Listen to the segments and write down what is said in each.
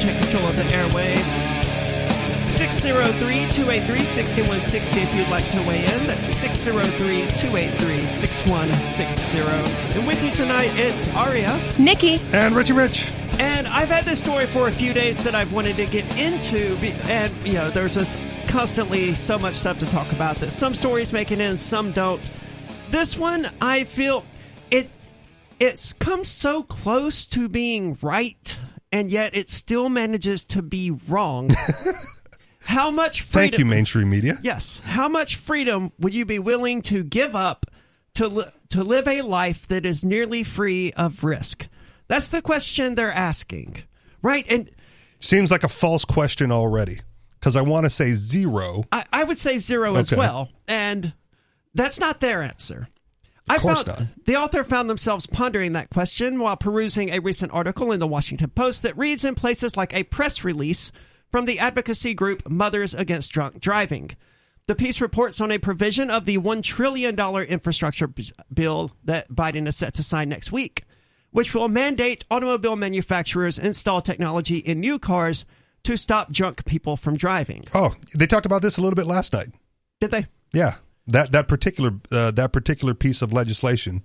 take control of the airwaves. 603-283-6160 if you'd like to weigh in. That's 603-283-6160. And with you tonight, it's Aria. Nikki. And Richie Rich. And I've had this story for a few days that I've wanted to get into. And, you know, there's just constantly so much stuff to talk about that some stories make it in, some don't. This one, I feel it it's come so close to being right, and yet it still manages to be wrong. How much freedom, Thank you, mainstream media. Yes. How much freedom would you be willing to give up to li- to live a life that is nearly free of risk? That's the question they're asking, right? And Seems like a false question already. Because I want to say zero. I, I would say zero as well, and that's not their answer. I course found, not. The author found themselves pondering that question while perusing a recent article in the Washington Post that reads in places like a press release from the advocacy group Mothers Against Drunk Driving. The piece reports on a provision of the $1 trillion infrastructure b- bill that Biden is set to sign next week, which will mandate automobile manufacturers install technology in new cars to stop drunk people from driving. Oh, they talked about this a little bit last night. Did they? Yeah. That that particular uh, that particular piece of legislation.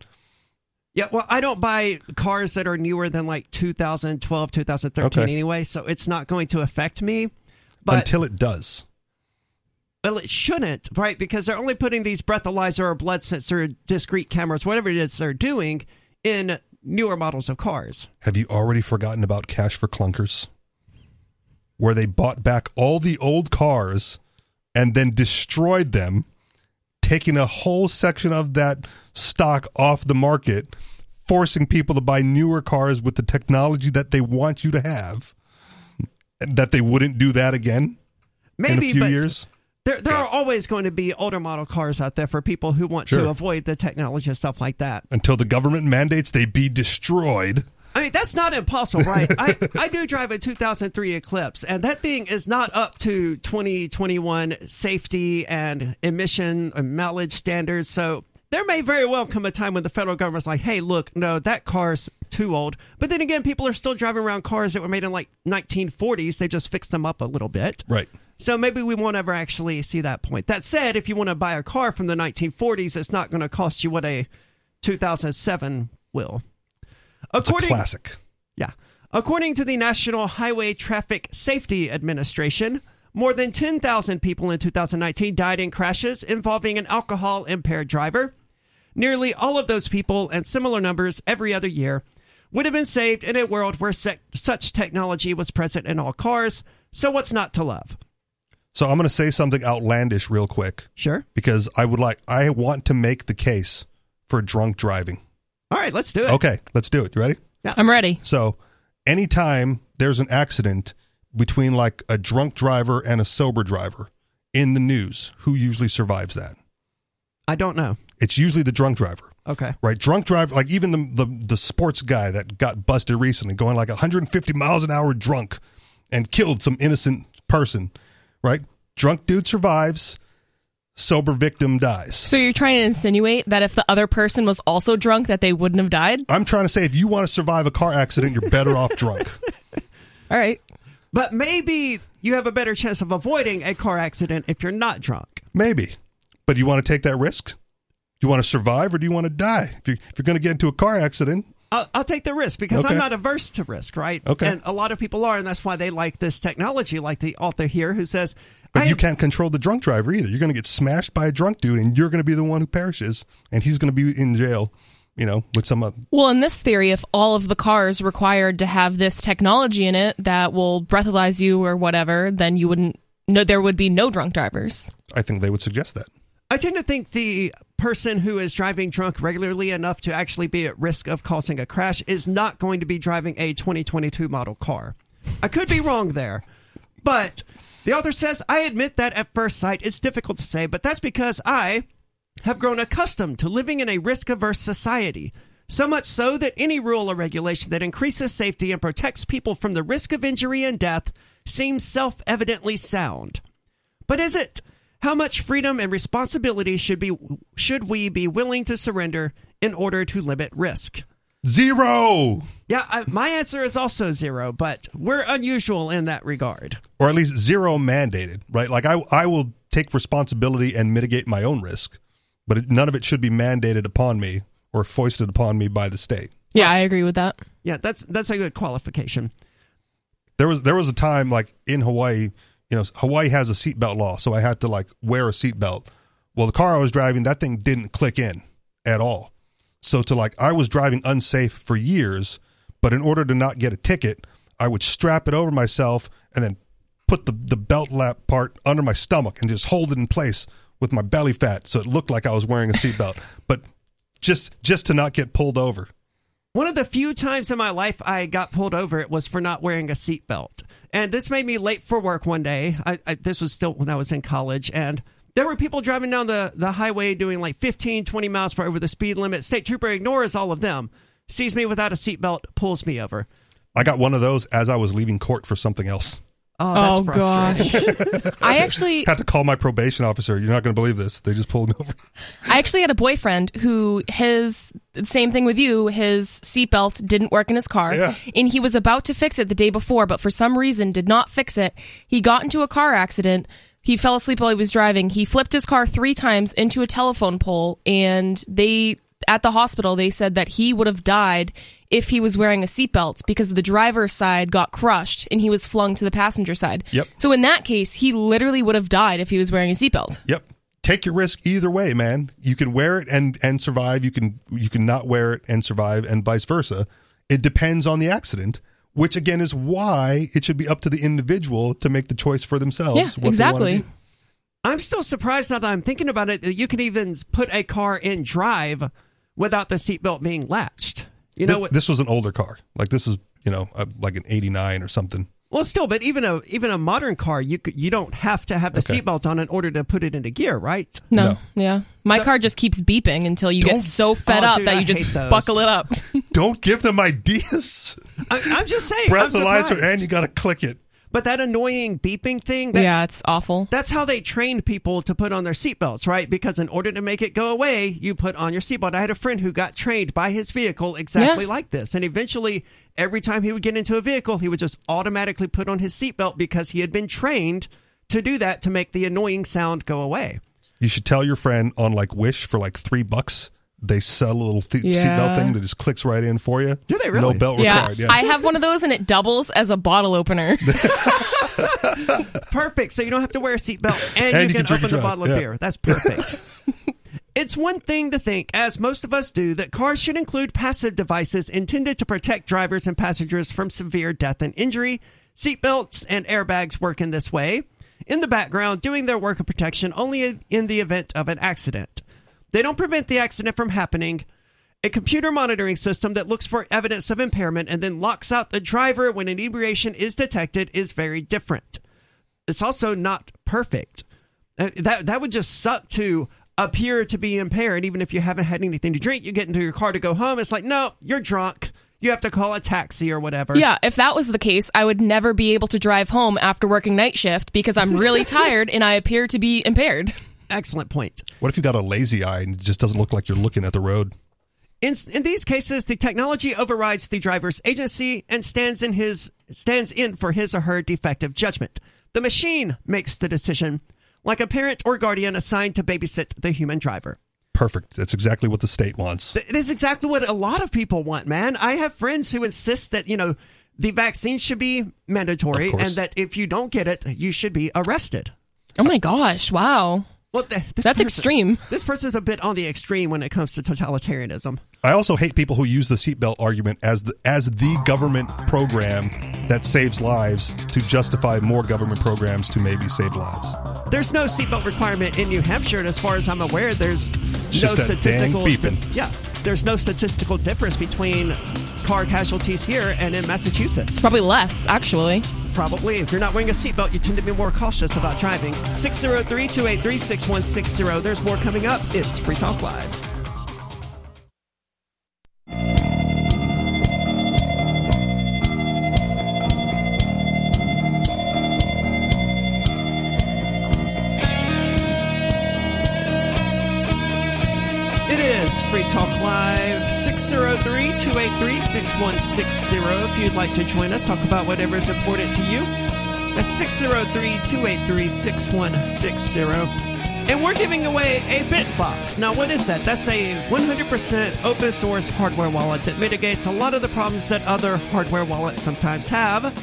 Yeah, well, I don't buy cars that are newer than like 2012, 2013 Okay. anyway, so it's not going to affect me. But until it does. well, it shouldn't, right? Because they're only putting these breathalyzer or blood sensor discrete cameras, whatever it is they're doing, in newer models of cars. Have you already forgotten about Cash for Clunkers? Where they bought back all the old cars and then destroyed them, taking a whole section of that stock off the market, forcing people to buy newer cars with the technology that they want you to have. That they wouldn't do that again Maybe, in a few years. there there are always going to be older model cars out there for people who want to avoid the technology and stuff like that. Until the government mandates they be destroyed. I mean, that's not impossible, right? I, I do drive a 2003 Eclipse, and that thing is not up to 2021 safety and emission and mileage standards. So there may very well come a time when the federal government's like, hey, look, no, that car's too old. But then again, people are still driving around cars that were made in like 1940s. They just fixed them up a little bit. Right. So maybe we won't ever actually see that point. That said, if you want to buy a car from the 1940s, it's not going to cost you what a 2007 will. It's a classic. Yeah. According to the National Highway Traffic Safety Administration, more than 10,000 people in 2019 died in crashes involving an alcohol impaired driver. Nearly all of those people, and similar numbers every other year, would have been saved in a world where sec- such technology was present in all cars. So, what's not to love? So I'm going to say something outlandish real quick Sure. because I would like I want to make the case for drunk driving. All right, let's do it. Okay, let's do it. You ready? I'm ready. So, anytime there's an accident between like a drunk driver and a sober driver in the news, who usually survives that? I don't know. It's usually the drunk driver. Okay. Right, drunk driver, like even the, the the sports guy that got busted recently, going like 150 miles an hour drunk, and killed some innocent person. Right, drunk dude survives, sober victim dies. So you're trying to insinuate that if the other person was also drunk, that they wouldn't have died? I'm trying to say, if you want to survive a car accident, you're better off drunk. All right. But maybe you have a better chance of avoiding a car accident if you're not drunk. Maybe, but you want to take that risk? Do you want to survive or do you want to die? If you're, if you're going to get into a car accident, I'll, I'll take the risk because I'm not averse to risk, right? Okay. And a lot of people are, and that's why they like this technology, like the author here who says, but you can't control the drunk driver either. You're going to get smashed by a drunk dude, and you're going to be the one who perishes, and he's going to be in jail. You know, with some. Uh, Well, in this theory, if all of the cars required to have this technology in it that will breathalyze you or whatever, then you wouldn't. No, there would be no drunk drivers. I think they would suggest that. I tend to think the person who is driving drunk regularly enough to actually be at risk of causing a crash is not going to be driving a 2022 model car. I could be wrong there, but the author says, I admit that at first sight it's difficult to say, but that's because I have grown accustomed to living in a risk averse society. So much so that any rule or regulation that increases safety and protects people from the risk of injury and death seems self evidently sound. But is it? How much freedom and responsibility should be should we be willing to surrender in order to limit risk? Zero. Yeah, I, my answer is also zero, but we're unusual in that regard. Or at least zero mandated, right? Like I, I will take responsibility and mitigate my own risk, but it, none of it should be mandated upon me or foisted upon me by the state. Yeah, I agree with that. Yeah, that's that's a good qualification. There was there was a time like in Hawaii, you know, Hawaii has a seatbelt law, so I had to like wear a seatbelt. Well, the car I was driving, that thing didn't click in at all. So to like I was driving unsafe for years, but in order to not get a ticket, I would strap it over myself and then put the the belt lap part under my stomach and just hold it in place with my belly fat so it looked like I was wearing a seatbelt. but just just to not get pulled over. One of the few times in my life I got pulled over, it was for not wearing a seatbelt. And this made me late for work one day. I, I, this was still when I was in college. And there were people driving down the, the highway doing like 15, 20 miles per over the speed limit. State trooper ignores all of them, sees me without a seatbelt, pulls me over. I got one of those as I was leaving court for something else. Oh, that's Oh, gosh. I actually Had to call my probation officer. You're not going to believe this. They just pulled me over. I actually had a boyfriend who his same thing with you. His seatbelt didn't work in his car, Yeah. and he was about to fix it the day before, but for some reason did not fix it. He got into a car accident. He fell asleep while he was driving. He flipped his car three times into a telephone pole, and they at the hospital they said that he would have died if he was wearing a seatbelt because the driver's side got crushed and he was flung to the passenger side. Yep. So in that case, he literally would have died if he was wearing a seatbelt. Yep. Take your risk either way, man. You can wear it and and survive. You can you can not wear it and survive, and vice versa. It depends on the accident, which again is why it should be up to the individual to make the choice for themselves. Yeah, exactly. Do. I'm still surprised now that I'm thinking about it that you can even put a car in drive without the seatbelt being latched. You know Th- this was an older car. Like this is you know uh, like an '89 or something. Well, still, but even a even a modern car, you you don't have to have the Okay. seatbelt on in order to put it into gear, right? No, No. yeah. My So- car just keeps beeping until you get so fed Oh, up dude, that I you hate just buckle it up. Don't give them ideas. I, I'm just saying. Breathalyzer, and you got to click it. But that annoying beeping thing, that, yeah, it's awful. that's how they trained people to put on their seatbelts, right? Because in order to make it go away, you put on your seatbelt. I had a friend who got trained by his vehicle exactly Yeah. like this. And eventually, every time he would get into a vehicle, he would just automatically put on his seatbelt because he had been trained to do that to make the annoying sound go away. You should tell your friend on like Wish for like three bucks. They sell a little th- Yeah. seatbelt thing that just clicks right in for you. Do they really? No belt Yeah, required. Yeah. I have one of those and it doubles as a bottle opener. Perfect. So you don't have to wear a seatbelt and, And you, you can, can open and the bottle of Yeah. beer. That's perfect. it's one thing to think, as most of us do, that cars should include passive devices intended to protect drivers and passengers from severe death and injury. Seatbelts and airbags work in this way. In the background, doing their work of protection only in the event of an accident. They don't prevent the accident from happening. A computer monitoring system that looks for evidence of impairment and then locks out the driver when inebriation is detected is very different. It's also not perfect. Uh, That that would just suck to appear to be impaired, even if you haven't had anything to drink. You get into your car to go home. It's like, no, you're drunk. You have to call a taxi or whatever. yeah, if that was the case, I would never be able to drive home after working night shift because I'm really tired and I appear to be impaired. Excellent point. What if you got a lazy eye and it just doesn't look like you're looking at the road? In, in these cases, the technology overrides the driver's agency and stands in his stands in for his or her defective judgment. The machine makes the decision, like a parent or guardian assigned to babysit the human driver. Perfect. That's exactly what the state wants. It is exactly what a lot of people want, man. I have friends who insist that, you know, the vaccine should be mandatory and that if you don't get it, you should be arrested. Oh my gosh, wow. Well, th- this That's person- extreme. This person's a bit on the extreme when it comes to totalitarianism. I also hate people who use the seatbelt argument as the as the government program that saves lives to justify more government programs to maybe save lives. There's no seatbelt requirement in New Hampshire, and as far as I'm aware, there's It's no just that dang statistical. beeping. yeah, there's no statistical difference between car casualties here and in Massachusetts. Probably less, actually. Probably, if you're not wearing a seatbelt, you tend to be more cautious about driving. 603 283 6160. There's more coming up. It's Free Talk Live. Talk Live. live 603 283 6160 if you'd like to join us. Talk about whatever is important to you. That's 603 283 6160. And we're giving away a Bitbox. Now, what is that? That's a 100% open source hardware wallet that mitigates a lot of the problems that other hardware wallets sometimes have.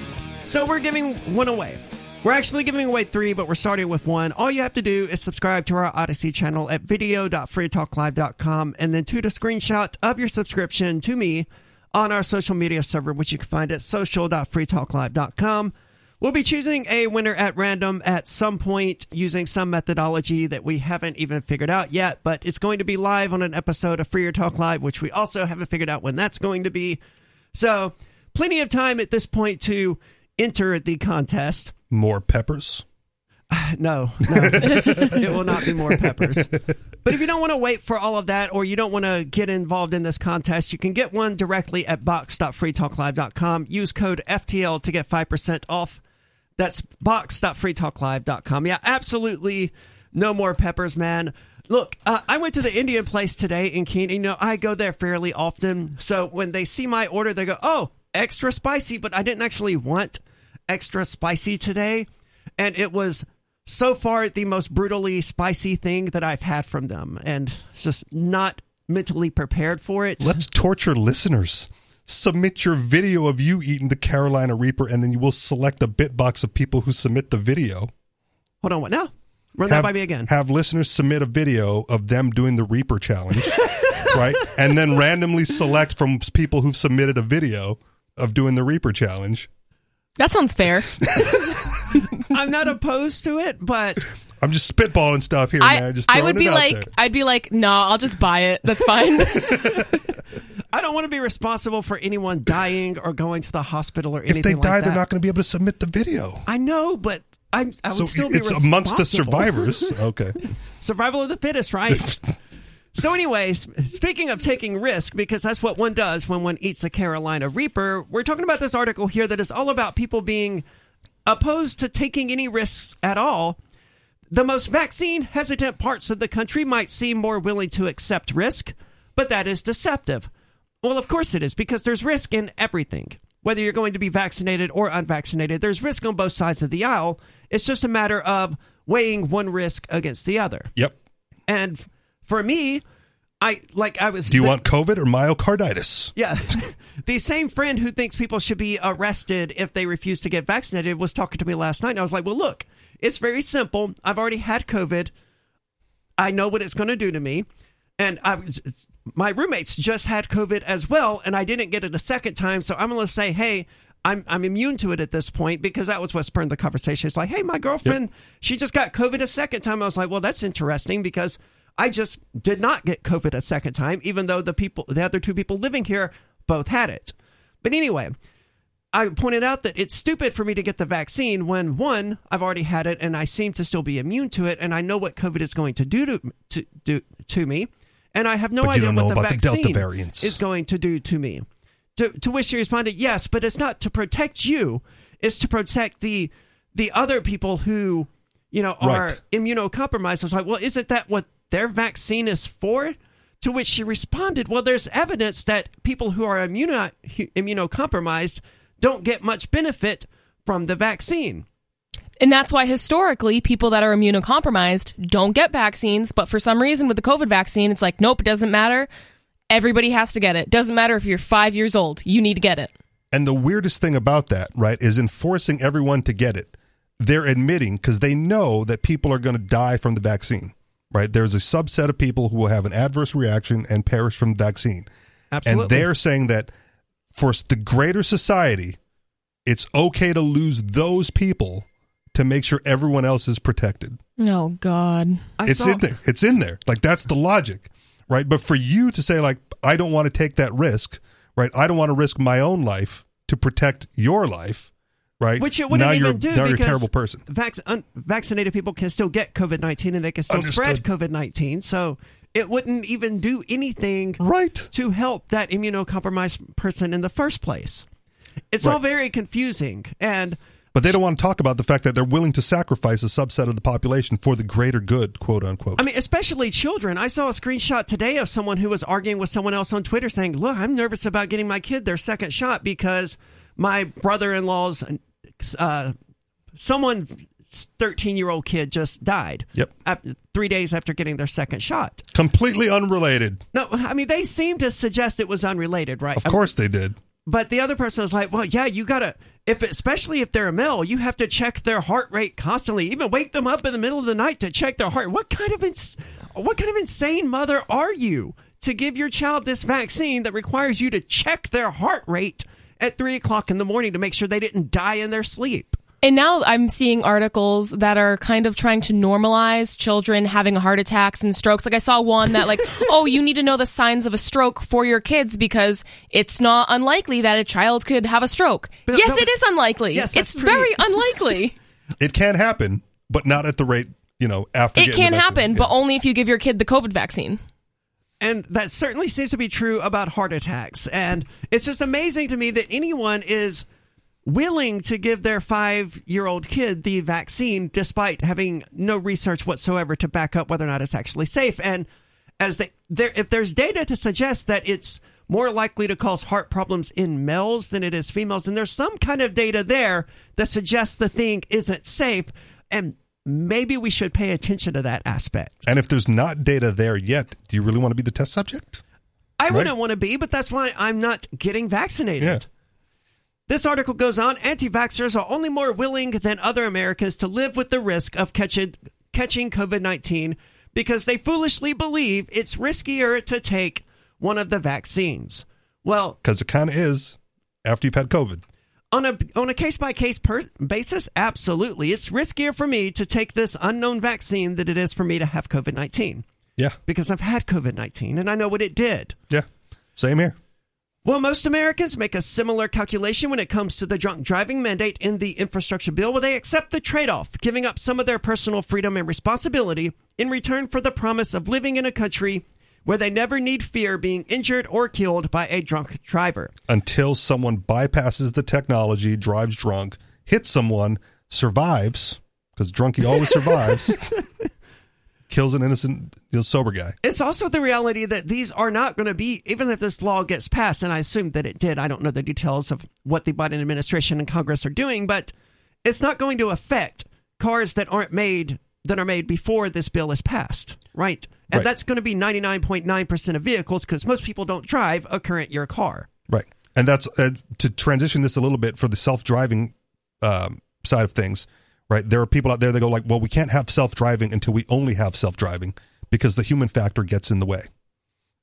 So, we're giving one away. We're actually giving away three, but we're starting with one. All you have to do is subscribe to our Odysee channel at video.freetalklive.com and then tweet a screenshot of your subscription to me on our social media server, which you can find at social.freetalklive.com. We'll be choosing a winner at random at some point using some methodology that we haven't even figured out yet, but it's going to be live on an episode of Freer Talk Live, which we also haven't figured out when that's going to be. So, plenty of time at this point to enter the contest. More peppers. No, no. it will not be more peppers. But if you don't want to wait for all of that or you don't want to get involved in this contest, you can get one directly at box.freetalklive.com. Use code FTL to get 5% off. That's box.freetalklive.com. Yeah, absolutely no more peppers, man. Look, uh, I went to the Indian place today in Keene. You know, I go there fairly often. So when they see my order, they go, oh, extra spicy. But I didn't actually want extra spicy today. And it was so far the most brutally spicy thing that I've had from them. And just not mentally prepared for it. Let's torture listeners. Submit your video of you eating the Carolina Reaper, and then you will select a bitbox of people who submit the video. Hold on, what now? Run that by me again. Have listeners submit a video of them doing the Reaper challenge, right? And then randomly select from people who've submitted a video of doing the Reaper challenge. That sounds fair. I'm not opposed to it, but I'm just spitballing stuff here, I, man. Just I would be like, there. I'd be like, no, I'll just buy it. That's fine. I don't want to be responsible for anyone dying or going to the hospital or anything if they like die, that. they're not going to be able to submit the video. I know, but I'm, I would So still be it's amongst the survivors. Okay. Survival of the fittest, right? So, anyways, speaking of taking risk, because that's what one does when one eats a Carolina Reaper, we're talking about this article here that is all about people being opposed to taking any risks at all. The most vaccine hesitant parts of the country might seem more willing to accept risk, but that is deceptive. Well, of course it is, because there's risk in everything. Whether you're going to be vaccinated or unvaccinated, there's risk on both sides of the aisle. It's just a matter of weighing one risk against the other. Yep. And for me, I like I was Do you want COVID or myocarditis? yeah. the same friend who thinks people should be arrested if they refuse to get vaccinated was talking to me last night. And I was like, well, look, it's very simple. I've already had COVID. I know what it's going to do to me. And I was, my roommates just had COVID as well, and I didn't get it a second time. So I'm going to say, hey, I'm, I'm immune to it at this point because that was what spurred the conversation. It's like, hey, my girlfriend, she just got COVID a second time. I was like, well, that's interesting because I just did not get COVID a second time, even though the people, the other two people living here both had it. But anyway, I pointed out that it's stupid for me to get the vaccine when one, I've already had it and I seem to still be immune to it, and I know what COVID is going to do to to do to me, and I have no But idea what the the vaccine variants. is going to do to me. To, to which she responded, "Yes, but it's not to protect you; it's to protect the the other people who, you know, are Right. immunocompromised." I was like, "Well, isn't that what their vaccine is for?" To which she responded, "Well, there's evidence that people who are immuno, immunocompromised don't get much benefit from the vaccine." and that's why historically people that are immunocompromised don't get vaccines. But for some reason with the COVID vaccine, it's like, nope, it doesn't matter. Everybody has to get it. Doesn't matter if you're five years old. You need to get it. And the weirdest thing about that, right, is enforcing everyone to get it. They're admitting because they know that people are going to die from the vaccine, right? There's a subset of people who will have an adverse reaction and perish from the vaccine. Absolutely. And they're saying that for the greater society, it's okay to lose those people to make sure everyone else is protected. Oh God. I it's saw- in there. It's in there. Like that's the logic, right? But for you to say like I don't want to take that risk, right? I don't want to risk my own life to protect your life, right? Which it wouldn't now even do now you're a because terrible person. Vac- un- vaccinated people can still get COVID nineteen and they can still Understood. spread COVID nineteen. So it wouldn't even do anything Right. to help that immunocompromised person in the first place. It's all very confusing, and But they don't want to talk about the fact that they're willing to sacrifice a subset of the population for the greater good, quote unquote. I mean, especially children. I saw a screenshot today of someone who was arguing with someone else on Twitter saying, Look, I'm nervous about getting my kid their second shot because my brother in law's uh, someone 13 year old kid just died. Yep. After, three days after getting their second shot. Completely unrelated. No, I mean, they seem to suggest it was unrelated, right? Of course they did. But the other person was like, well, yeah, you got to, if especially if they're a male, you have to check their heart rate constantly. Even wake them up in the middle of the night to check their heart. What kind of ins- what kind of insane mother are you to give your child this vaccine that requires you to check their heart rate at three o'clock in the morning to make sure they didn't die in their sleep? And now I'm seeing articles that are kind of trying to normalize children having heart attacks and strokes. Like I saw one that like, oh, you need to know the signs of a stroke for your kids because it's not unlikely that a child could have a stroke. But- yes, no, it is unlikely. Yes, it's pretty- very unlikely. It can happen, but not at the rate, you know, after it can happen, Yeah. but only if you give your kid the COVID vaccine. And that certainly seems to be true about heart attacks. And it's just amazing to me that anyone is willing to give their five year old kid the vaccine despite having no research whatsoever to back up whether or not it's actually safe. And as they, there, if there's data to suggest that it's more likely to cause heart problems in males than it is females, and there's some kind of data there that suggests the thing isn't safe. And maybe we should pay attention to that aspect. And if there's not data there yet, do you really want to be the test subject? I Right. wouldn't want to be, but that's why I'm not getting vaccinated. Yeah. This article goes on anti vaxxers are only more willing than other Americans to live with the risk of catching, catching COVID 19 because they foolishly believe it's riskier to take one of the vaccines. Well, Because it kind of is after you've had COVID. On a on a case by case basis, absolutely, it's riskier for me to take this unknown vaccine than it is for me to have COVID nineteen Yeah. because I've had COVID nineteen and I know what it did. Yeah. Same here. Well, most Americans make a similar calculation when it comes to the drunk driving mandate in the infrastructure bill, where they accept the trade off, giving up some of their personal freedom and responsibility in return for the promise of living in a country where they never need fear being injured or killed by a drunk driver. Until someone bypasses the technology, drives drunk, hits someone, survives, because drunkie always survives, kills an innocent you know, sober guy. It's also the reality that these are not going to be, even if this law gets passed, and I assume that it did. I don't know the details of what the Biden administration and Congress are doing, but it's not going to affect cars that aren't made that are made before this bill is passed, right? And Right. that's going to be 99.9% of vehicles because most people don't drive a current year car. Right. And that's uh, to transition this a little bit for the self driving um, side of things, right? There are people out there that go, like, well, we can't have self driving until we only have self driving because the human factor gets in the way,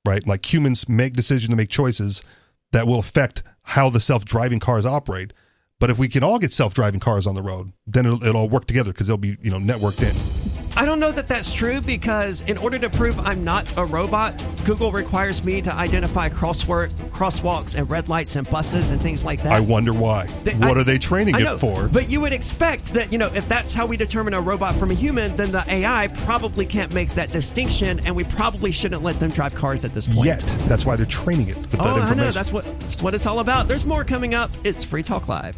right? Like humans make decisions, to make choices that will affect how the self driving cars operate. But if we can all get self driving cars on the road, then it'll, it'll all work together because they'll be, you know, networked in. I don't know that that's true because in order to prove I'm not a robot, Google requires me to identify crosswalk, crosswalks and red lights and buses and things like that. I wonder why. They- what I- are they training I it know, for? But you would expect that, you know, if that's how we determine a robot from a human, then the AI probably can't make that distinction, and we probably shouldn't let them drive cars at this point. Yet. That's why they're training it with that Oh, I know. That's what, that's what it's all about. There's more coming up. It's Free Talk Live.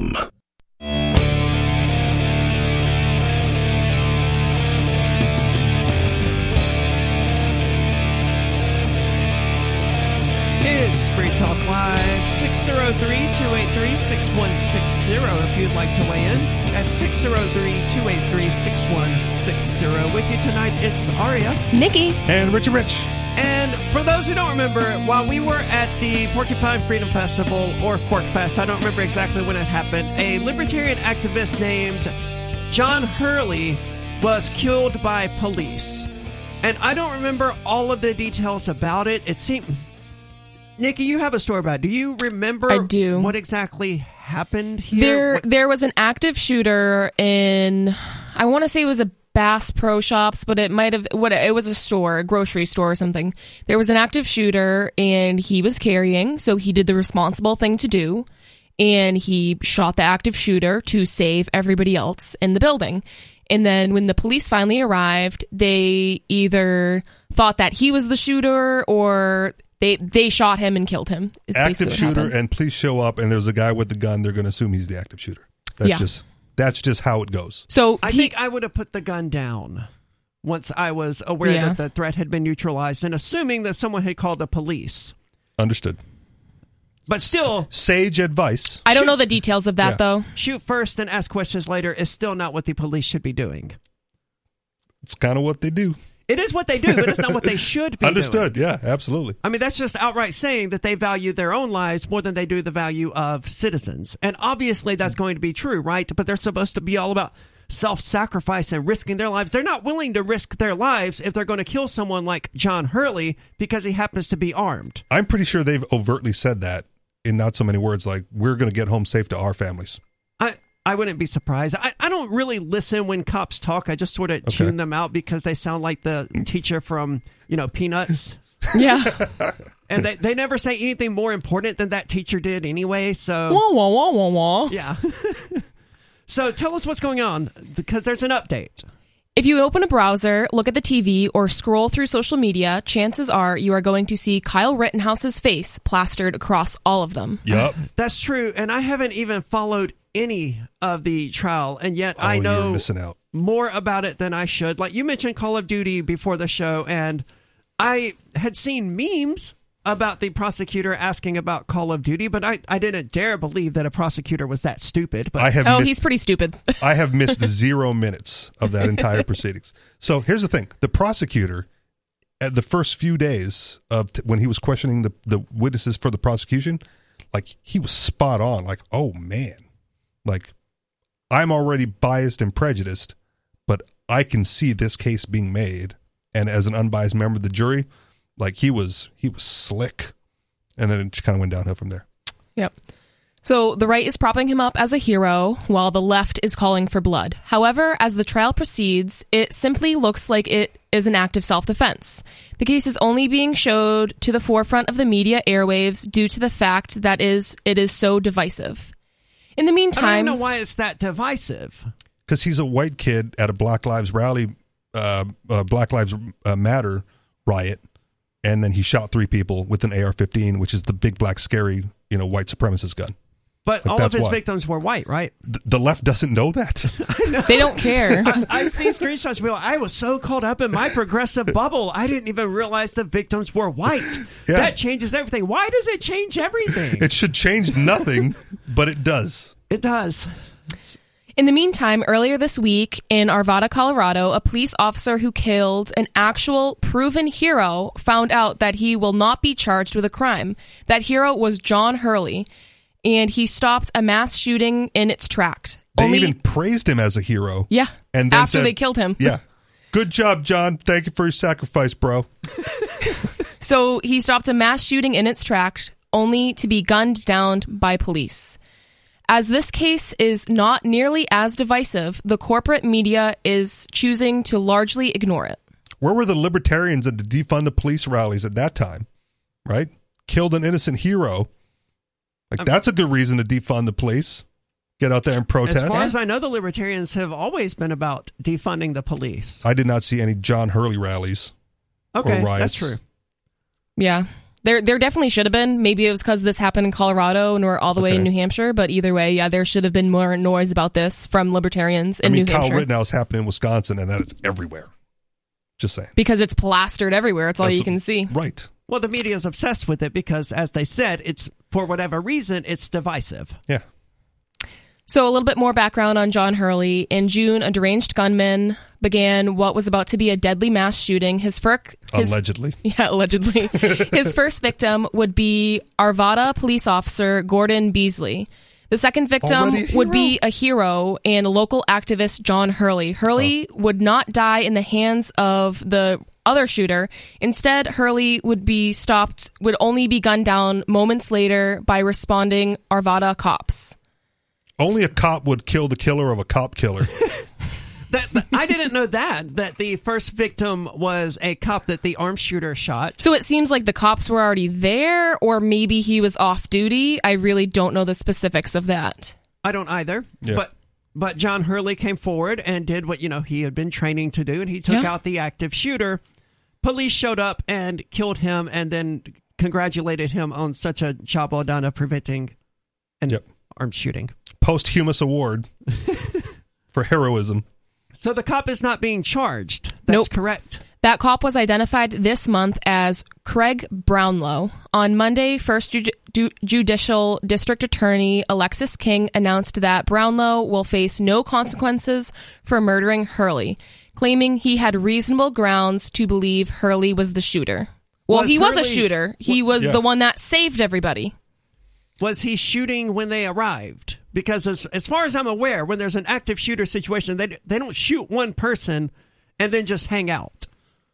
It's Free Talk Live, 603-283-6160 if you'd like to weigh in. At 603-283-6160. With you tonight, it's Aria. Nikki, and Richard Rich. And for those who don't remember, while we were at the Porcupine Freedom Festival, or PorcFest, I don't remember exactly when it happened, a libertarian activist named John Hurley was killed by police. And I don't remember all of the details about it. It seemed Nikki, you have a story about. It. Do you remember? I do. What exactly happened here? There, What- there was an active shooter in. I want to say it was a Bass Pro Shops, but it might have what it was a store, a grocery store or something. There was an active shooter, and he was carrying, so he did the responsible thing to do, and he shot the active shooter to save everybody else in the building. And then when the police finally arrived, they either thought that he was the shooter or they they shot him and killed him. is basically active shooter happened. and police show up and there's a guy with the gun they're going to assume he's the active shooter that's Yeah. just that's just how it goes so I he- think I would have put the gun down once I was aware Yeah. that the threat had been neutralized, and assuming that someone had called the police. understood But still, sage advice I don't know the details of that Yeah. though. shoot first and ask questions later is still not what the police should be doing. it's kind of what they do It is what they do, but it's not what they should be understood doing. yeah absolutely I mean, that's just outright saying that they value their own lives more than they do the value of citizens. And obviously that's going to be true, right? But they're supposed to be all about self sacrifice and risking their lives. They're not willing to risk their lives if they're going to kill someone like John Hurley because he happens to be armed. i'm pretty sure they've overtly said that in not so many words like we're going to get home safe to our families I, I wouldn't be surprised. I, I don't really listen when cops talk. I just sort of tune them out because they sound like the teacher from, you know, Peanuts. Yeah. And they, they never say anything more important than that teacher did anyway. So, wah, wah, wah, wah, wah. yeah. so tell us what's going on because there's an update. If you open a browser, look at the TV, or scroll through social media, chances are you are going to see Kyle Rittenhouse's face plastered across all of them. yep That's true. And I haven't even followed any of the trial. And yet I oh, know missing out more about it than I should. Like you mentioned Call of Duty before the show, and I had seen memes about the prosecutor asking about Call of Duty, but I, I didn't dare believe that a prosecutor was that stupid. But i have Oh, missed he's pretty stupid. I have missed zero minutes of that entire proceedings. So here's the thing: the prosecutor, at the first few days of t- when he was questioning the the witnesses for the prosecution, like he was spot on. Like, oh man, like I'm already biased and prejudiced, but I can see this case being made, and as an unbiased member of the jury, like he was he was slick, and then it just kind of went downhill from there. Yep. So the right is propping him up as a hero, while the left is calling for blood. However, as the trial proceeds, it simply looks like it is an act of self defense. The case is only being showed to the forefront of the media airwaves due to the fact that is it is so divisive. In the meantime, I don't even know why it's that divisive. because he's a white kid at a Black Lives Rally, uh, uh, Black Lives uh, Matter riot, and then he shot three people with an AR-15, which is the big black scary, you know, white supremacist gun. But Like, all of his why. victims were white, right? Th- the left doesn't know that. they don't care. I've seen screenshots. People, I was so caught up in my progressive bubble, I didn't even realize the victims were white. Yeah. That changes everything. Why does it change everything? it should change nothing, but it does. it does. In the meantime, earlier this week in Arvada, Colorado, a police officer who killed an actual proven hero found out that he will not be charged with a crime. That hero was John Hurley, and he stopped a mass shooting in its tract. They Only, even praised him as a hero. yeah, and then after said- they killed him. Yeah. Good job, John. Thank you for your sacrifice, bro. So he stopped a mass shooting in its tract, only to be gunned down by police. As this case is not nearly as divisive, the corporate media is choosing to largely ignore it. Where were the libertarians at the defund the police rallies at that time? Right? Killed an innocent hero. Like um, that's a good reason to defund the police. Get out there and protest. As far as I know, the libertarians have always been about defunding the police. I did not see any John Hurley rallies. Okay, riots. that's true. Yeah. There there definitely should have been. Maybe it was because this happened in Colorado and we're all the way in New Hampshire, but either way, yeah, there should have been more noise about this from libertarians in I mean, New Kyle Hampshire. Rittenhouse happened in Wisconsin, and that is everywhere. Just saying. because it's plastered everywhere. It's all That's you can see. Right. Well, the media is obsessed with it because, as they said, it's for whatever reason it's divisive. Yeah. So, a little bit more background on John Hurley. In June, a deranged gunman began what was about to be a deadly mass shooting. His, fir- his Allegedly. Yeah, allegedly. His first victim would be Arvada police officer Gordon Beesley. The second victim would be a hero and local activist John Hurley. Hurley would not die in the hands of the other shooter. Instead, Hurley would be stopped, would only be gunned down moments later by responding Arvada cops. Only a cop would kill the killer of a cop killer. That, that- I didn't know that that the first victim was a cop that the arm shooter shot. So it seems like the cops were already there, or maybe he was off duty. I really don't know the specifics of that. I don't either. Yeah. But but John Hurley came forward and did what you know he had been training to do, and he took Yeah. out the active shooter. Police showed up and killed him, and then congratulated him on such a job well done of preventing an Yep. armed shooting. Posthumous award for heroism. So the cop is not being charged. That's Nope. correct. That cop was identified this month as Kraig Brownlow. On Monday, First Ju- Ju- Judicial District Attorney Alexis King announced that Brownlow will face no consequences for murdering Hurley, claiming he had reasonable grounds to believe Hurley was the shooter. Well, Was he was a shooter. He was Yeah. the one that saved everybody. Was he shooting when they arrived? Because as as far as I'm aware, when there's an active shooter situation, they they don't shoot one person and then just hang out.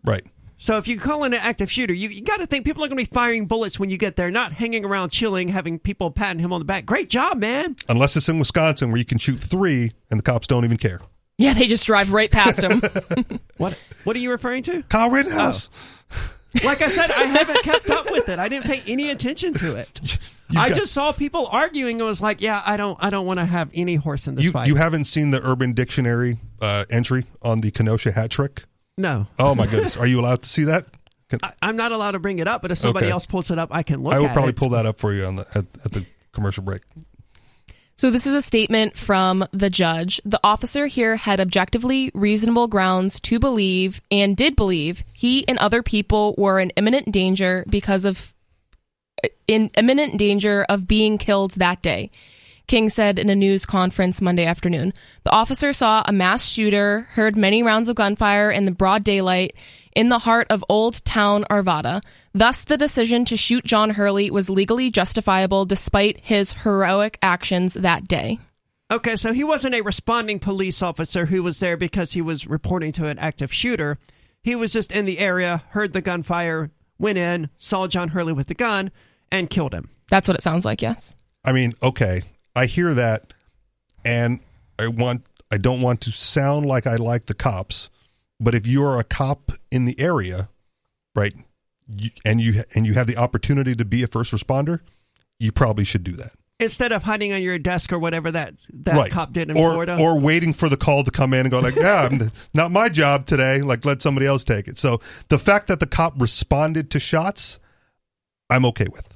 Right. So if you call in an active shooter, you, you got to think people are going to be firing bullets when you get there, not hanging around chilling, having people patting him on the back. Great job, man. Unless it's in Wisconsin where you can shoot three and the cops don't even care. Yeah, they just drive right past him. What what are you referring to? Kyle Rittenhouse. Like I said, I haven't kept up with it. I didn't pay any attention to it. I got- just saw people arguing and was like, "Yeah, I don't, I don't want to have any horse in this You, fight." you haven't seen the Urban Dictionary uh, entry on the Kenosha hat trick? no, Oh my goodness. Are you allowed to see that? Can, I, I'm not allowed to bring it up. But if somebody Okay. else pulls it up, I can look. I will probably it. pull that up for you on the at, at the commercial break. So, this is a statement from the judge. The officer here had objectively reasonable grounds to believe and did believe he and other people were in imminent danger because of in imminent danger of being killed that day. King said in a news conference Monday afternoon. The officer saw a mass shooter, heard many rounds of gunfire in the broad daylight in the heart of Old Town Arvada. Thus, the decision to shoot John Hurley was legally justifiable despite his heroic actions that day. Okay, so he wasn't a responding police officer who was there because he was reporting to an active shooter. He was just in the area, heard the gunfire, went in, saw John Hurley with the gun, and killed him. That's what it sounds like, yes. I mean, okay, I hear that, and I want I don't want to sound like I like the cops, but if you are a cop in the area, right, you, and you and you have the opportunity to be a first responder, you probably should do that. Instead of hiding on your desk or whatever that that right. cop did in or, Florida. Or waiting for the call to come in and go like, yeah, not my job today. Like, let somebody else take it. So the fact that the cop responded to shots, I'm okay with.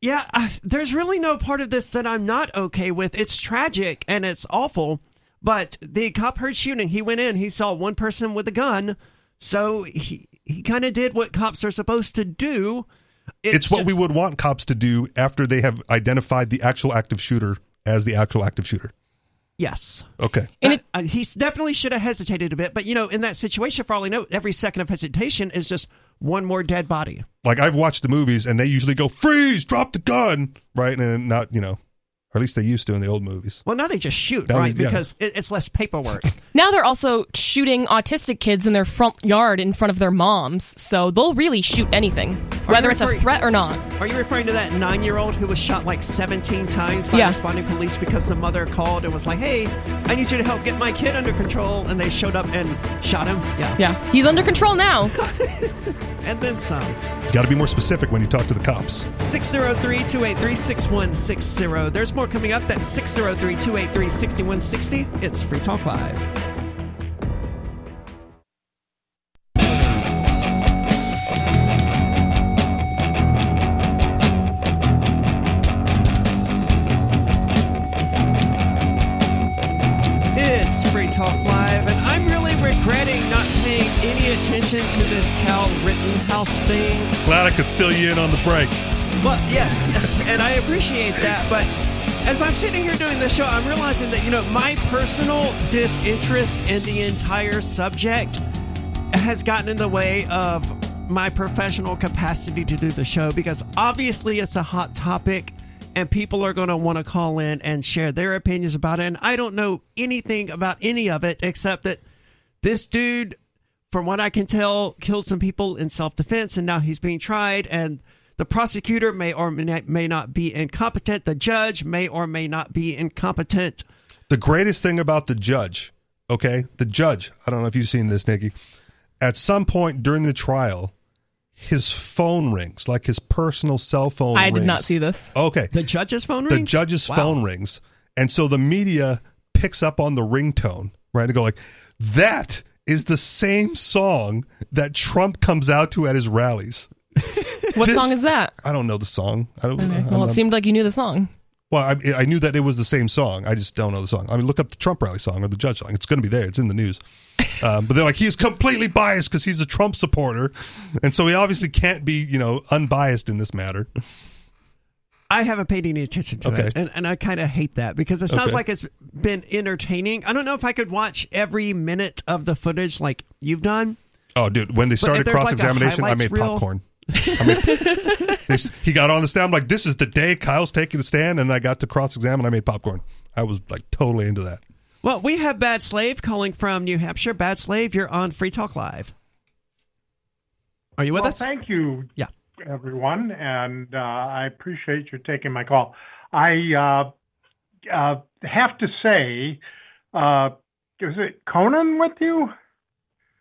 Yeah, I, there's really no part of this that I'm not okay with. It's tragic and it's awful, but the cop heard shooting. He went in. He saw one person with a gun, so he he kind of did what cops are supposed to do. It's, what just- we would want cops to do after they have identified the actual active shooter as the actual active shooter. Yes. Okay. And it- Uh, he definitely should have hesitated a bit, but you know, in that situation, for all I know, every second of hesitation is just one more dead body. Like I've watched the movies and they usually go freeze, drop the gun, right? And not, you know, or at least they used to in the old movies. Well, now they just shoot, Now right? they- yeah. Because it, it's less paperwork. Now they're also shooting autistic kids in their front yard in front of their moms, so they'll really shoot anything, whether it's a threat or not. Are you referring to that nine-year-old who was shot like 17 times by Yeah. responding police because the mother called and was like, "Hey, I need you to help get my kid under control," and they showed up and shot him? Yeah. Yeah, he's under control now. And then some. Got to be more specific when you talk to the cops. 603-283-6160. There's more coming up. That's 603-283-6160. It's Free Talk Live. This Kyle Rittenhouse thing. Glad I could fill you in on the break. Well, yes, and I appreciate that, but as I'm sitting here doing this show, I'm realizing that, you know, my personal disinterest in the entire subject has gotten in the way of my professional capacity to do the show because obviously it's a hot topic and people are going to want to call in and share their opinions about it. And I don't know anything about any of it except that this dude from what I can tell, killed some people in self defense, and now he's being tried. And the prosecutor may or may may not be incompetent. The judge may or may not be incompetent. The greatest thing about the judge, okay, the judge. I don't know if you've seen this, Nikki. At some point during the trial, his phone rings, like his personal cell phone. I did not see this. Okay, The judge's phone the rings. judge's Wow. phone rings, and so the media picks up on the ringtone, right? And go like, that is the same song that Trump comes out to at his rallies. What This- song is that? I don't know the song. I don't. Okay. I'm Well, it seemed like you knew the song. well, I, I knew that it was the same song. I just don't know the song. I mean, look up the Trump rally song or the judge song. It's going to be there. It's in the news. Um, but they're like, he's completely biased because he's a Trump supporter, and so he obviously can't be, you know, unbiased in this matter. I haven't paid any attention to Okay. it, and, and I kind of hate that because it sounds Okay. like it's been entertaining. I don't know if I could watch every minute of the footage like you've done. Oh, dude, when they started there's, like, cross a examination, I made reel- popcorn. I made- they he got on the stand. I'm like, this is the day Kyle's taking the stand, and I got to cross examine. I made popcorn. I was like totally into that. Well, we have Bad Slave calling from New Hampshire. Bad Slave, you're on Free Talk Live. Are you with well, us? thank you, Yeah. Everyone, and uh, I appreciate you taking my call. I uh, uh, have to say, uh, is it Conan with you?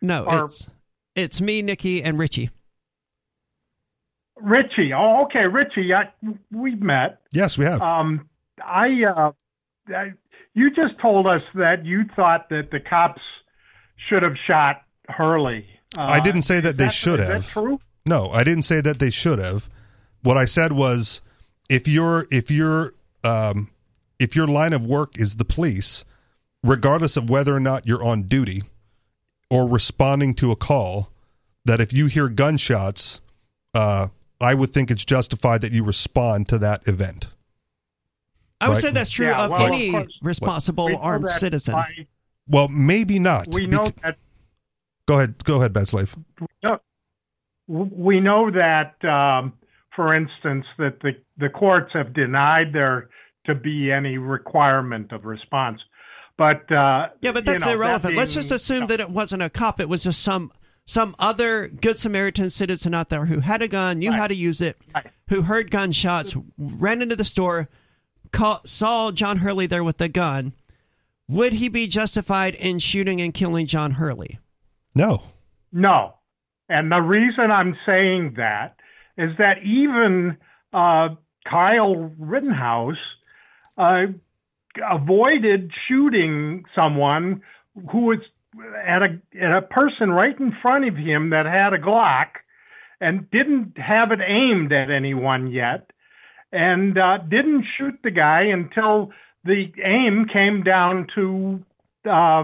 No, Or- it's it's me, Nikki, and Richie. Richie. Oh, okay, Richie. I, we've met. Yes, we have. Um, I, uh, I, you just told us that you thought that the cops should have shot Hurley. Uh, I didn't say that they should is have. That true? No, I didn't say that they should have. What I said was, if your if your um, if your line of work is the police, regardless of whether or not you're on duty or responding to a call, that if you hear gunshots, uh, I would think it's justified that you respond to that event. I would Right. say that's true Yeah, of well, of any course. responsible We armed citizen. by- Well, maybe not. we know Bec- that go ahead. Go ahead, Bad Slave. No, we know that, um, for instance, that the, the courts have denied there to be any requirement of response. But uh, Yeah, but you that's know, irrelevant. that Let's just assume that it wasn't a cop. It was just some some other good Samaritan citizen out there who had a gun, knew Right. how to use it, Right. who heard gunshots, ran into the store, call, saw John Hurley there with the gun. Would he be justified in shooting and killing John Hurley? No. No. And the reason I'm saying that is that even uh, Kyle Rittenhouse uh, avoided shooting someone who was at a at a person right in front of him that had a Glock and didn't have it aimed at anyone yet, and uh, didn't shoot the guy until the aim came down to uh,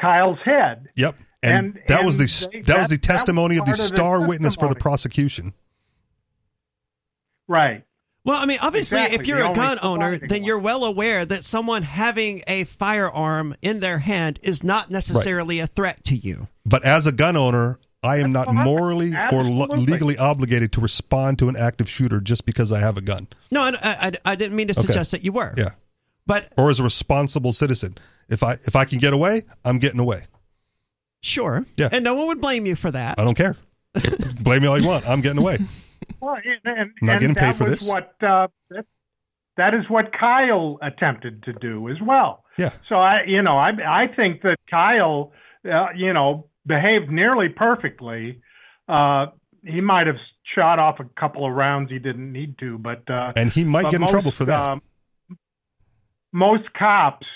Kyle's head. Yep. And, And- that was the they- that, was the testimony that of the was part of the star witness for the prosecution. Right. Well, I mean, obviously, Exactly. if you're The a gun owner, then one. you're well aware that someone having a firearm in their hand is not necessarily a threat to you. But as a gun owner, I am not Absolutely. morally or lo- legally obligated to respond to an active shooter just because I have a gun. No, I, I, I didn't mean to suggest that you were. Yeah. But Or as a responsible citizen. If I if I can get away, I'm getting away. Sure. Yeah. And no one would blame you for that. I don't care. Blame me all you want. I'm getting away. Well, and, and, I'm not and getting paid that for was this. What uh, that, that is what Kyle attempted to do as well. Yeah. So I, you know, I I think that Kyle, uh, you know, behaved nearly perfectly. Uh, he might have shot off a couple of rounds he didn't need to, but uh, And he might but get in trouble for that. um, most cops,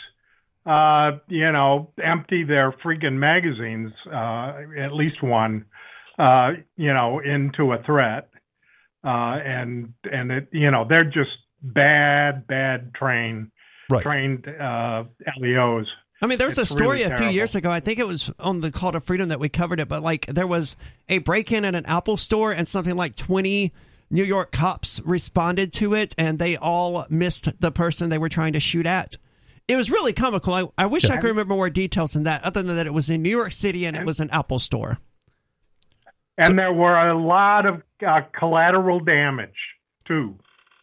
uh, you know, empty their freaking magazines, uh, at least one, uh, you know, into a threat, uh, and and it, you know, they're just bad, bad train right. trained uh, LEOs. I mean, there was It's a story really a few terrible. years ago. I think it was on the Call to Freedom that we covered it, but like there was a break in at an Apple store and something like 20 New York cops responded to it and they all missed the person they were trying to shoot at. It was really comical. I, I wish I could remember more details than that, other than that it was in New York City and it was an Apple store. And there were a lot of uh, collateral damage too.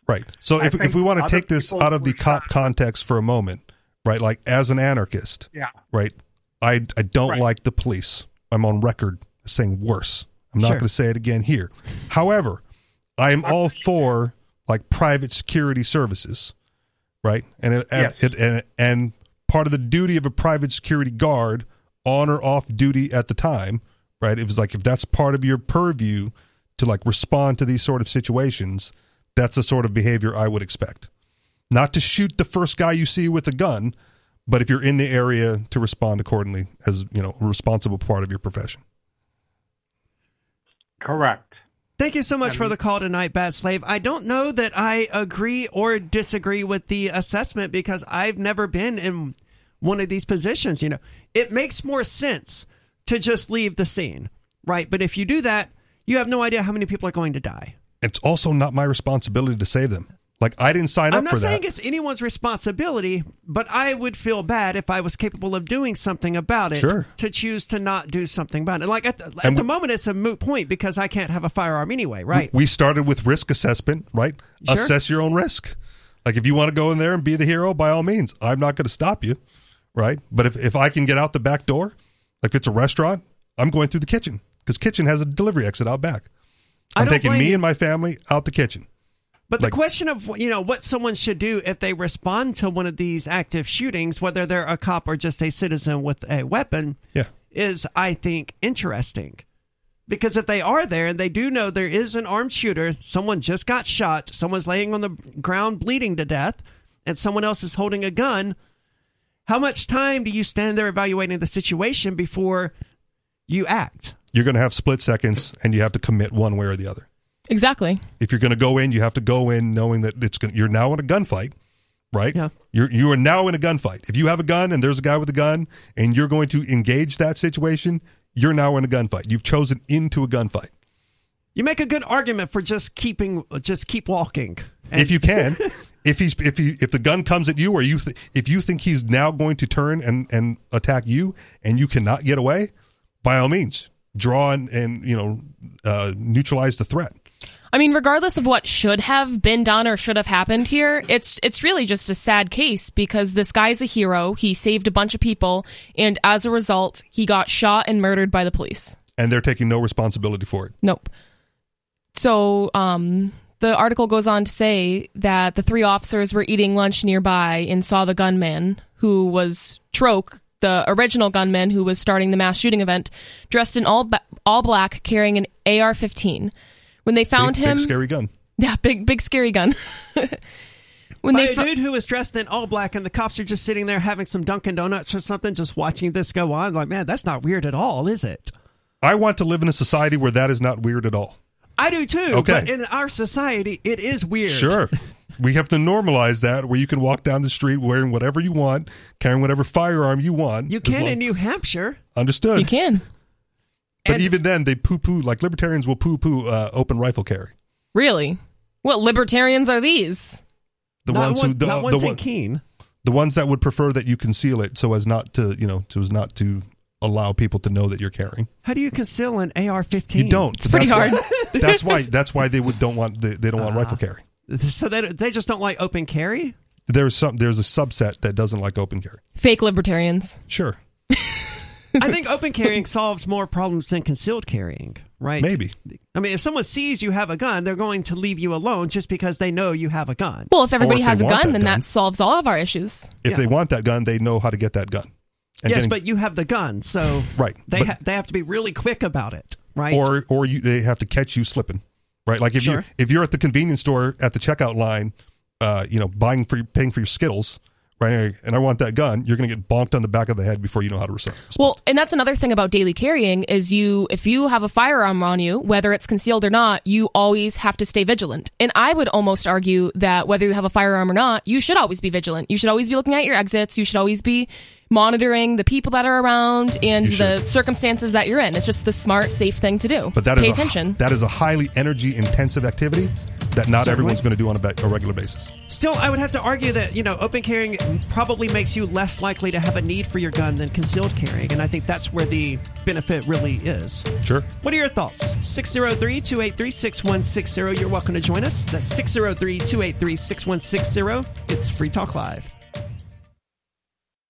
Right. So I if if we want to take this out of the were cop shot. context for a moment, right? Like as an anarchist, Yeah. right? I I don't Right. like the police. I'm on record saying worse. I'm not Sure. going to say it again here. However, I am all for like private security services, right? And it, Yes. it, and and part of the duty of a private security guard, on or off duty at the time, right? It was like if that's part of your purview to like respond to these sort of situations, that's the sort of behavior I would expect. Not to shoot the first guy you see with a gun, but if you're in the area to respond accordingly as you know a responsible part of your profession. Correct. Thank you so much for the call tonight, Bad Slave. I don't know that I agree or disagree with the assessment because I've never been in one of these positions. You know, it makes more sense to just leave the scene, right? But if you do that, you have no idea how many people are going to die. It's also not my responsibility to save them. Like I didn't sign up. I'm not saying it's anyone's responsibility, but I would feel bad if I was capable of doing something about it Sure. to choose to not do something about it. Like at the, at the we- moment, it's a moot point because I can't have a firearm anyway, right? We started with risk assessment, right? Sure. Assess your own risk. Like if you want to go in there and be the hero, by all means, I'm not going to stop you, right? But if, if I can get out the back door, like if it's a restaurant, I'm going through the kitchen because kitchen has a delivery exit out back. I'm taking me you. and my family out the kitchen. But the Like- question of you know what someone should do if they respond to one of these active shootings, whether they're a cop or just a citizen with a weapon, Yeah. is I think interesting. Because if they are there and they do know there is an armed shooter, someone just got shot, someone's laying on the ground bleeding to death, and someone else is holding a gun, how much time do you stand there evaluating the situation before you act? You're going to have split seconds and you have to commit one way or the other. Exactly. If you're going to go in, you have to go in knowing that it's going. You're now in a gunfight, right? Yeah. You're you are now in a gunfight. If you have a gun and there's a guy with a gun and you're going to engage that situation, you're now in a gunfight. You've chosen into a gunfight. You make a good argument for just keeping, just keep walking. And- if you can, if he's if he if the gun comes at you or you th- if you think he's now going to turn and and attack you and you cannot get away, by all means, draw and and you know uh, neutralize the threat. I mean, regardless of what should have been done or should have happened here, it's it's really just a sad case because this guy's a hero. He saved a bunch of people, and as a result, he got shot and murdered by the police. and they're taking no responsibility for it. Nope. So, um, the article goes on to say that the three officers were eating lunch nearby and saw the gunman, who was Troyke, the original gunman who was starting the mass shooting event, dressed in all ba- all black, carrying an AR-15. When they found See? him, big scary gun. yeah, big big scary gun. when By they a fo- dude who was dressed in all black and the cops are just sitting there having some Dunkin' Donuts or something, just watching this go on. Like, man, that's not weird at all, is it? I want to live in a society where that is not weird at all. I do too. Okay. But in our society, it is weird. Sure. We have to normalize that where you can walk down the street wearing whatever you want, carrying whatever firearm you want. You can long- in New Hampshire. Understood. you can But And- even then, they poo poo, like libertarians will poo poo uh, open rifle carry. really. What libertarians are these? The not ones one, who, the, not the, ones in one- Keene. the ones that would prefer that you conceal it so as not to, you know, so as not to allow people to know that you're carrying. How do you conceal an AR-15? You don't. It's pretty that's hard. Why, that's why. That's why they would don't want. They, they don't want rifle carry. So they, they just don't like open carry? There's some. There's a subset that doesn't like open carry. Fake libertarians. Sure, I think open carrying solves more problems than concealed carrying, right? maybe. I mean, if someone sees you have a gun, they're going to leave you alone just because they know you have a gun. Well, if everybody if has a gun, that then gun. that solves all of our issues. If Yeah. they want that gun, they know how to get that gun. And yes, getting- but you have the gun, so Right, They but- ha- they have to be really quick about it, right? or or you they have to catch you slipping, right? Like if Sure. you if you're at the convenience store at the checkout line, uh, you know, buying for paying for your Skittles, right? And I want that gun, you're going to get bonked on the back of the head before you know how to respond. Well, and that's another thing about daily carrying is you if you have a firearm on you, whether it's concealed or not, you always have to stay vigilant. And I would almost argue that whether you have a firearm or not, you should always be vigilant. You should always be looking at your exits. You should always be monitoring the people that are around and the circumstances that you're in. It's just the smart, safe thing to do. But that is pay a, attention. That is a highly energy intensive activity that not Certainly. everyone's going to do on a, ba- a regular basis. Still, I would have to argue that you know open carrying probably makes you less likely to have a need for your gun than concealed carrying, and I think that's where the benefit really is. Sure. What are your thoughts? 603 283 6160. You're welcome to join us. That's 603 283 6160. It's Free Talk Live.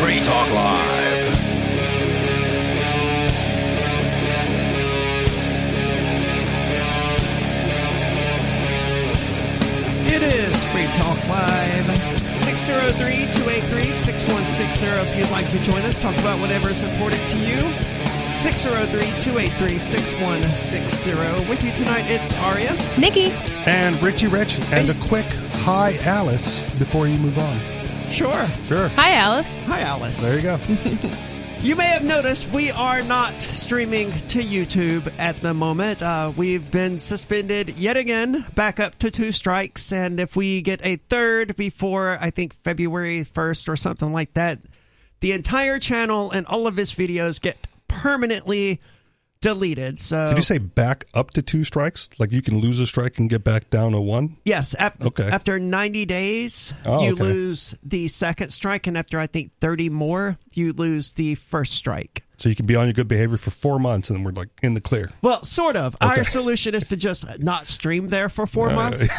Free Talk Live. It is Free Talk Live. 603-283-6160 if you'd like to join us. Talk about whatever is important to you. 603-283-6160. With you tonight, it's Aria. Nikki. And Richie Rich, and a quick hi, Alice, before you move on. Sure. Sure. Hi, Alice. Hi, Alice. There you go. You may have noticed we are not streaming to YouTube at the moment. Uh, we've been suspended yet again, back up to two strikes. And if we get a third before, I think, February 1st or something like that, the entire channel and all of his videos get permanently deleted. So, Did you say back up to two strikes? Like you can lose a strike and get back down to one? Yes, Okay. after 90 days, Oh, you okay. lose the second strike, and after I think 30 more, you lose the first strike. So you can be on your good behavior for four months and then we're like in the clear. Well, sort of. Our solution is to just not stream there for four months.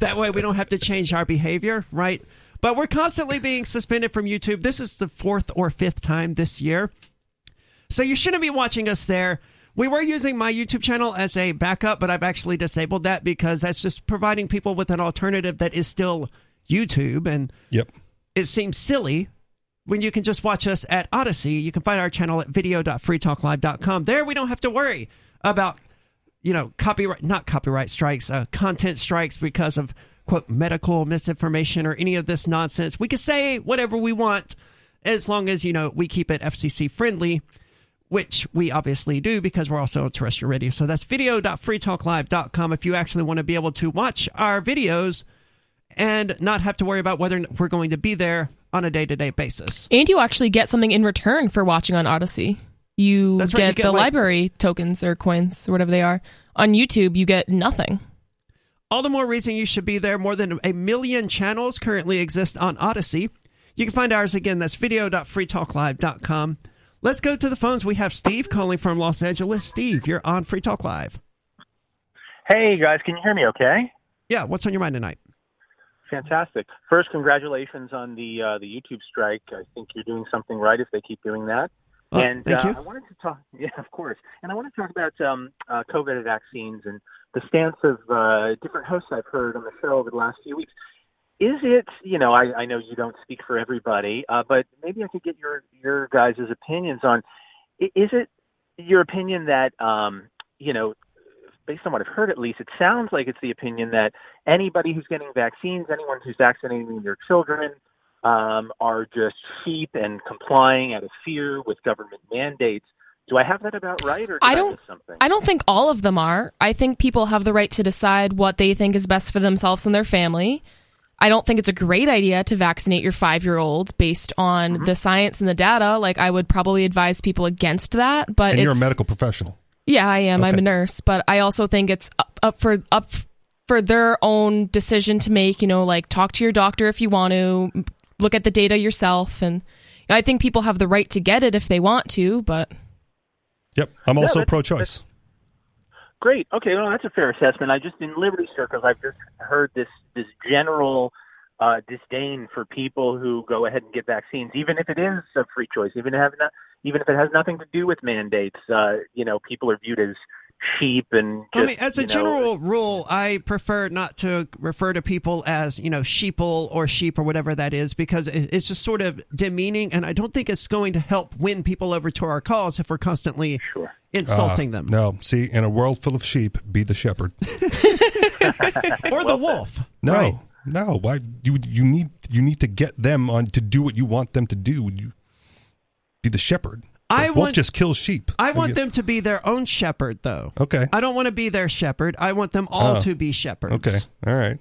that way we don't have to change our behavior, right? But we're constantly being suspended from YouTube. This is the fourth or fifth time this year. So you shouldn't be watching us there. We were using my YouTube channel as a backup, but I've actually disabled that because that's just providing people with an alternative that is still YouTube. And Yep. it seems silly when you can just watch us at Odysee. You can find our channel at video.freetalklive.com. There we don't have to worry about, you know, copyright, not copyright strikes, uh, content strikes because of, quote, medical misinformation or any of this nonsense. We can say whatever we want as long as, you know, we keep it FCC friendly. Which we obviously do because we're also on terrestrial radio. So that's video.freetalklive.com if you actually want to be able to watch our videos and not have to worry about whether we're going to be there on a day to day basis. And you actually get something in return for watching on Odysee. You, That's get, you get, the like- LBRY tokens or coins or whatever they are. On YouTube, you get nothing. All the more reason you should be there. More than a million channels currently exist on Odysee. You can find ours again. That's video.freetalklive.com. Let's go to the phones. We have Steve calling from Los Angeles. Steve, you're on Free Talk Live. Hey guys, can you hear me okay? Yeah, what's on your mind tonight? Fantastic. First, congratulations on the uh, the YouTube strike. I think you're doing something right if they keep doing that. Oh, and thank uh, you. I wanted to talk, yeah, of course. And I want to talk about um, uh, COVID vaccines and the stance of uh, different hosts I've heard on the show over the last few weeks. Is it, you know, I, I know you don't speak for everybody, uh, but maybe I could get your your guys' opinions on. Is it your opinion that, um, you know, based on what I've heard at least, it sounds like it's the opinion that anybody who's getting vaccines, anyone who's vaccinating their children, um, are just sheep and complying out of fear with government mandates. Do I have that about right, or I I don't- something? I don't think all of them are. I think people have the right to decide what they think is best for themselves and their family. I don't think it's a great idea to vaccinate your five year old based on Mm-hmm. the science and the data. Like, I would probably advise people against that. But And you're a medical professional. Yeah, I am. I'm a nurse, but I also think it's up, up for up for their own decision to make. You know, like talk to your doctor if you want to, look at the data yourself, and I think people have the right to get it if they want to. But Yep. I'm also that's- pro choice. Great. Okay, well, that's a fair assessment. I just in Liberty circles, I've just heard this this general uh, disdain for people who go ahead and get vaccines, even if it is a free choice, even if have not, even if it has nothing to do with mandates. Uh, you know, people are viewed as sheep and. Just, I mean, as a you know, general rule, I prefer not to refer to people as, you know, sheeple or sheep or whatever that is because it's just sort of demeaning, and I don't think it's going to help win people over to our cause if we're constantly Sure. insulting Uh, them. No, see, in a world full of sheep, be the shepherd. Or the wolf. No, Right. no. Why you you need you need to get them on to do what you want them to do. You be the shepherd. The I wolf want- just kills sheep. I want You- them to be their own shepherd, though. Okay. I don't want to be their shepherd. I want them all Oh. to be shepherds. Okay. All right.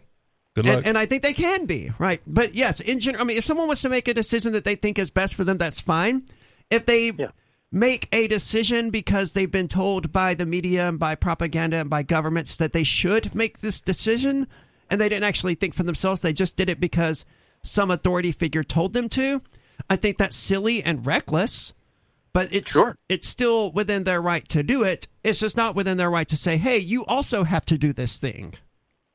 Good luck. And, and I think they can be right, but yes, in general, I mean, if someone wants to make a decision that they think is best for them, that's fine. If they Yeah. make a decision because they've been told by the media and by propaganda and by governments that they should make this decision, and they didn't actually think for themselves, they just did it because some authority figure told them to. I think that's silly and reckless. But it's Sure. it's still within their right to do it. It's just not within their right to say, "Hey, you also have to do this thing."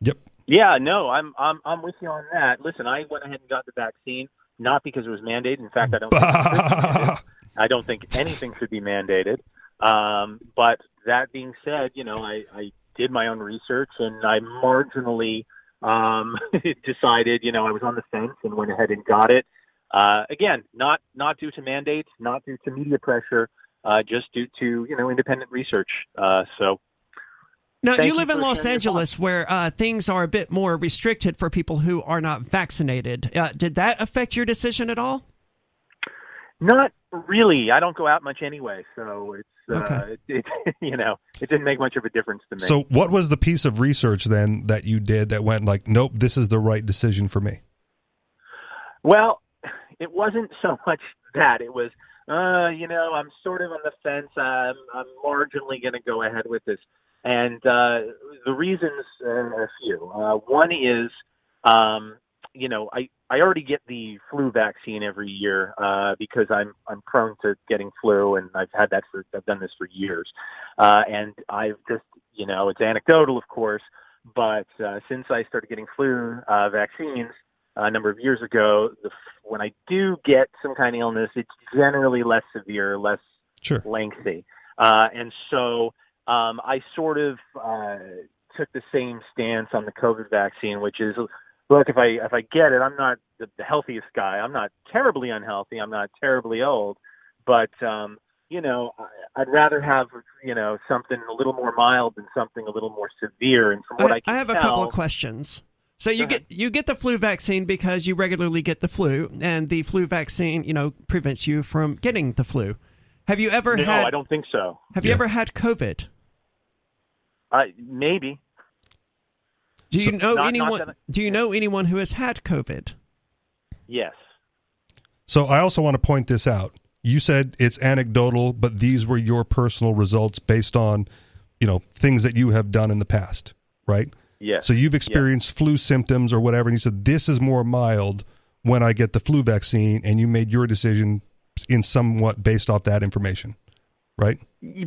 yep. Yeah, no, I'm I'm I'm with you on that. Listen, I went ahead and got the vaccine not because it was mandated. In fact, I don't. think it should be mandated. I don't think anything should be mandated. Um, but that being said, you know, I, I did my own research and I marginally um, decided, you know, I was on the fence and went ahead and got it. Uh, again, not not due to mandates, not due to media pressure, uh, just due to you know independent research. Uh, so Now Thank you you live in Los Angeles, where uh, things are a bit more restricted for people who are not vaccinated. Uh, did that affect your decision at all? Not really. I don't go out much anyway, so it's uh, Okay. it, it, you know it didn't make much of a difference to me. So, what was the piece of research then that you did that went like, nope, this is the right decision for me? well, it wasn't so much that it was, uh, you know, I'm sort of on the fence. I'm I'm marginally going to go ahead with this, and uh, the reasons uh, are a few. Uh, one is, um, you know, I I already get the flu vaccine every year uh, because I'm I'm prone to getting flu, and I've had that for I've done this for years, uh, and I've just you know it's anecdotal, of course, but uh, since I started getting flu uh, vaccines uh, a number of years ago, the, when I do get some kind of illness, it's generally less severe, less Sure. lengthy, uh, and so um, I sort of uh, took the same stance on the COVID vaccine, which is, look, if I if I get it, I'm not the, the healthiest guy. I'm not terribly unhealthy. I'm not terribly old, but um, you know, I- I'd rather have you know something a little more mild than something a little more severe. And from what I, I, can have a couple of questions. So you get you get the flu vaccine because you regularly get the flu, and the flu vaccine, you know, prevents you from getting the flu. Have you ever no, had? No, I don't think so. Have you ever had COVID? Uh, maybe. Do you So- know Not- not anyone? that I- do you know anyone who has had COVID? Yes. So, I also want to point this out. You said it's anecdotal, but these were your personal results based on, you know, things that you have done in the past, right? Yes. So you've experienced flu symptoms or whatever, and you said this is more mild when I get the flu vaccine, and you made your decision in somewhat based off that information, right?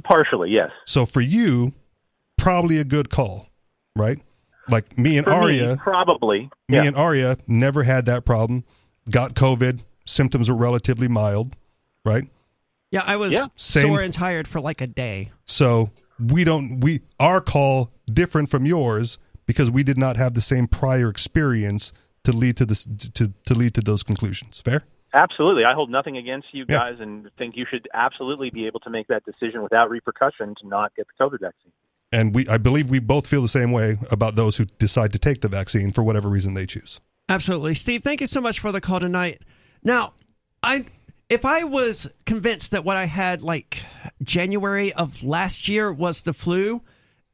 Partially, yes. So for you, probably a good call, right? Like me and For Aria, me, probably. me yeah. and Aria never had that problem. Got COVID, symptoms were relatively mild, right? Yeah, I was Yeah. Same- sore and tired for like a day. So we don't we our call different from yours because we did not have the same prior experience to lead to this to to lead to those conclusions. Fair? Absolutely. I hold nothing against you Yeah. guys and think you should absolutely be able to make that decision without repercussion to not get the COVID vaccine. And we I believe we both feel the same way about those who decide to take the vaccine for whatever reason they choose. Absolutely, Steve. Thank you so much for the call tonight. Now, I if I was convinced that what I had like January of last year was the flu,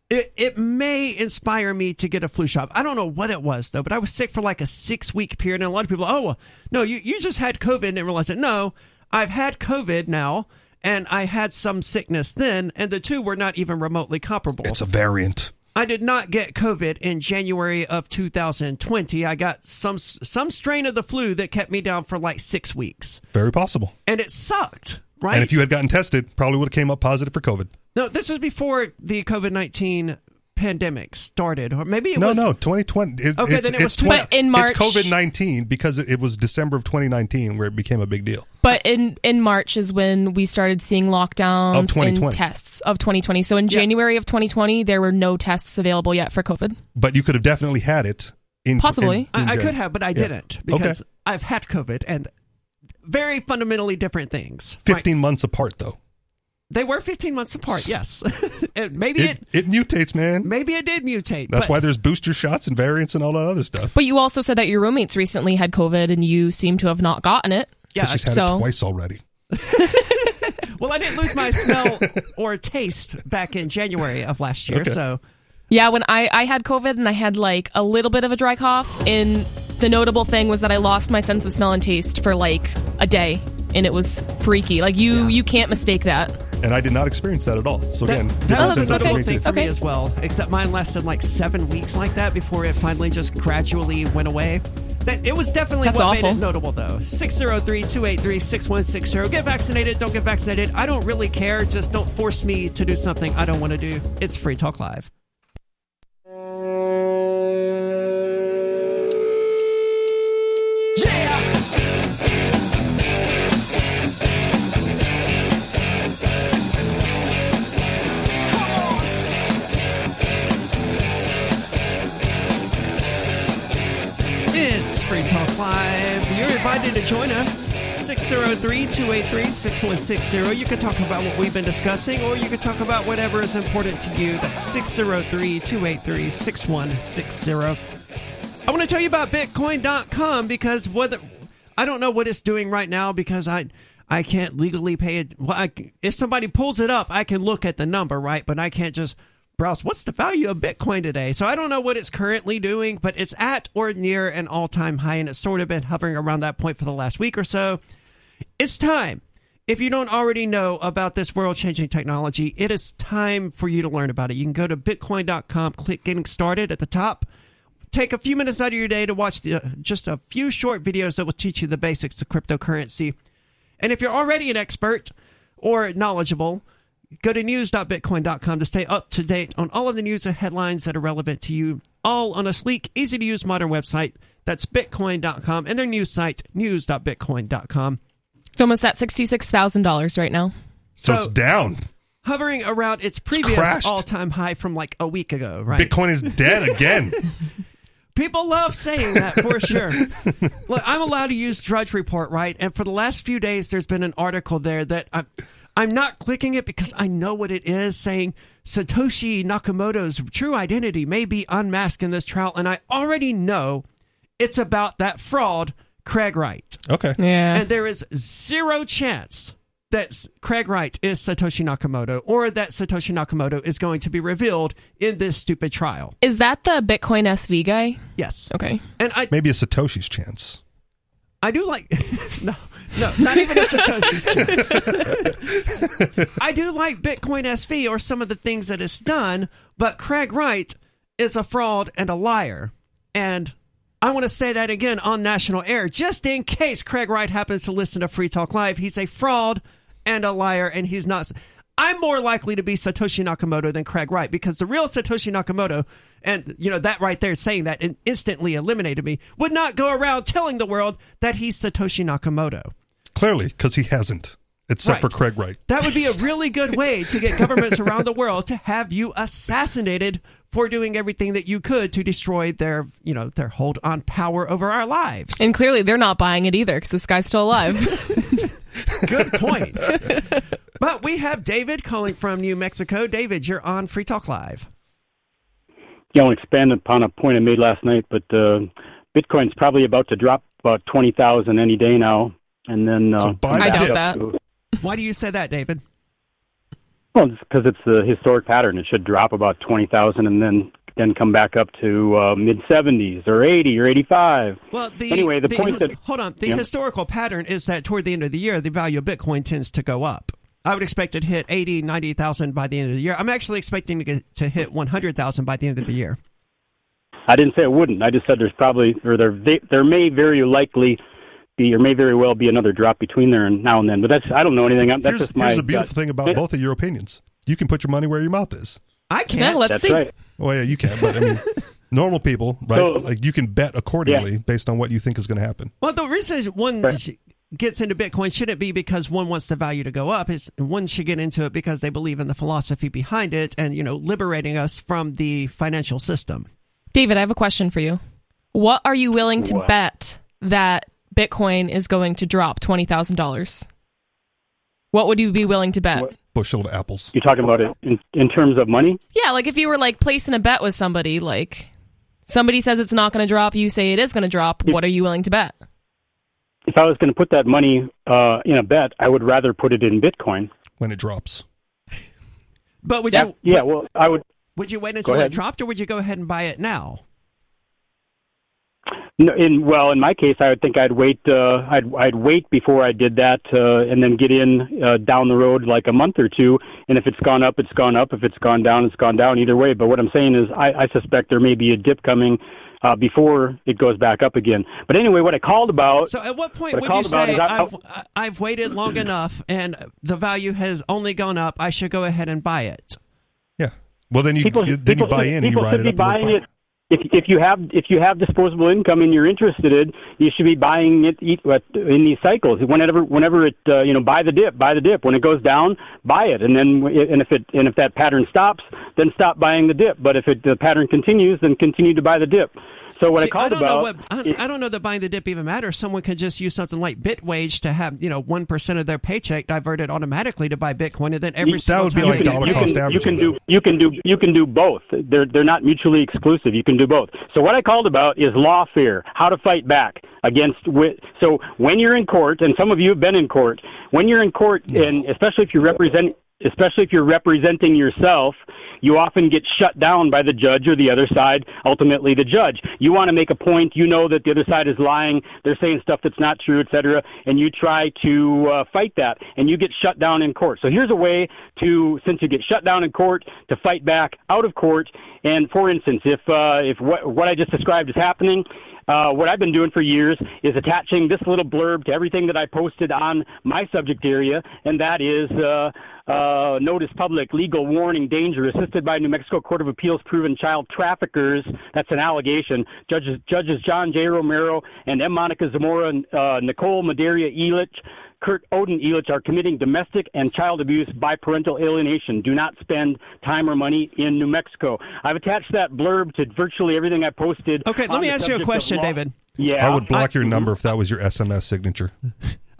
it, it may inspire me to get a flu shot. I don't know what it was though, but I was sick for like a six week period, and a lot of people, oh well, no, you you just had COVID and didn't realize it. No, I've had COVID now, and I had some sickness then, and the two were not even remotely comparable. It's a variant. I did not get COVID in January of 2020. I got some some strain of the flu that kept me down for like six weeks, Very possible. and it sucked. Right? And if you had gotten tested, probably would have came up positive for COVID. no, this was before the COVID 19 pandemic started, or maybe it No, was. no, 2020. It, Okay, it's, then it was 20, But in March- it's COVID 19 because it, it was December of 2019 where it became a big deal. But But in in March is when we started seeing lockdowns 2020. and tests of 2020. So in Yeah. January of 2020, there were no tests available yet for COVID. But you could have definitely had it in Possibly. in- in I, I could have, but I Yeah. didn't because I've had COVID and very fundamentally different things. Right. 15 months apart though. They were 15 months apart, yes. maybe it, It, it mutates, man. maybe it did mutate. That's but why there's booster shots and variants and all that other stuff. But you also said that your roommates recently had COVID and you seem to have not gotten it. yeah, She's had so- it twice already. well, I didn't lose my smell or taste back in January of last year, Okay. so Yeah, when I, I had COVID and I had like a little bit of a dry cough, and the notable thing was that I lost my sense of smell and taste for like a day, and it was freaky. Like you you can't mistake that. And I did not experience that at all. So that, again, that was a symptoms notable thing too. for me as well. Except mine lasted like seven weeks like that before it finally just gradually went away. That, it was definitely That's what made it notable, though. 603-283-6160. Get vaccinated. Don't get vaccinated. I don't really care. Just don't force me to do something I don't want to do. It's Free Talk Live. Free Talk Live. You're invited to join us. 603-283-6160. You can talk about what we've been discussing, or you can talk about whatever is important to you. That's 603-283-6160. I want to tell you about Bitcoin.com because what I don't know what it's doing right now because I I can't legally pay it. Well, I, if somebody pulls it up, I can look at the number, right? But I can't just browse. What's the value of Bitcoin today? So I don't know what it's currently doing, but it's at or near an all time high, and it's sort of been hovering around that point for the last week or so. It's time. If you don't already know about this world changing technology, it is time for you to learn about it. You can go to bitcoin.com, click getting started at the top. Take a few minutes out of your day to watch the, uh, just a few short videos that will teach you the basics of cryptocurrency. And if you're already an expert or knowledgeable, go to news.bitcoin.com to stay up to date on all of the news and headlines that are relevant to you, all on a sleek, easy to use modern website. That's bitcoin.com and their news site, news.bitcoin.com. It's almost at sixty six thousand dollars right now. So, it's down. hovering around its previous crashed. all-time high from like a week ago, right? Bitcoin is dead again. People love saying that for sure. Look, I'm allowed to use Drudge Report, right? And for the last few days, there's been an article there that I'm, I'm not clicking it because I know what it is, saying Satoshi Nakamoto's true identity may be unmasked in this trial, and I already know it's about that fraud, Craig Wright. Okay. Yeah. And there is zero chance that Craig Wright is Satoshi Nakamoto or that Satoshi Nakamoto is going to be revealed in this stupid trial. Is that the Bitcoin SV guy? Yes. Okay. And I, Maybe a Satoshi's chance. I do like no, no, not even a Satoshi's chance. I do like Bitcoin SV or some of the things that it's done, but Craig Wright is a fraud and a liar. And I want to say that again on national air, just in case Craig Wright happens to listen to Free Talk Live. He's a fraud and a liar, and he's not. I'm more likely to be Satoshi Nakamoto than Craig Wright because the real Satoshi Nakamoto, and you know that right there saying that instantly eliminated me, would not go around telling the world that he's Satoshi Nakamoto. Clearly, because he hasn't, except Right. for Craig Wright. That would be a really good way to get governments around the world to have you assassinated for doing everything that you could to destroy their, you know, their hold on power over our lives. And clearly they're not buying it either because this guy's still alive. Good point. but we have David calling from New Mexico. David, you're on Free Talk Live. Yeah, I'll expand upon a point I made last night, but uh, Bitcoin's probably about to drop about twenty thousand any day now, and then uh, So I doubt that. to- Why do you say that, David? Well, because it's the historic pattern. It should drop about twenty thousand, and then then come back up to uh, mid seventies or eighty or eighty five. Well, the Anyway, the point that- hold on, the Yeah. historical pattern is that toward the end of the year, the value of Bitcoin tends to go up. I would expect it to hit 80, 90,000 by the end of the year. I'm actually expecting to get to hit 100,000 by the end of the year. I didn't say it wouldn't. I just said there's probably or there there may very likely be or may very well be another drop between there and now and then. But that's I don't know anything. That's Here's, just my here's the beautiful gut. thing about both of your opinions. You can put your money where your mouth is. I can't. let's That's see. right. Well, yeah, you can, but I mean, normal people, right? So- like you can bet accordingly based on what you think is going to happen. Well, the reason one Right. gets into Bitcoin shouldn't be because one wants the value to go up. It's one should get into it because they believe in the philosophy behind it and you know liberating us from the financial system. David, I have a question for you. What are you willing to What? bet that Bitcoin is going to drop twenty thousand dollars? What would you be willing to bet? What? Bushel of apples. You're talking about it in, in terms of money? Yeah, like if you were like placing a bet with somebody, like somebody says it's not going to drop, you say it is going to drop. What are you willing to bet? If I was going to put that money uh, in a bet, I would rather put it in Bitcoin. when it drops. But would Yeah, you yeah. Well, I would. would you wait until it dropped or would you go ahead and buy it now? No, in well, in my case, I would think I'd wait. Uh, I'd I'd wait before I did that, uh, and then get in uh, down the road like a month or two. And if it's gone up, it's gone up. If it's gone down, it's gone down. Either way. But what I'm saying is, I, I suspect there may be a dip coming uh, before it goes back up again. But anyway, what I called about. So at what point What would you say I- I've, I- I've waited long enough and the value has only gone up, I should go ahead and buy it? Yeah. Well, then you, people, you then you buy should, in and you ride should it be up. a buying it. If if you have if you have disposable income and you're interested in, you should be buying it in these cycles. Whenever whenever it uh, you know buy the dip, buy the dip. When it goes down, buy it, and then and if it and if that pattern stops, then stop buying the dip. But if it the pattern continues, then continue to buy the dip. So what See, I called don't know about. what I, I don't know that buying the dip even matters. Someone could just use something like Bitwage to have you know one percent of their paycheck diverted automatically to buy Bitcoin, and then every You- single would be like dollar cost can, you averaging, can do you can do you can do both. They're they're not mutually exclusive. You can do both. So what I called about is lawfare, how to fight back against. wi- So when you're in court, and some of you have been in court, when you're in court, and especially if you represent, especially if you're representing yourself. You often get shut down by the judge or the other side, ultimately the judge. You want to make a point, you know that the other side is lying, they're saying stuff that's not true, et cetera, and you try to uh, fight that, and you get shut down in court. So here's a way to, since you get shut down in court, to fight back out of court. And for instance, if uh, if what what I just described is happening, uh, what I've been doing for years is attaching this little blurb to everything that I posted on my subject area, and that is uh, uh, notice public, legal warning, danger, assisted by New Mexico Court of Appeals proven child traffickers. That's an allegation. Judges, judges John J. Romero and M. Monica Zamora, uh, Nicole Maderia Elich, Kurt Odin Elich are committing domestic and child abuse by parental alienation. Do not spend time or money in New Mexico. I've attached that blurb to virtually everything I posted. Okay, let me ask you a question. David. Yeah, I would block I- your number if that was your SMS signature.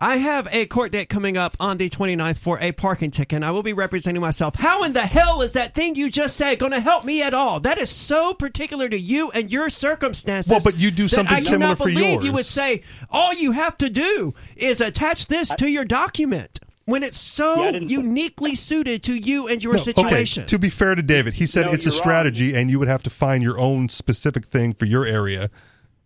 I have a court date coming up on the 29th for a parking ticket. and I will be representing myself. How in the hell is that thing you just said going to help me at all? That is so particular to you and your circumstances. Well, but you do that something I do similar not for believe You would say all you have to do is attach this to your document when it's so Yeah, uniquely suited to you and your No, situation. Okay, to be fair to David, he said No, it's a you're wrong. strategy, and you would have to find your own specific thing for your area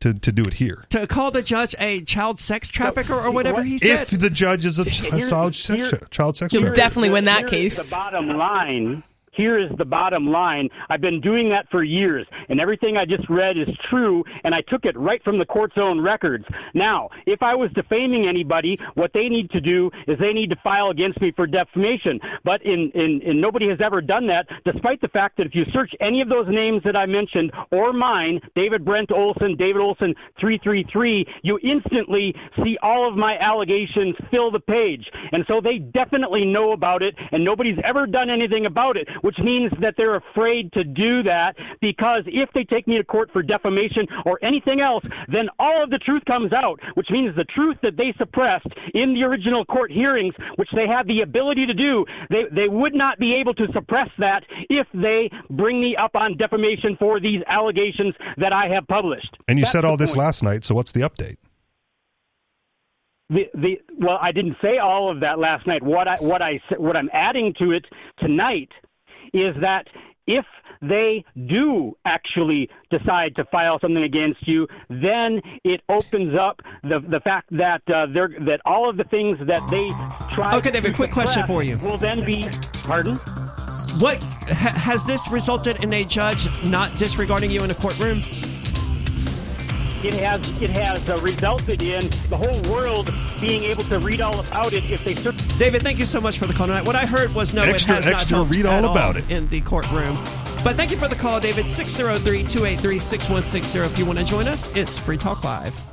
to, to do it here. to call the judge a child sex trafficker or whatever what- he said. If the judge is a ch- Here's- child sex, here- child sex You'll trafficker. definitely win that case. The bottom line. Here is the bottom line. I've been doing that for years, and everything I just read is true, and I took it right from the court's own records. Now, if I was defaming anybody, what they need to do is they need to file against me for defamation. But in, in, in nobody has ever done that, despite the fact that if you search any of those names that I mentioned or mine, David Brent Olson, David Olson 333, you instantly see all of my allegations fill the page. And so they definitely know about it, and nobody's ever done anything about it, which means that they're afraid to do that because if they take me to court for defamation or anything else, then all of the truth comes out, which means the truth that they suppressed in the original court hearings, which they have the ability to do, they, they would not be able to suppress that if they bring me up on defamation for these allegations that I have published. And you That's said all this point. last night, so what's the update? the the well I didn't say all of that last night. What I what I what I'm adding to it tonight is that if they do actually decide to file something against you, then it opens up the the fact that uh, they're that all of the things that they try. Okay, David, to quick question for you. Will then be pardon. What ha, has this resulted in a judge not disregarding you in a courtroom? It has it has uh, resulted in the whole world being able to read all about it if they search. David, thank you so much for the call tonight. What I heard was no, Extra, it has extra, not helped read all at about it. in the courtroom. But thank you for the call, David. 603 283 6160. If you want to join us, it's Free Talk Live.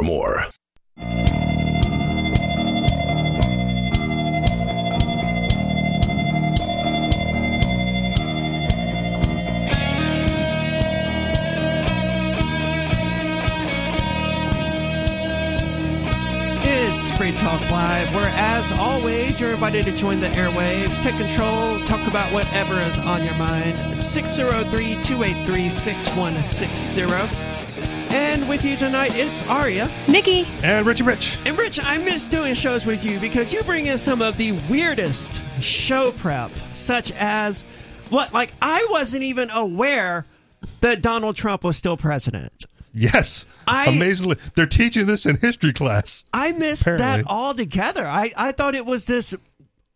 more. It's Free Talk Live, where, as always, you're invited to join the airwaves, take control, talk about whatever is on your mind. 603 283 6160. And with you tonight, it's Aria. Nikki. And Richie Rich. And Rich, I miss doing shows with you because you bring in some of the weirdest show prep, such as what, like, I wasn't even aware that Donald Trump was still president. Yes. I- Amazingly. They're teaching this in history class. I missed Apparently. that altogether. I, I thought it was this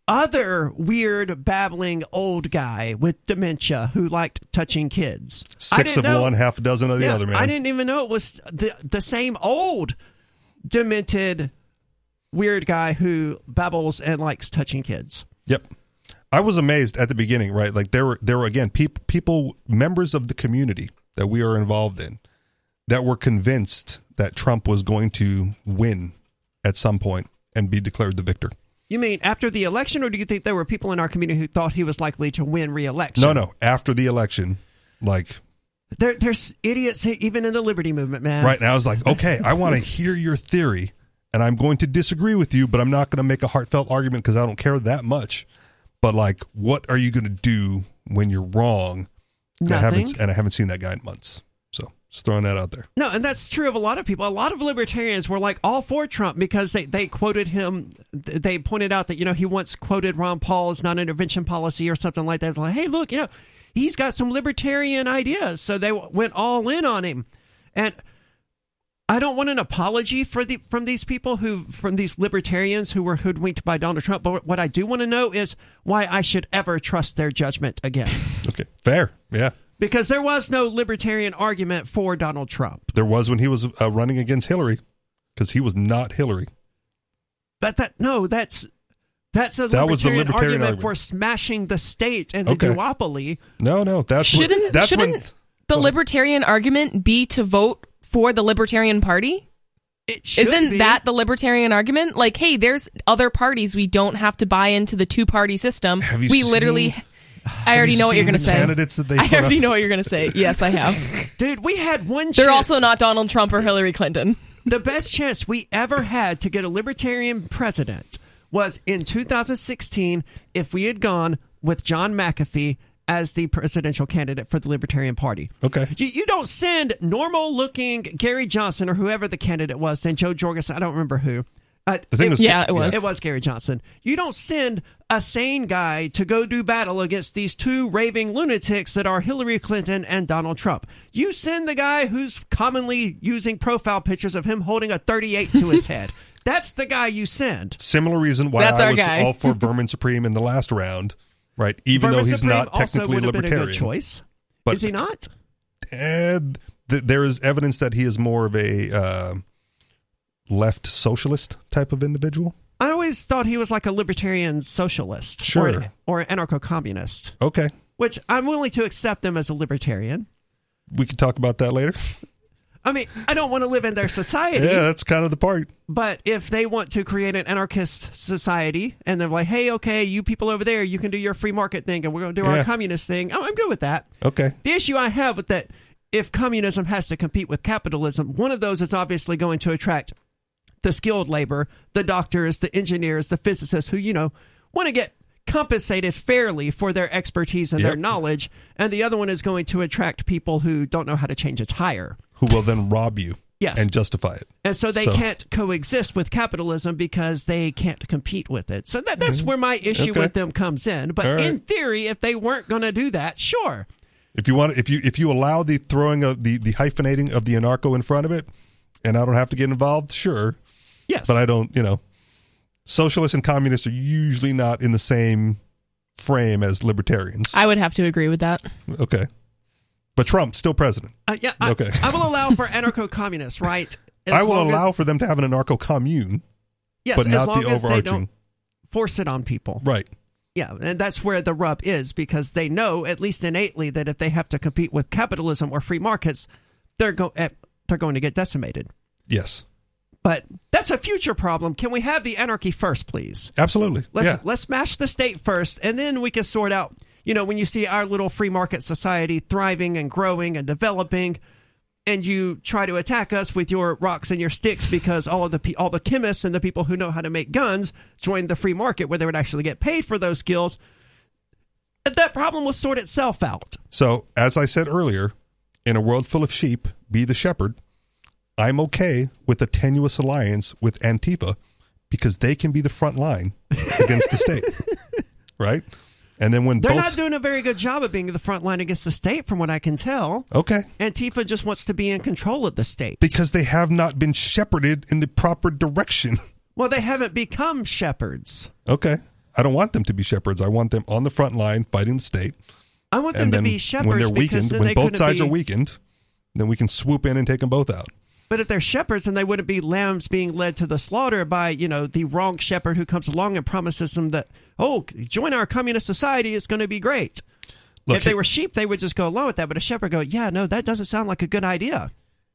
other weird, babbling old guy with dementia who liked touching kids. Six of know- one, half a dozen of the Yeah, other, man. I didn't even know it was the the same old, demented, weird guy who babbles and likes touching kids. Yep. I was amazed at the beginning, right? Like there were there were again people people members of the community that we are involved in that were convinced that Trump was going to win at some point and be declared the victor. You mean after the election, or do you think there were people in our community who thought he was likely to win re-election? No, no, after the election, like There, there's idiots even in the liberty movement, man. right now I was like, okay, I want to hear your theory and I'm going to disagree with you, but I'm not going to make a heartfelt argument because I don't care that much. But like, what are you going to do when you're wrong? And I and I haven't seen that guy in months. Just throwing that out there. No, and that's true of a lot of people. A lot of libertarians were like all for Trump because they, they quoted him. They pointed out that, you know, he once quoted Ron Paul's non intervention policy or something like that. It's like, hey, look, you know, he's got some libertarian ideas. So they went all in on him. And I don't want an apology for the from these people who from these libertarians who were hoodwinked by Donald Trump. But what I do want to know is why I should ever trust their judgment again. Okay, fair. Yeah, because there was no libertarian argument for Donald Trump. there was when he was uh, running against Hillary because he was not Hillary. But that no, that's that's a That was the libertarian, libertarian argument, argument. for smashing the state and the Okay. duopoly. No, no, that's Shouldn't that's shouldn't when the libertarian argument be to vote for the Libertarian Party? It should Isn't be. that the libertarian argument? Like, hey, there's other parties. We don't have to buy into the two party system. Have you we literally. Seen- I already you know what you're going to say. candidates that they I already up? know what you're going to say. Yes, I have. dude? We had one. Chance They're chance. also not Donald Trump or Hillary Clinton. the best chance we ever had to get a libertarian president was in 2016 if we had gone with John McAfee as the presidential candidate for the Libertarian Party. Okay. You, you don't send normal looking Gary Johnson or whoever the candidate was, then Jo Jorgensen, I don't remember who. Uh, The thing was- Yeah, it was. It was Gary Johnson. You don't send a sane guy to go do battle against these two raving lunatics that are Hillary Clinton and Donald Trump. You send the guy who's commonly using profile pictures of him holding a 38 to his head. That's the guy you send. similar reason why That's I was guy. all for Vermin Supreme in the last round, right? Even though he's Supreme not also technically would have been a libertarian. good choice. But- Is he not? And th- there is evidence that he is more of a uh, left socialist type of individual. I always thought he was like a libertarian socialist Sure. or, an, or an anarcho communist, Okay, which I'm willing to accept them as a libertarian. we can talk about that later. I mean, I don't want to live in their society. Yeah, that's kind of the part. But if they want to create an anarchist society and they're like, hey, okay, you people over there, you can do your free market thing and we're going to do Yeah. our communist thing, I'm good with that. Okay, The issue I have with that, if communism has to compete with capitalism, one of those is obviously going to attract the skilled labor, the doctors, the engineers, the physicists who, you know, want to get compensated fairly for their expertise and their knowledge. And the other one is going to attract people who don't know how to change a tire. who will then rob you Yes. and justify it. And so they So- can't coexist with capitalism because they can't compete with it. So that, that's where my issue Mm-hmm. Okay. with them comes in. But right. in theory, if they weren't going to do that, sure. If you want, if you if you allow the throwing of the the hyphenating of the anarcho in front of it, and I don't have to get involved, sure. Yes. But I don't, you know, socialists and communists are usually not in the same frame as libertarians. I would have to agree with that. Okay. But Trump, still president. Uh, yeah, I, Okay. I will allow for anarcho-communists, right? As I will long as- allow for them to have an anarcho commune, yes, but as not long the as they overarching. don't force it on people. Right. Yeah, and that's where the rub is because they know, at least innately, that if they have to compete with capitalism or free markets, they're go eh, they're going to get decimated. Yes. But that's a future problem. Can we have the anarchy first, please? Absolutely. Let's yeah. let's smash the state first, and then we can sort out. You know, when you see our little free market society thriving and growing and developing, and you try to attack us with your rocks and your sticks because all of the all the chemists and the people who know how to make guns joined the free market where they would actually get paid for those skills. That problem will sort itself out. So, as I said earlier, in a world full of sheep, be the shepherd. I'm okay with a tenuous alliance with Antifa because they can be the front line against the state. Right? And then when They're both not doing a very good job of being the front line against the state, from what I can tell. Okay. Antifa just wants to be in control of the state. Because they have not been shepherded in the proper direction. Well, they haven't become shepherds. Okay. I don't want them to be shepherds. I want them on the front line fighting the state. I want them to be shepherds when they're because weakened, when they both sides be, are weakened, then we can swoop in and take them both out. But if they're shepherds, then they wouldn't be lambs being led to the slaughter by you know the wrong shepherd who comes along and promises them that oh join our communist society, it's going to be great. Look, if they were sheep, they would just go along with that. But a shepherd go, yeah, no, that doesn't sound like a good idea.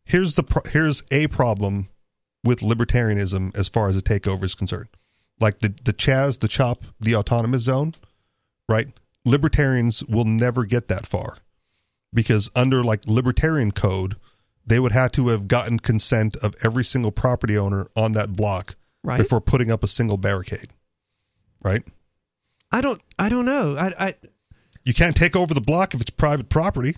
here's the pro- here's a problem with libertarianism as far as a takeover is concerned. Like the the Chaz, the Chop, the autonomous zone, right? Libertarians will never get that far because under like libertarian code, they would have to have gotten consent of every single property owner on that block Right. before putting up a single barricade. Right? I don't, I don't know. I, I You can't take over the block if it's private property.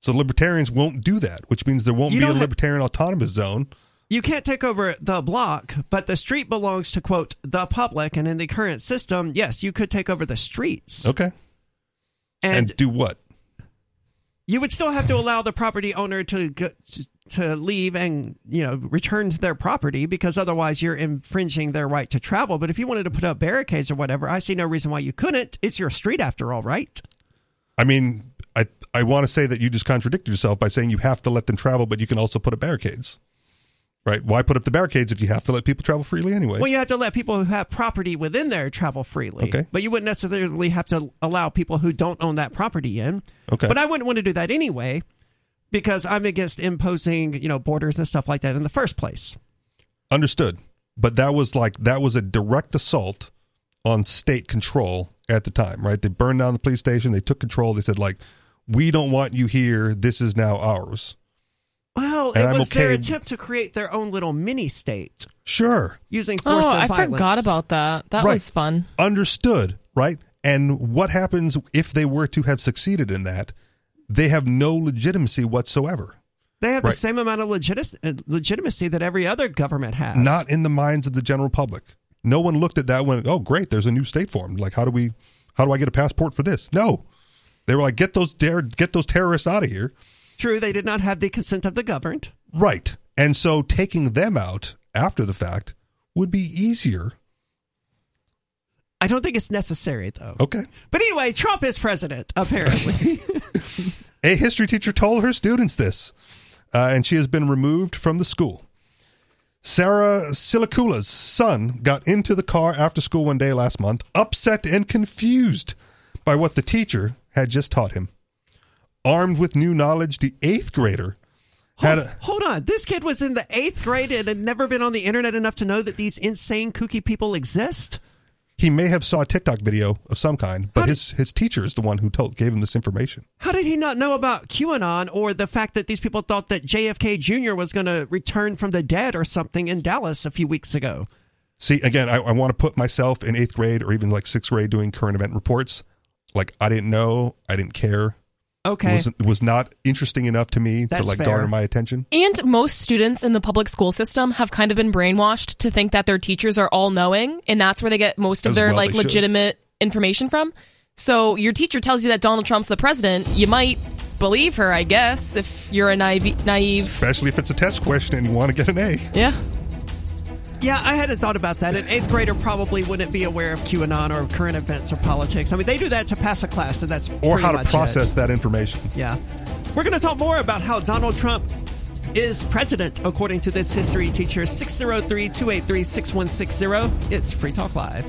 So libertarians won't do that, which means there won't be a libertarian autonomous zone. you can't take over the block, but the street belongs to quote the public. And in the current system, yes, you could take over the streets, Okay. and, and do what? You would still have to allow the property owner to to leave and you know return to their property because otherwise you're infringing their right to travel. But if you wanted to put up barricades or whatever, I see no reason why you couldn't. It's your street after all, right? I mean, I I want to say that you just contradicted yourself by saying you have to let them travel, but you can also put up barricades. Right? Why put up the barricades if you have to let people travel freely anyway? Well, you have to let people who have property within there travel freely. Okay. But you wouldn't necessarily have to allow people who don't own that property in. Okay. But I wouldn't want to do that anyway because I'm against imposing, you know, borders and stuff like that in the first place. Understood. But that was like that was a direct assault on state control at the time, right? They burned down the police station, they took control, they said like we don't want you here. This is now ours. Well, And it I'm was their attempt to create their own little mini state Sure. using force Oh, and I violence. forgot about that. That Right. was fun. Understood, right? And what happens if they were to have succeeded in that? They have no legitimacy whatsoever. They have Right. the same amount of legis- uh, legitimacy that every other government has. Not in the minds of the general public. No one looked at that and went, "Oh, great, there's a new state formed. Like, how do we, how do I get a passport for this?" No, they were like, "Get those dare, get those terrorists out of here." True. They did not have the consent of the governed. Right. And so taking them out after the fact would be easier. I don't think it's necessary though. Okay. But anyway, Trump is president apparently. A history teacher told her students this, uh, and she has been removed from the school. Sarah Silicula's son got into the car after school one day last month, upset and confused by what the teacher had just taught him. Armed with new knowledge, the eighth grader had hold, a, hold on. This kid was in the eighth grade and had never been on the internet enough to know that these insane kooky people exist. he may have saw a TikTok video of some kind, but did- his his teacher is the one who told gave him this information. How did he not know about QAnon or the fact that these people thought that JFK Jr. was going to return from the dead or something in Dallas a few weeks ago? See, again, I, I want to put myself in eighth grade or even like sixth grade doing current event reports. Like I didn't know, I didn't care. Okay. was was not interesting enough to me That's to like fair. garner my attention. And most students in the public school system have kind of been brainwashed to think that their teachers are all knowing, and that's where they get most of As their well like they should. legitimate information from. So your teacher tells you that Donald Trump's the president, you might believe her, I guess, if you're a naive. naive. Especially if it's a test question and you want to get an A. Yeah. Yeah, I hadn't thought about that. An eighth grader probably wouldn't be aware of QAnon or current events or politics. I mean, they do that to pass a class, and that's Or how to much it. process that information. Yeah. We're going to talk more about how Donald Trump is president, according to this history teacher. 603 283 6160. It's Free Talk Live.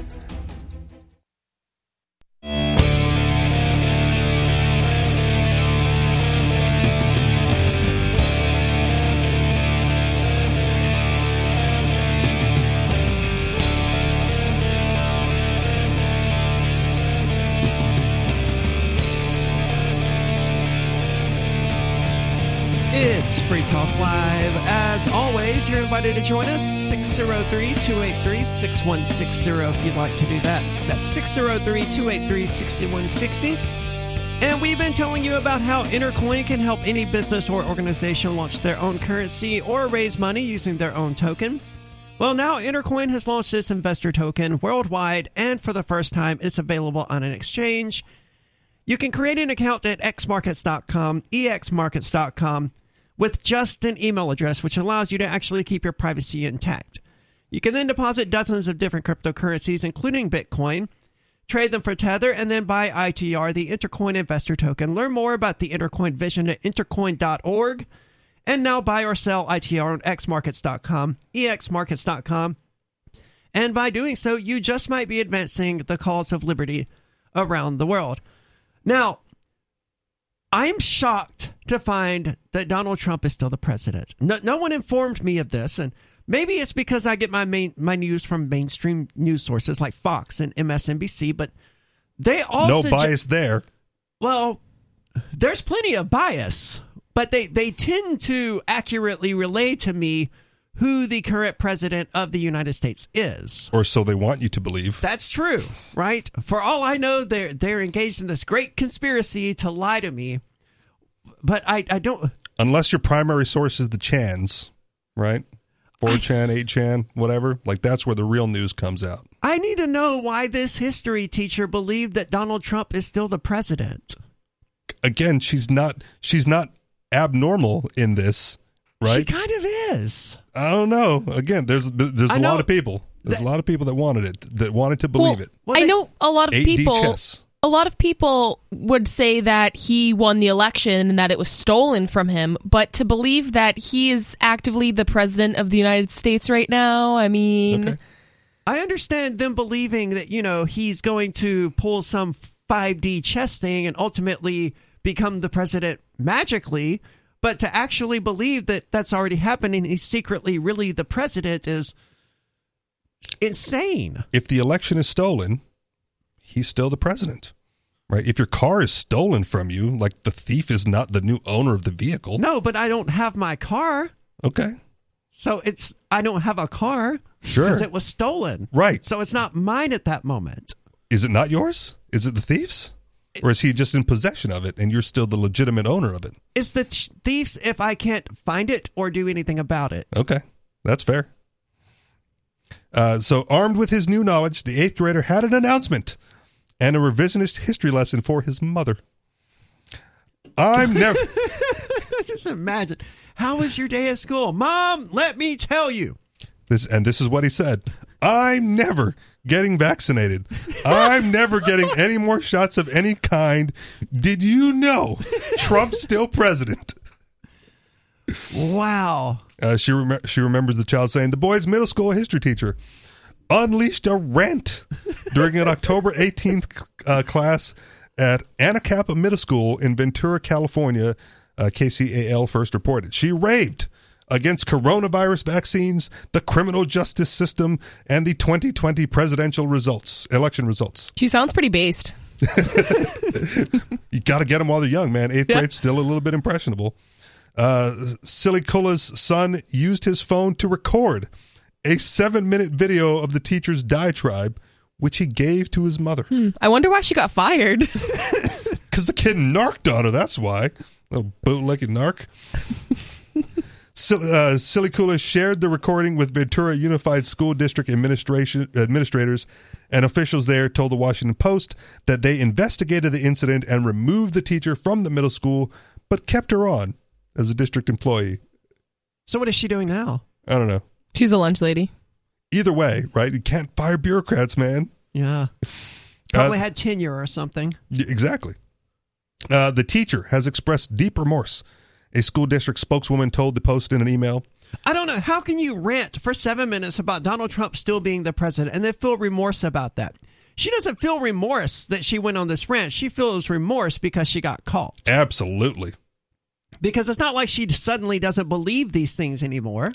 It's Free Talk Live. As always, you're invited to join us 603 283 6160 if you'd like to do that. That's 603 283 6160. And we've been telling you about how Intercoin can help any business or organization launch their own currency or raise money using their own token. Well, now Intercoin has launched its investor token worldwide, and for the first time, it's available on an exchange. You can create an account at xmarkets.com, exmarkets.com, with just an email address, which allows you to actually keep your privacy intact. You can then deposit dozens of different cryptocurrencies, including Bitcoin, trade them for Tether, and then buy ITR, the Intercoin Investor Token. Learn more about the Intercoin vision at intercoin.org. And now buy or sell ITR on xmarkets.com, exmarkets.com. And by doing so, you just might be advancing the cause of liberty around the world. Now, I'm shocked to find that Donald Trump is still the president. No, no one informed me of this, and maybe it's because I get my main my news from mainstream news sources like Fox and MSNBC. But they all No bias there. Well, there's plenty of bias, but they they tend to accurately relay to me who the current president of the United States is. Or so they want you to believe. That's true, right? For all I know, they're they're engaged in this great conspiracy to lie to me. But I, I don't Unless your primary source is the Chans, right? 4chan, 8chan, whatever. Like that's where the real news comes out. I need to know why this history teacher believed that Donald Trump is still the president. Again, she's not she's not abnormal in this, right? She kind of is. I don't know. Again, there's there's I a know lot of people. There's that- a lot of people that wanted it, that wanted to believe well, it. Well, I they- know a lot of people. chess. A lot of people would say that he won the election and that it was stolen from him, but to believe that he is actively the president of the United States right now, I mean, Okay. I understand them believing that, you know, he's going to pull some 5D chess thing and ultimately become the president magically, but to actually believe that that's already happening, he's secretly really the president is insane. If the election is stolen, he's still the president. Right? If your car is stolen from you, like the thief is not the new owner of the vehicle. No, but I don't have my car. Okay. So it's I don't have a car Sure. because it was stolen. Right. So it's not mine at that moment. Is it not yours? Is it the thief's? Or is he just in possession of it and you're still the legitimate owner of it? It's the thieves if I can't find it or do anything about it. Okay. That's fair. Uh, so, armed with his new knowledge, the eighth grader had an announcement and a revisionist history lesson for his mother. I'm never. Just imagine. How was your day at school? Mom, let me tell you. This and this is what he said. I'm never getting vaccinated. I'm never getting any more shots of any kind. Did you know Trump's still president? Wow. Uh, she rem- she remembers the child saying the boy's middle school history teacher unleashed a rant during an October 18th uh, class at Anacapa Middle School in Ventura, California. Uh, KCAL first reported she raved against coronavirus vaccines, the criminal justice system, and the 2020 presidential results, election results. she sounds pretty based. You got to get them while they're young, man. Eighth Yeah. grade's still a little bit impressionable. Uh, Silicula's son used his phone to record a seven minute video of the teacher's diatribe, which he gave to his mother. I wonder why she got fired. Because the kid narked on her, that's why. A bootlegged narc. Sil- uh, Silicula shared the recording with Ventura Unified School District administration administrators and officials there told the Washington Post that they investigated the incident and removed the teacher from the middle school, but kept her on as a district employee. So what is she doing now? I don't know. She's a lunch lady. Either way, right? You can't fire bureaucrats, man. Yeah. Probably Uh, had tenure or something. Exactly. Uh, the teacher has expressed deep remorse. A school district spokeswoman told the Post in an email. I don't know. How can you rant for seven minutes about Donald Trump still being the president and then feel remorse about that? She doesn't feel remorse that she went on this rant. She feels remorse because she got caught. Absolutely. Because it's not like she suddenly doesn't believe these things anymore.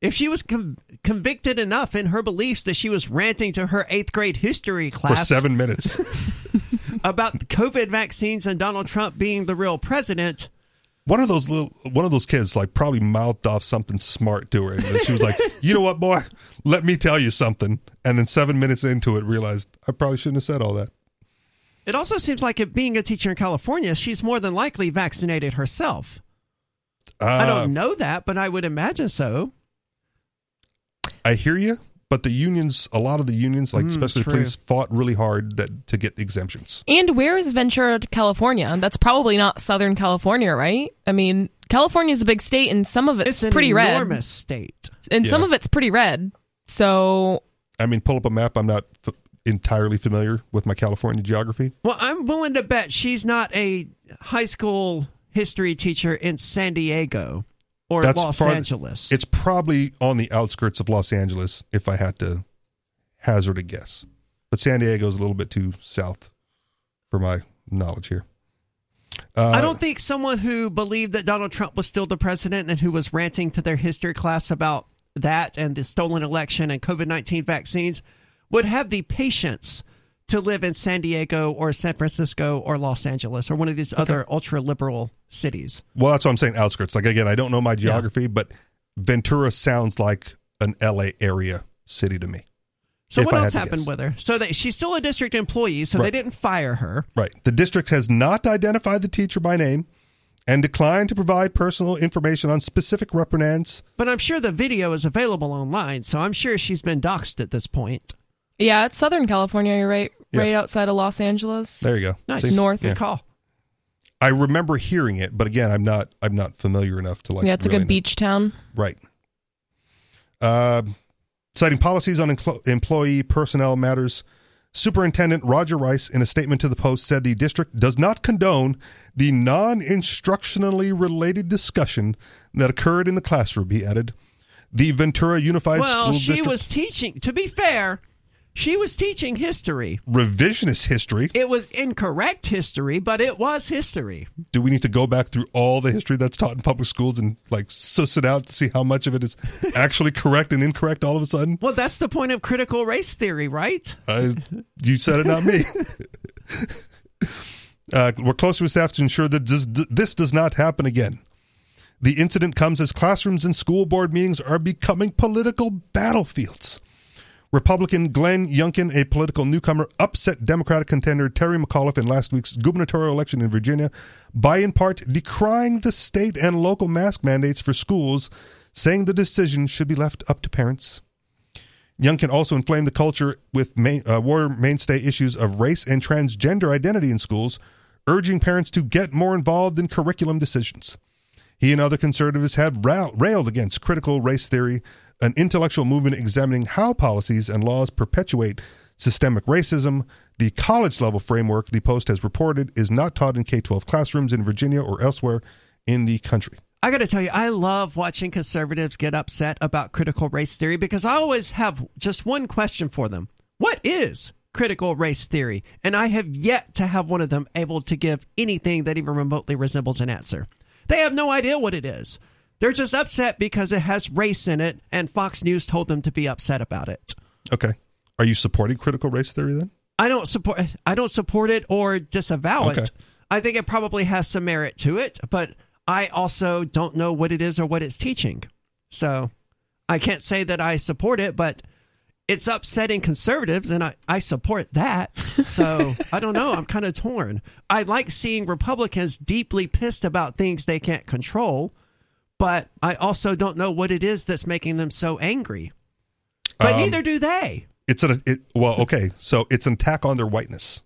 If she was con- convicted enough in her beliefs that she was ranting to her eighth grade history class For seven minutes. about COVID vaccines and Donald Trump being the real president, one of those little one of those kids like probably mouthed off something smart to her. And she was like you know what boy? Let me tell you something. And then seven minutes into it realized i probably shouldn't have said all that. It also seems like it being a teacher in California, she's more than likely vaccinated herself. I Uh, don't know that, but I would imagine so. i hear you but the unions a lot of the unions like Mm, especially true. police fought really hard that to get exemptions And where is Ventura, California? That's probably not Southern California, right? I mean, California is a big state, and some of it's, It's an pretty red, enormous state. and some of it's pretty red. So i mean pull up a map i'm not f- entirely familiar with my california geography Well, I'm willing to bet she's not a high school history teacher in San Diego or Los farth- Angeles. it's probably on the outskirts of los angeles if i had to hazard a guess. But san diego is a little bit too south for my knowledge here. Uh, I don't think someone who believed that Donald Trump was still the president and who was ranting to their history class about that and the stolen election and COVID 19 vaccines would have the patience to live in San Diego or San Francisco or Los Angeles or one of these other ultra liberal cities. Well, that's what I'm saying. Outskirts. Like again, I don't know my geography, but Ventura sounds like an LA area city to me. So If what else happened with her? So that she's still a district employee, so they didn't fire her. Right. The district has not identified the teacher by name and declined to provide personal information on specific reprimands. But I'm sure the video is available online, so I'm sure she's been doxxed at this point. yeah, it's Southern California. You're right, Yeah. right outside of Los Angeles. There you go. Nice. See? North. Good Yeah. call. I remember hearing it, but again, I'm not. I'm not familiar enough to like. yeah, it's a really good know. beach town. Right. Uh, citing policies on empl- employee personnel matters, Superintendent Roger Rice, in a statement to the Post, said the district does not condone the non instructionally related discussion that occurred in the classroom. He added, "The Ventura Unified Well, School District." Well, she was teaching. To be fair, she was teaching history. revisionist history. It was incorrect history, but it was history. Do we need to go back through all the history that's taught in public schools and like suss it out to see how much of it is actually correct and incorrect all of a sudden?" Well, that's the point of critical race theory, right? I, you said it, not me. uh, we're closely with staff to ensure that this, this does not happen again. The incident comes as classrooms and school board meetings are becoming political battlefields. Republican Glenn Youngkin, a political newcomer, upset Democratic contender Terry McAuliffe in last week's gubernatorial election in Virginia by, in part, decrying the state and local mask mandates for schools, saying the decision should be left up to parents. Youngkin also inflame the culture with main, uh, war mainstay issues of race and transgender identity in schools, urging parents to get more involved in curriculum decisions. He and other conservatives have ra- railed against critical race theory, an intellectual movement examining how policies and laws perpetuate systemic racism. The college level framework, the Post has reported, is not taught in K 12 classrooms in Virginia or elsewhere in the country. I got to tell you, I love watching conservatives get upset about critical race theory because I always have just one question for them. What is critical race theory? And I have yet to have one of them able to give anything that even remotely resembles an answer. They have no idea what it is. They're just upset because it has race in it, and Fox News told them to be upset about it. Okay. Are you supporting critical race theory then? I don't support. I don't support it or disavow Okay. it. I think it probably has some merit to it, but I also don't know what it is or what it's teaching. So I can't say that I support it, but it's upsetting conservatives, and I, I support that. So I don't know. I'm kind of torn. I like seeing Republicans deeply pissed about things they can't control, but I also don't know what it is that's making them so angry. But Um, neither do they. It's an it, well, okay. So it's an attack on their whiteness.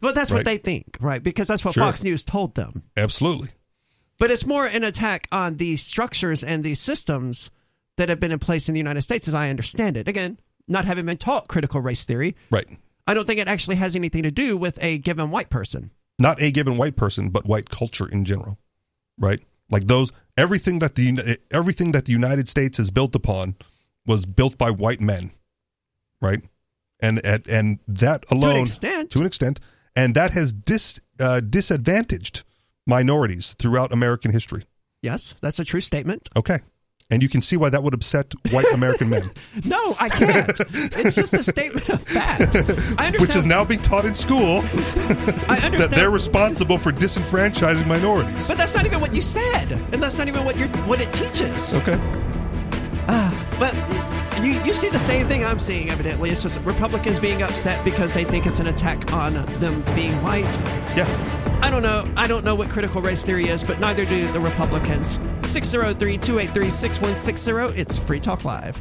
But that's Right. what they think, right? Because that's what Sure. Fox News told them. Absolutely. But it's more an attack on the structures and the systems that have been in place in the United States, as I understand it. Again, not having been taught critical race theory, Right. I don't think it actually has anything to do with a given white person. Not a given white person, but white culture in general. Right? Like those everything that the everything that the United States is built upon was built by white men. Right? And and, and that alone to an extent. to an extent and that has dis uh, disadvantaged minorities throughout American history. Yes, that's a true statement. Okay. And you can see why that would upset white American men, No, I can't. it's just a statement of fact. I which is now being taught in school I understand. that they're responsible for disenfranchising minorities. but that's not even what you said, and that's not even what you're what it teaches. Okay. Ah, but you you see the same thing I'm seeing. Evidently, it's just Republicans being upset because they think it's an attack on them being white. Yeah. I don't know. I don't know what critical race theory is, but neither do the Republicans. 603-283-6160. It's Free Talk Live.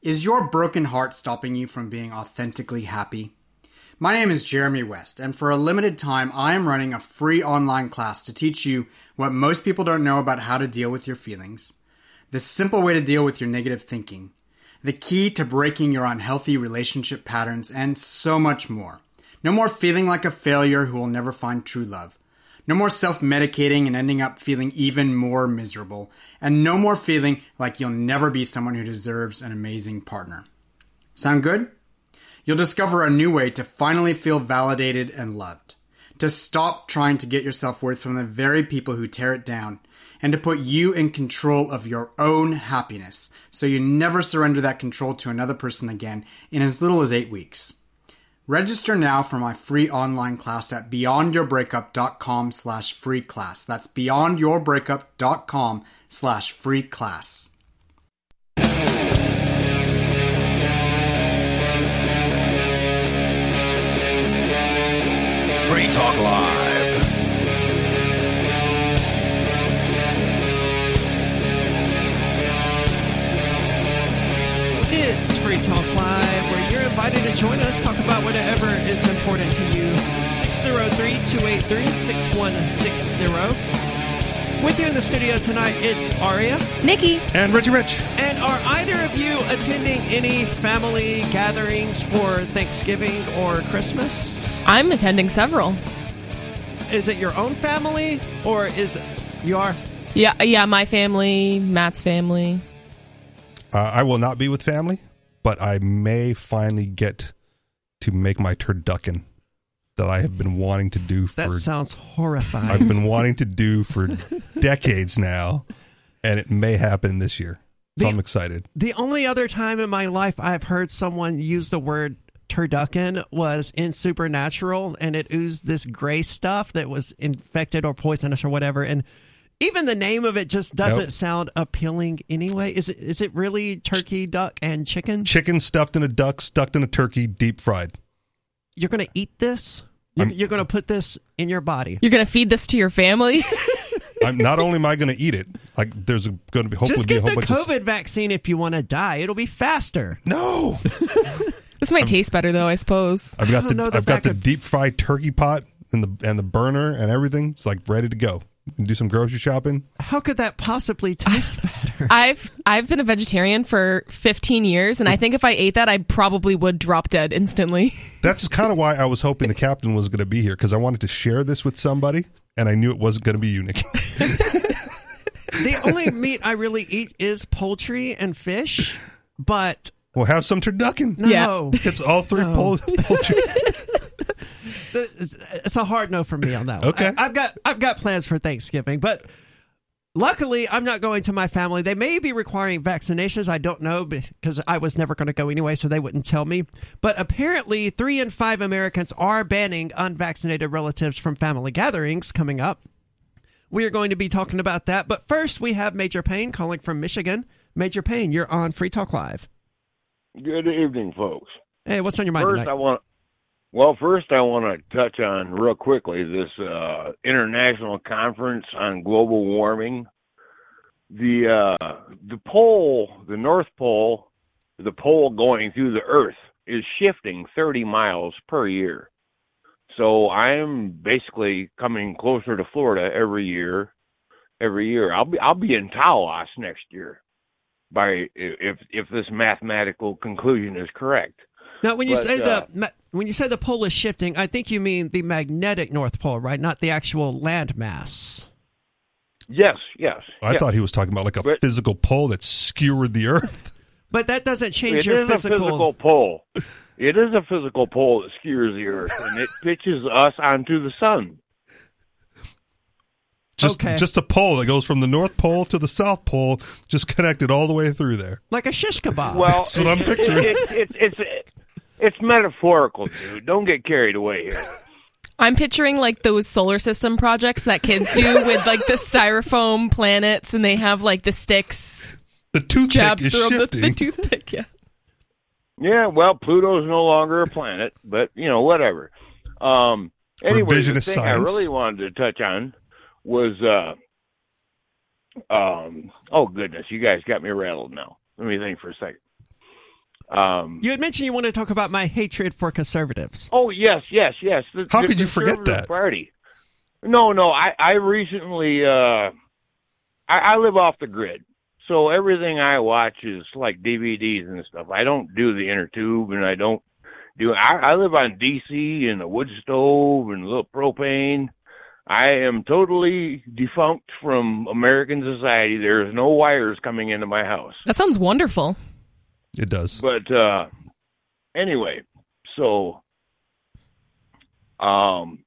Is your broken heart stopping you from being authentically happy? My name is Jeremy West, and for a limited time, I am running a free online class to teach you what most people don't know about how to deal with your feelings. The simple way to deal with your negative thinking, the key to breaking your unhealthy relationship patterns, and so much more. No more feeling like a failure who will never find true love. No more self medicating and ending up feeling even more miserable. And no more feeling like you'll never be someone who deserves an amazing partner. Sound good? You'll discover a new way to finally feel validated and loved. To stop trying to get your self worth from the very people who tear it down. And to put you in control of your own happiness so you never surrender that control to another person again in as little as eight weeks. Register now for my free online class at beyondyourbreakup.com slash free class. That's beyondyourbreakup.com slash free class. Free Talk Live. It's Free Talk Live, where you're invited to join us, talk about whatever is important to you. 603-283-6160. With you in the studio tonight, it's Aria. Nikki, And Richie Rich. And are either of you attending any family gatherings for Thanksgiving or Christmas? I'm attending several. Is it your own family or is it you are? Yeah, yeah, my family, Matt's family. Uh, I will not be with family, but I may finally get to make my turducken that I have been wanting to do for That sounds horrifying. I've been wanting to do for decades now, and it may happen this year. So The- I'm excited. The only other time in my life I've heard someone use the word turducken was in Supernatural, and it oozed this gray stuff that was infected or poisonous or whatever. And even the name of it just doesn't Nope. sound appealing anyway. Is it? Is it really turkey, duck, and chicken? Chicken stuffed in a duck, stuffed in a turkey, deep fried. You're going to eat this? You're, you're going to put this in your body? You're going to feed this to your family? I'm not only am I going to eat it, like there's going to be hopefully Just be a get whole the bunch of COVID vaccine if you want to die. It'll be faster. no. this might taste better, though, I suppose. I've got the the I've got the of- deep fried turkey pot and the and the burner and everything. It's like ready to go. You do some grocery shopping. How could that possibly taste better? I've I've been a vegetarian for 15 years, and I think if I ate that, I probably would drop dead instantly. That's kind of why I was hoping the captain was going to be here because I wanted to share this with somebody, and I knew it wasn't going to be you, Nikki. the only meat I really eat is poultry and fish, but We'll have some turducken. no. Yeah. It's all three No. pol- poultry. It's, it's a hard no for me on that one. Okay. I, have got I've got plans for Thanksgiving, but luckily I'm not going to my family. They may be requiring vaccinations. I don't know because I was never going to go anyway, so they wouldn't tell me. But apparently, three in five Americans are banning unvaccinated relatives from family gatherings coming up. We are going to be talking about that, but first we have Major Payne calling from Michigan. Major Payne, you're on Free Talk Live. Good evening, folks. Hey, what's on your mind First, tonight? I want. Well, first, I want to touch on real quickly this uh, international conference on global warming. The uh, the pole, the North Pole, the pole going through the Earth is shifting 30 miles per year. So I'm basically coming closer to Florida every year. Every year, I'll be I'll be in Taos next year, by if if this mathematical conclusion is correct. Now, when you But, say uh, the when you say the pole is shifting, I think you mean the magnetic North Pole, right? Not the actual land mass. Yes, yes. I yes. thought he was talking about like a But- physical pole that skewered the earth. But that doesn't change It your is a physical pole. It is a physical pole that skewers the Earth, and it pitches us onto the sun. Just Okay. just a pole that goes from the North Pole to the South Pole, just connected all the way through there. like a shish kebab. Well, That's what I'm picturing. It, it, it's it's it's metaphorical, dude. Don't get carried away here. I'm picturing like those solar system projects that kids do with like the styrofoam planets and they have like the sticks The toothpick jabs is through 'em, the, shifting. the toothpick. Yeah. Yeah, well, Pluto's no longer a planet, but you know, whatever. Um, anyway, the Revisionist thing I really wanted to touch on was, uh, um, oh goodness, you guys got me rattled now. Let me think for a second. Um, you had mentioned you want to talk about my hatred for conservatives. Oh yes, yes, yes. The, How the could you forget that? Party. No, no. I I recently uh, I, I live off the grid, so everything I watch is like DVDs and stuff. I don't do the inner tube, and I don't do. I, I live on DC and a wood stove and a little propane. I am totally defunct from American society. There is no wires coming into my house. That sounds wonderful. It does. But uh anyway, so um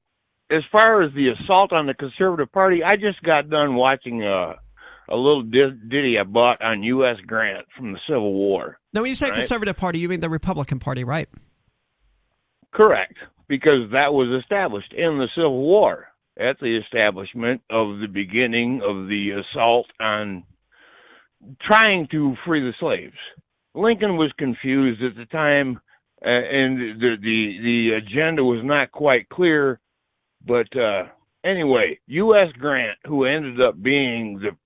as far as the assault on the conservative party, I just got done watching a a little ditty I bought on U.S. Grant from the Civil War. Now, when you say Right. conservative party, you mean the Republican Party, right? Correct, because that was established in the Civil War. at the establishment of the beginning of the assault on trying to free the slaves. Lincoln was confused at the time, uh, and the the the agenda was not quite clear. But uh, anyway, U.S. Grant, who ended up being the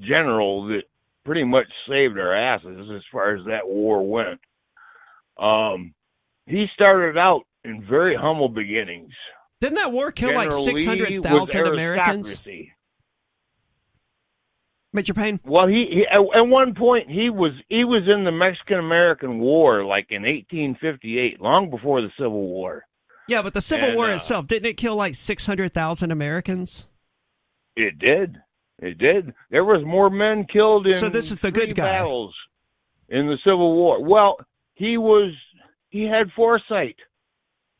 general that pretty much saved our asses as far as that war went, um, he started out in very humble beginnings. Didn't that war kill like General six Lee hundred thousand Americans? Major Payne. Well, he, he at, at one point he was he was in the Mexican American War, like in 1858, long before the Civil War. Yeah, but the Civil And, War uh, itself didn't it kill like six hundred thousand Americans? It did, it did. There was more men killed in So this is the good guy. battles in the Civil War. Well, he was he had foresight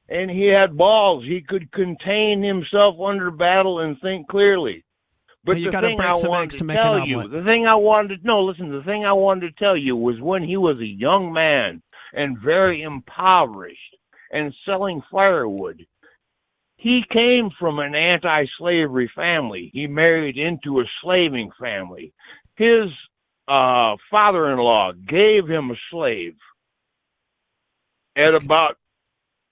and he had balls. He could contain himself under battle and think clearly. But you the gotta thing break I some eggs to to make an tell you, the thing I wanted to no, listen, the thing I wanted to tell you was when he was a young man and very impoverished and selling firewood. He came from an anti-slavery family. He married into a slaving family. His uh, father-in-law gave him a slave. At about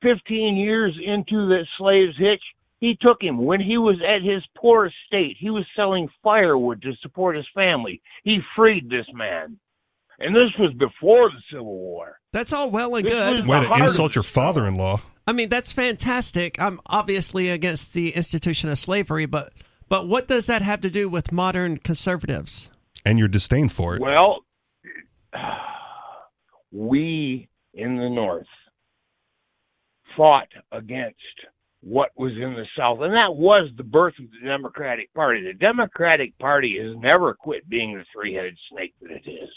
15 years into that slave's hitch, he took him when he was at his poorest state. He was selling firewood to support his family. He freed this man. And this was before the Civil War. That's all well and This good. Way to insult your father-in-law. I mean, that's fantastic. I'm obviously against the institution of slavery, but but what does that have to do with modern conservatives? And your disdain for it. Well, we in the North fought against what was in the South, and that was the birth of the Democratic Party. The Democratic Party has never quit being the three-headed snake that it is,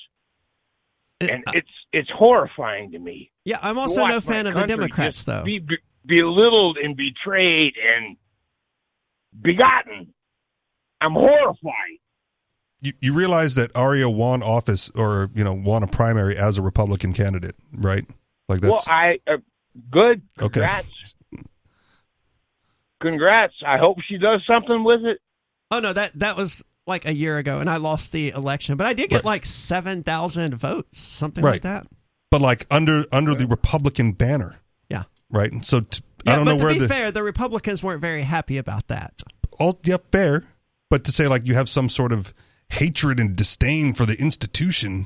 It- and it's it's horrifying to me. yeah, I'm also no fan of the Democrats, though. Be, be belittled and betrayed and begotten. I'm horrified. You, you realize that Aria won office or, you know, won a primary as a Republican candidate, right? Like that. Well, I uh, good. Okay. Congrats. Congrats. I hope she does something with it. Oh no, that that was like a year ago, and I lost the election, but I did get Right. like seven thousand votes, something Right. like that. but like under under the Republican banner, Yeah. right? And so t- Yeah, I don't but know to where be the fair, the Republicans weren't very happy about that. all yeah, fair, but to say like you have some sort of hatred and disdain for the institution.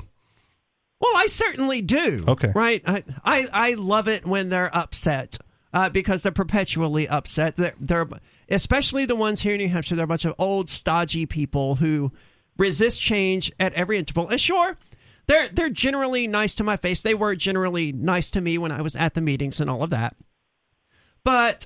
Well, I certainly do. Okay. Right? I, I, I love it when they're upset uh, because they're perpetually upset. They're, they're especially the ones here in New Hampshire. They're a bunch of old, stodgy people who resist change at every interval. And sure, they're they're generally nice to my face. They were generally nice to me when I was at the meetings and all of that. But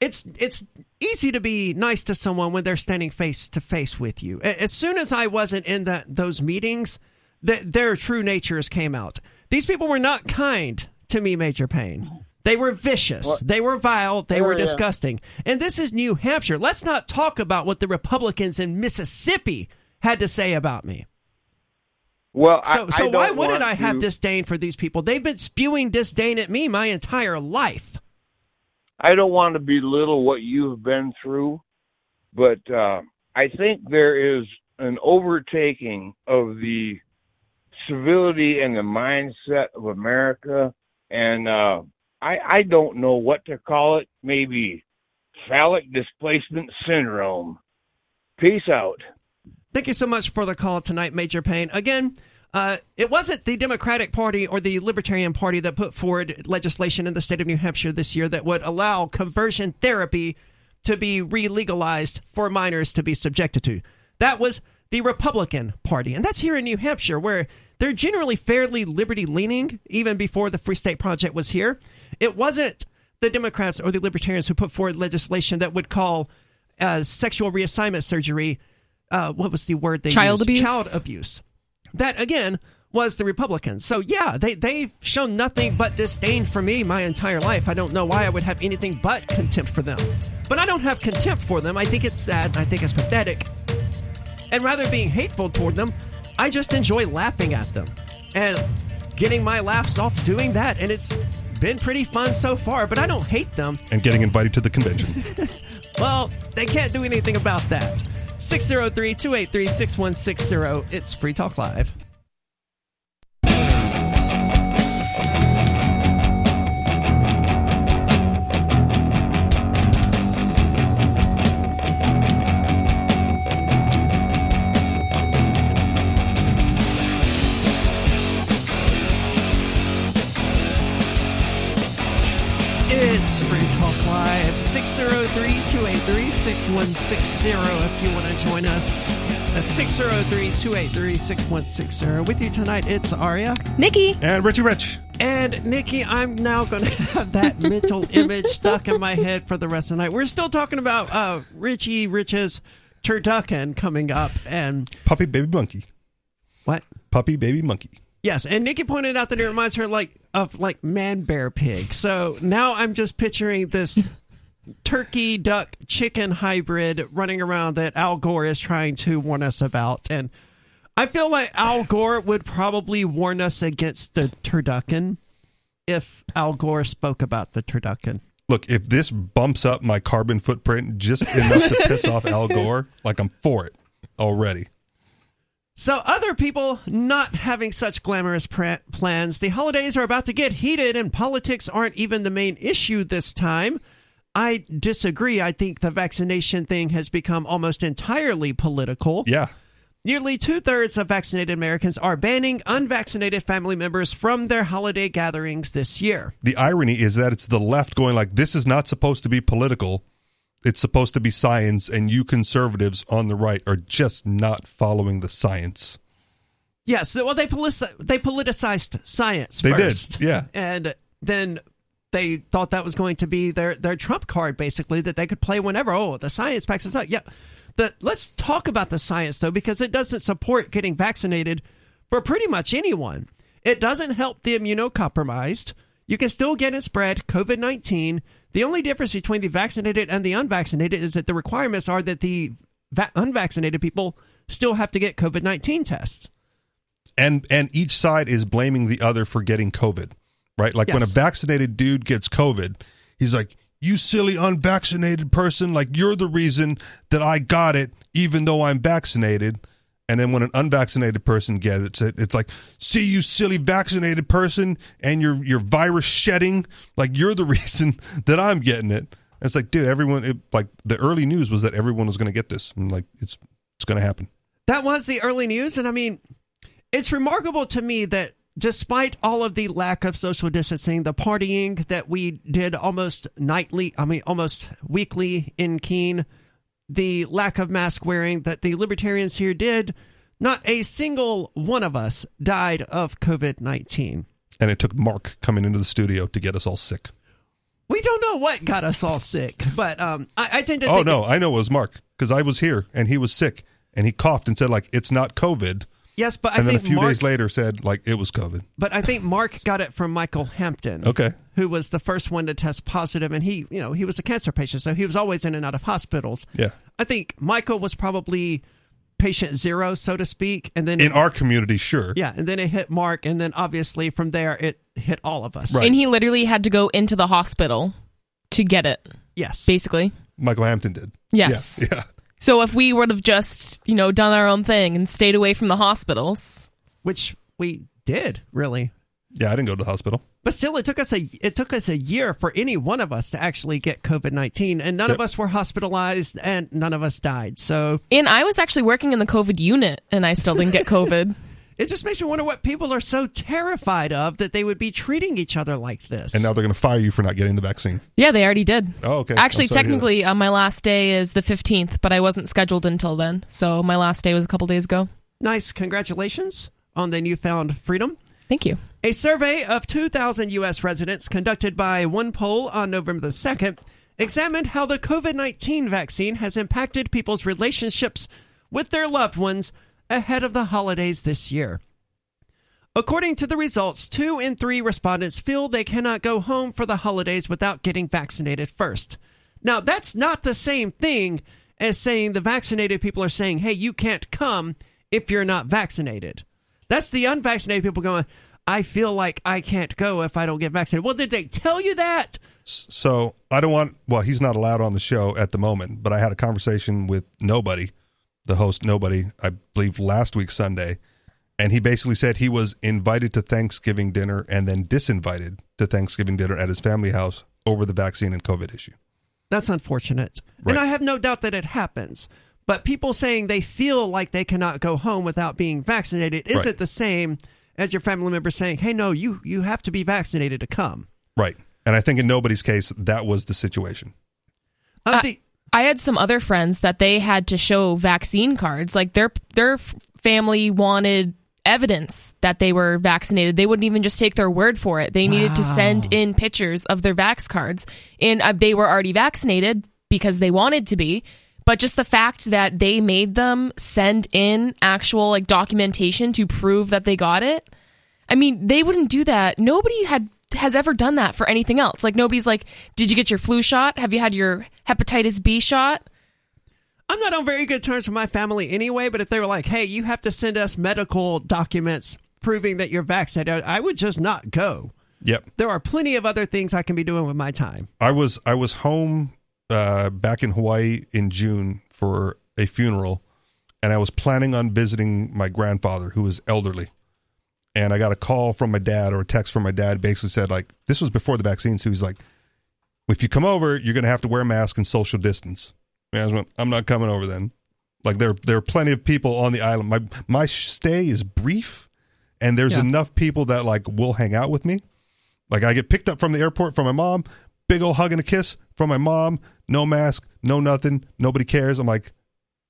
it's it's easy to be nice to someone when they're standing face to face with you. As soon as I wasn't in that those meetings, that their true natures came out. These people were not kind to me, Major Payne. They were vicious. What? They were vile. They oh, were disgusting. Yeah. And this is New Hampshire. Let's not talk about what the Republicans in Mississippi had to say about me. Well, so, I, so I why wouldn't. I have disdain for these people? They've been spewing disdain at me my entire life. I don't want to belittle what you've been through, but uh, I think there is an overtaking of the civility and the mindset of America, and uh, I, I don't know what to call it. Maybe phallic displacement syndrome. Peace out. Thank you so much for the call tonight, Major Payne. Again, uh, it wasn't the Democratic Party or the Libertarian Party that put forward legislation in the state of New Hampshire this year that would allow conversion therapy to be re legalized for minors to be subjected to. That was the Republican Party. And that's here in New Hampshire, where they're generally fairly liberty leaning, even before the Free State Project was here. It wasn't the Democrats or the Libertarians who put forward legislation that would call uh, sexual reassignment surgery. Uh, what was the word they child used? abuse? Child abuse. That again was the Republicans. So yeah, they they've shown nothing but disdain for me my entire life. I don't know why I would have anything but contempt for them. But I don't have contempt for them. I think it's sad. I think it's pathetic. And rather than being hateful toward them, I just enjoy laughing at them and getting my laughs off doing that. And it's been pretty fun so far, but I don't hate them. And getting invited to the convention. well, they can't do anything about that. 603 283 6160. It's Free Talk Live. 603 283 6160 if you want to join us. That's 603 283 6160. With you tonight, it's Aria. Nikki. And Richie Rich. And Nikki, I'm now going to have that mental image stuck in my head for the rest of the night. We're still talking about uh, Richie Rich's turducken coming up and. Puppy Baby Monkey. What? Puppy Baby Monkey. Yes, and Nikki pointed out that it reminds her like of like man bear pig. So now I'm just picturing this turkey duck chicken hybrid running around that Al Gore is trying to warn us about, and I feel like Al Gore would probably warn us against the turducken if Al Gore spoke about the turducken. Look, if this bumps up my carbon footprint just enough to piss off Al Gore, like I'm for it already. So, other people not having such glamorous pr- plans, the holidays are about to get heated and politics aren't even the main issue this time. I disagree. I think the vaccination thing has become almost entirely political. Yeah. Nearly two thirds of vaccinated Americans are banning unvaccinated family members from their holiday gatherings this year. The irony is that it's the left going like, this is not supposed to be political it's supposed to be science, and you conservatives on the right are just not following the science. Yes, well, they they politicized science. They first, did, yeah, and then they thought that was going to be their their trump card, basically that they could play whenever. Oh, the science backs us up. Yeah, the let's talk about the science though, because it doesn't support getting vaccinated for pretty much anyone. It doesn't help the immunocompromised. You can still get and spread COVID 19. The only difference between the vaccinated and the unvaccinated is that the requirements are that the va- unvaccinated people still have to get COVID 19 tests. And, and each side is blaming the other for getting COVID, right? Like yes. when a vaccinated dude gets COVID, he's like, you silly unvaccinated person, like you're the reason that I got it, even though I'm vaccinated. And then when an unvaccinated person gets it, it's like, see you silly vaccinated person and your your virus shedding, like you're the reason that I'm getting it. And it's like, dude, everyone it, like the early news was that everyone was going to get this, and like it's it's going to happen. That was the early news, and I mean, it's remarkable to me that despite all of the lack of social distancing, the partying that we did almost nightly, I mean, almost weekly in Keene, the lack of mask wearing that the libertarians here did, not a single one of us died of COVID 19. And it took Mark coming into the studio to get us all sick. We don't know what got us all sick, but um, I, I tend to Oh no, I know it was Mark because I was here and he was sick and he coughed and said like it's not COVID, yes, but I and then a few Mark, days later said like it was COVID. but I think Mark got it from Michael Hampton. Okay. who was the first one to test positive and he you know he was a cancer patient so he was always in and out of hospitals Yeah. i think michael was probably patient zero so to speak and then In our community, sure. yeah and then it hit mark and then obviously from there it hit all of us Right. And he literally had to go into the hospital to get it, yes basically. Michael Hampton did. Yes. Yeah. yeah. So if we would have just, you know, done our own thing and stayed away from the hospitals, which we did really Yeah, I didn't go to the hospital. but still it took us a it took us a year for any one of us to actually get covid-19 and none of us were hospitalized and none of us died so and I was actually working in the COVID unit and I still didn't get COVID. it just makes me wonder what people are so terrified of that they would be treating each other like this And now they're going to fire you for not getting the vaccine. yeah, they already did. Oh, okay. Actually, I'm sorry to hear that. technically, uh, my last day is the 15th, but I wasn't scheduled until then. So my last day was a couple days ago. Nice. Congratulations on the newfound freedom. Thank you. A survey of 2,000 U.S. residents conducted by OnePoll on November the 2nd examined how the COVID 19 vaccine has impacted people's relationships with their loved ones ahead of the holidays this year. According to the results, two in three respondents feel they cannot go home for the holidays without getting vaccinated first. Now, that's not the same thing as saying the vaccinated people are saying, hey, you can't come if you're not vaccinated. That's the unvaccinated people going, I feel like I can't go if I don't get vaccinated. Well, did they tell you that? So I don't want. Well, he's not allowed on the show at the moment. But I had a conversation with nobody, the host, nobody. I believe last week Sunday, and he basically said he was invited to Thanksgiving dinner and then disinvited to Thanksgiving dinner at his family house over the vaccine and COVID issue. That's unfortunate. Right. And I have no doubt that it happens. But people saying they feel like they cannot go home without being vaccinated isn't Right. the same as your family member saying, hey, no, you, you have to be vaccinated to come. Right. And I think in nobody's case that was the situation. Of Uh, the- I had some other friends that they had to show vaccine cards. Like their their family wanted evidence that they were vaccinated. They wouldn't even just take their word for it. They needed to send in pictures of their vax cards, and uh, they were already vaccinated because they wanted to be. But just the fact that they made them send in actual like documentation to prove that they got it. I mean, they wouldn't do that. Nobody had has ever done that for anything else. Like nobody's like, "Did you get your flu shot? Have you had your hepatitis B shot?" I'm not on very good terms with my family anyway, but if they were like, hey, you have to send us medical documents proving that you're vaccinated, I would just not go. Yep. There are plenty of other things I can be doing with my time. I was I was home uh, back in Hawaii in June for a funeral, and I was planning on visiting my grandfather who was elderly. And I got a call from my dad or a text from my dad, basically said like this was before the vaccine, so he's like, if you come over, you're gonna have to wear a mask and social distance. And I went, I'm not coming over then. Like there there are plenty of people on the island. My my stay is brief, and there's Yeah. enough people that like will hang out with me. Like I get picked up from the airport from my mom, big old hug and a kiss from my mom, no mask, no nothing, nobody cares. I'm like,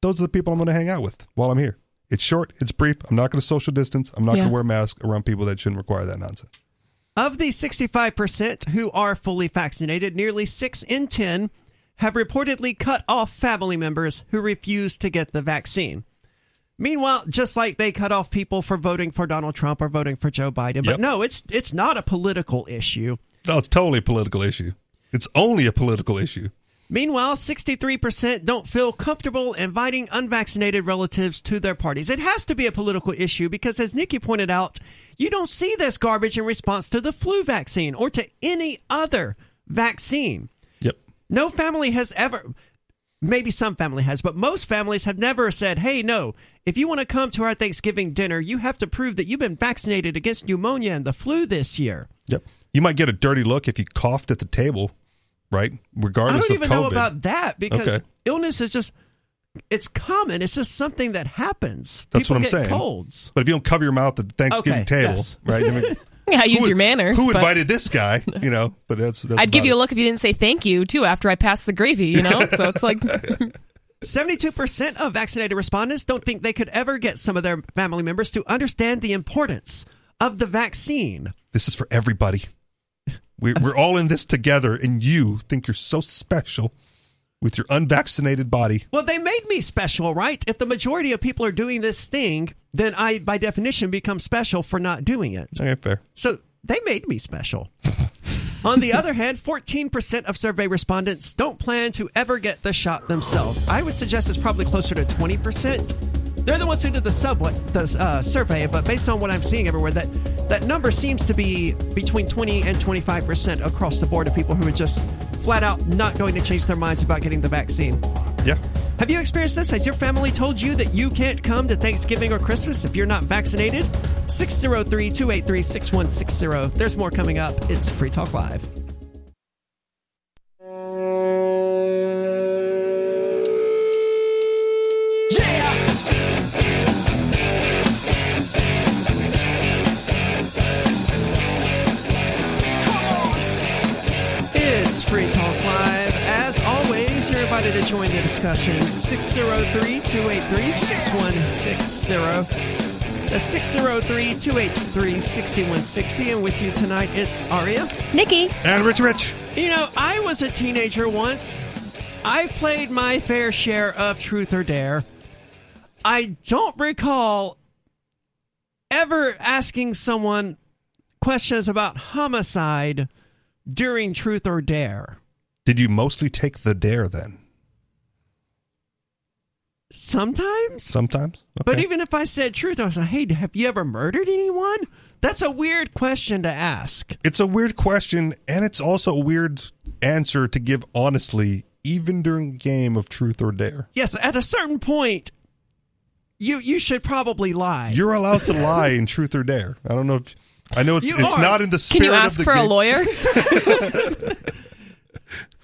those are the people I'm going to hang out with while I'm here. It's short, it's brief. I'm not going to social distance. I'm not going to wear a mask around people that shouldn't require that nonsense. Of the 65% who are fully vaccinated, nearly 6 in 10 have reportedly cut off family members who refuse to get the vaccine. Meanwhile, just like they cut off people for voting for Donald Trump or voting for Joe Biden, but Yep. no, it's it's not a political issue. No, it's totally a political issue. It's only a political issue. Meanwhile, 63% don't feel comfortable inviting unvaccinated relatives to their parties. It has to be a political issue because, as Nikki pointed out, you don't see this garbage in response to the flu vaccine or to any other vaccine. Yep. No family has ever, maybe some family has, but most families have never said, hey, no, if you want to come to our Thanksgiving dinner, you have to prove that you've been vaccinated against pneumonia and the flu this year. Yep. You might get a dirty look if you coughed at the table, right? Regardless I don't even COVID. know about that because Okay. illness is just it's common. It's just something that happens. That's People what I'm get saying. Colds. But if you don't cover your mouth at the Thanksgiving Okay, table, yes. right? I mean, Yeah, use who- your manners. Who but invited this guy? You know, but that's. that's I'd give about you a look if you didn't say thank you too after I passed the gravy. You know, so it's like 72% of vaccinated respondents don't think they could ever get some of their family members to understand the importance of the vaccine. This is for everybody. We, we're all in this together, and you think you're so special with your unvaccinated body. Well, they made me special, right? If the majority of people are doing this thing, then I, by definition, become special for not doing it. Okay, fair. So they made me special. On the other hand, 14% of survey respondents don't plan to ever get the shot themselves. I would suggest it's probably closer to 20%. They're the ones who did the subway, the uh, survey, but based on what I'm seeing everywhere, that that number seems to be between 20 and 25% across the board of people who are just flat out not going to change their minds about getting the vaccine. Yeah. Have you experienced this? Has your family told you that you can't come to Thanksgiving or Christmas if you're not vaccinated? 603 283 6160. There's more coming up. It's Free Talk Live. Join the discussion. 603 283 6160. That's 603 283 6160. And with you tonight, it's Aria. Nikki. And Rich Rich. You know, I was a teenager once. I played my fair share of Truth or Dare. I don't recall ever asking someone questions about homicide during Truth or Dare. Did you mostly take the dare then? Sometimes. Sometimes. But even if I said truth, I was like, hey, have you ever murdered anyone? That's a weird question to ask. It's a weird question, and it's also a weird answer to give honestly, even during a game of truth or dare. Yes, at a certain point, you you should probably lie. You're allowed to lie in truth or dare. I don't know if I know it's You it's are. not in the Can spirit you ask of the for a lawyer?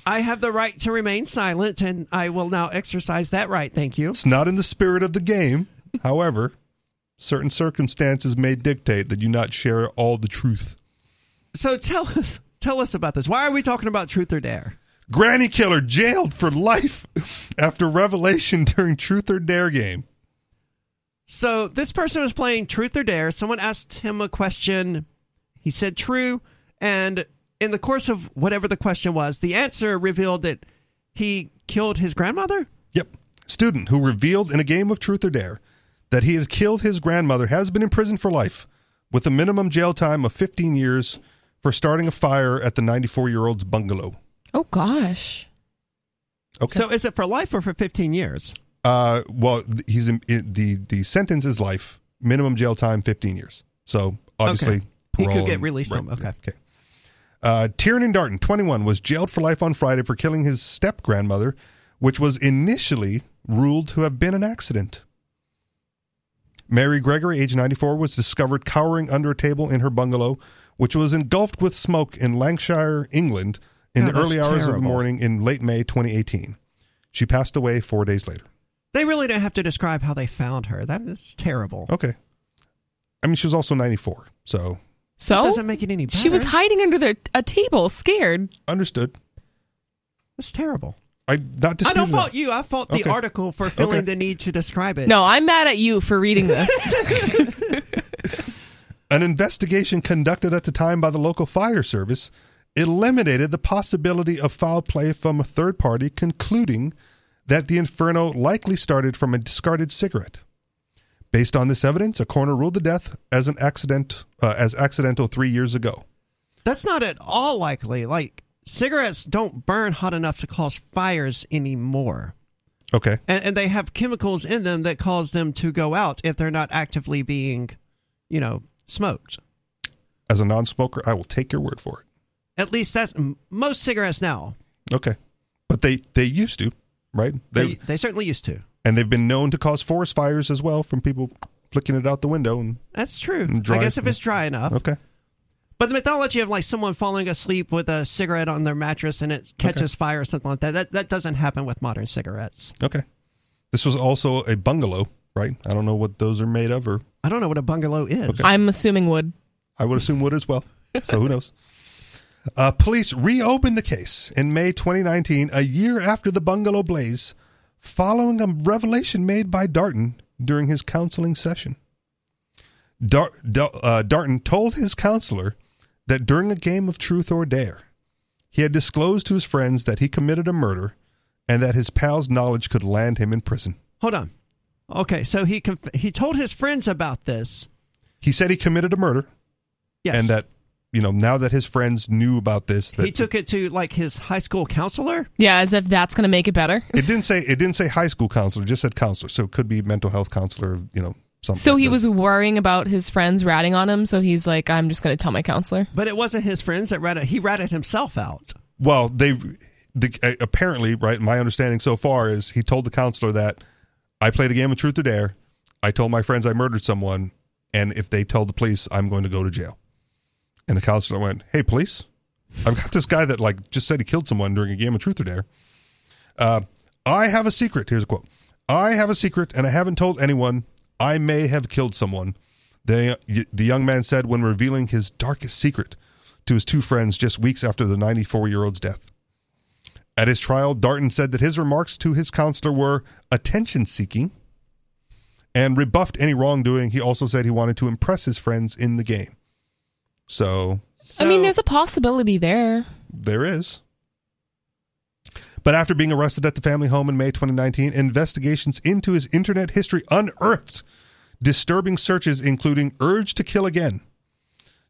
I have the right to remain silent, and I will now exercise that right. Thank you. It's not in the spirit of the game. However, certain circumstances may dictate that you not share all the truth. So tell us tell us about this. Why are we talking about truth or dare? Granny killer jailed for life after revelation during truth or dare game. So this person was playing truth or dare. Someone asked him a question. He said true, and in the course of whatever the question was, the answer revealed that he killed his grandmother. Yep. Student who revealed in a game of truth or dare that he had killed his grandmother has been imprisoned for life with a minimum jail time of 15 years for starting a fire at the 94 year old's bungalow. oh gosh. Okay. So is it for life or for 15 years? uh, well, he's in, in, the the sentence is life, minimum jail time 15 years. So obviously, Okay. He could parole get and- released right, on- okay. Okay. Uh, Tiernan Darton, 21, was jailed for life on Friday for killing his step grandmother, which was initially ruled to have been an accident. Mary Gregory, age 94, was discovered cowering under a table in her bungalow, which was engulfed with smoke in Lancashire, England, in God, the early hours of the morning in late May 2018. She passed away four days later. They really don't have to describe how they found her. That is terrible. Okay. I mean, she was also 94, so So doesn't make it any better. she was hiding under the, a table, scared. understood. That's terrible. I not I don't that. fault you. I fault the Okay. article for feeling Okay. the need to describe it. No, I'm mad at you for reading this. An investigation conducted at the time by the local fire service eliminated the possibility of foul play from a third party, concluding that the inferno likely started from a discarded cigarette. Based on this evidence, a coroner ruled the death as an accident uh, as accidental three years ago. That's not at all likely. Like cigarettes don't burn hot enough to cause fires anymore. Okay, And, and they have chemicals in them that cause them to go out if they're not actively being, you know, smoked. as a non-smoker, I will take your word for it. At least that's m- most cigarettes now. Okay, but they they used to, right? They, they certainly used to. And they've been known to cause forest fires as well from people flicking it out the window. And That's true. And dry- I guess if it's dry enough. okay, But the mythology of like someone falling asleep with a cigarette on their mattress and it catches fire or something like that, that, that doesn't happen with modern cigarettes. okay. This was also a bungalow, right? I don't know what those are made of, or I don't know what a bungalow is. Okay. I'm assuming wood. I would assume wood as well. So who knows? Uh, police reopened the case in May 2019, a year after the bungalow blaze, following a revelation made by Darton during his counseling session. Dar- uh, Darton told his counselor that during a game of truth or dare, he had disclosed to his friends that he committed a murder and that his pal's knowledge could land him in prison. Hold on. Okay, so he conf- he told his friends about this. He said he committed a murder Yes. and that, you know, now that his friends knew about this, that he took it to like his high school counselor. Yeah, as if that's going to make it better. It didn't say it didn't say high school counselor, just said counselor. So it could be mental health counselor, you know, something. So like he this. was worrying about his friends ratting on him. So he's like, I'm just going to tell my counselor. But it wasn't his friends that ratted. He ratted himself out. well, they the, uh, apparently, right, my understanding so far is he told the counselor that I played a game of truth or dare. I told my friends I murdered someone and if they tell the police, I'm going to go to jail. And the counselor went, "Hey, police, I've got this guy that like just said he killed someone during a game of truth or dare. Uh, I have a secret. Here's a quote: I have a secret, and I haven't told anyone. I may have killed someone. The the young man said when revealing his darkest secret to his two friends just weeks after the 94 year old's death. At his trial, Darton said that his remarks to his counselor were attention seeking and rebuffed any wrongdoing. He also said he wanted to impress his friends in the game. So I mean, there's a possibility there. there is. But after being arrested at the family home in May 2019, investigations into his internet history unearthed disturbing searches, including urge to kill again.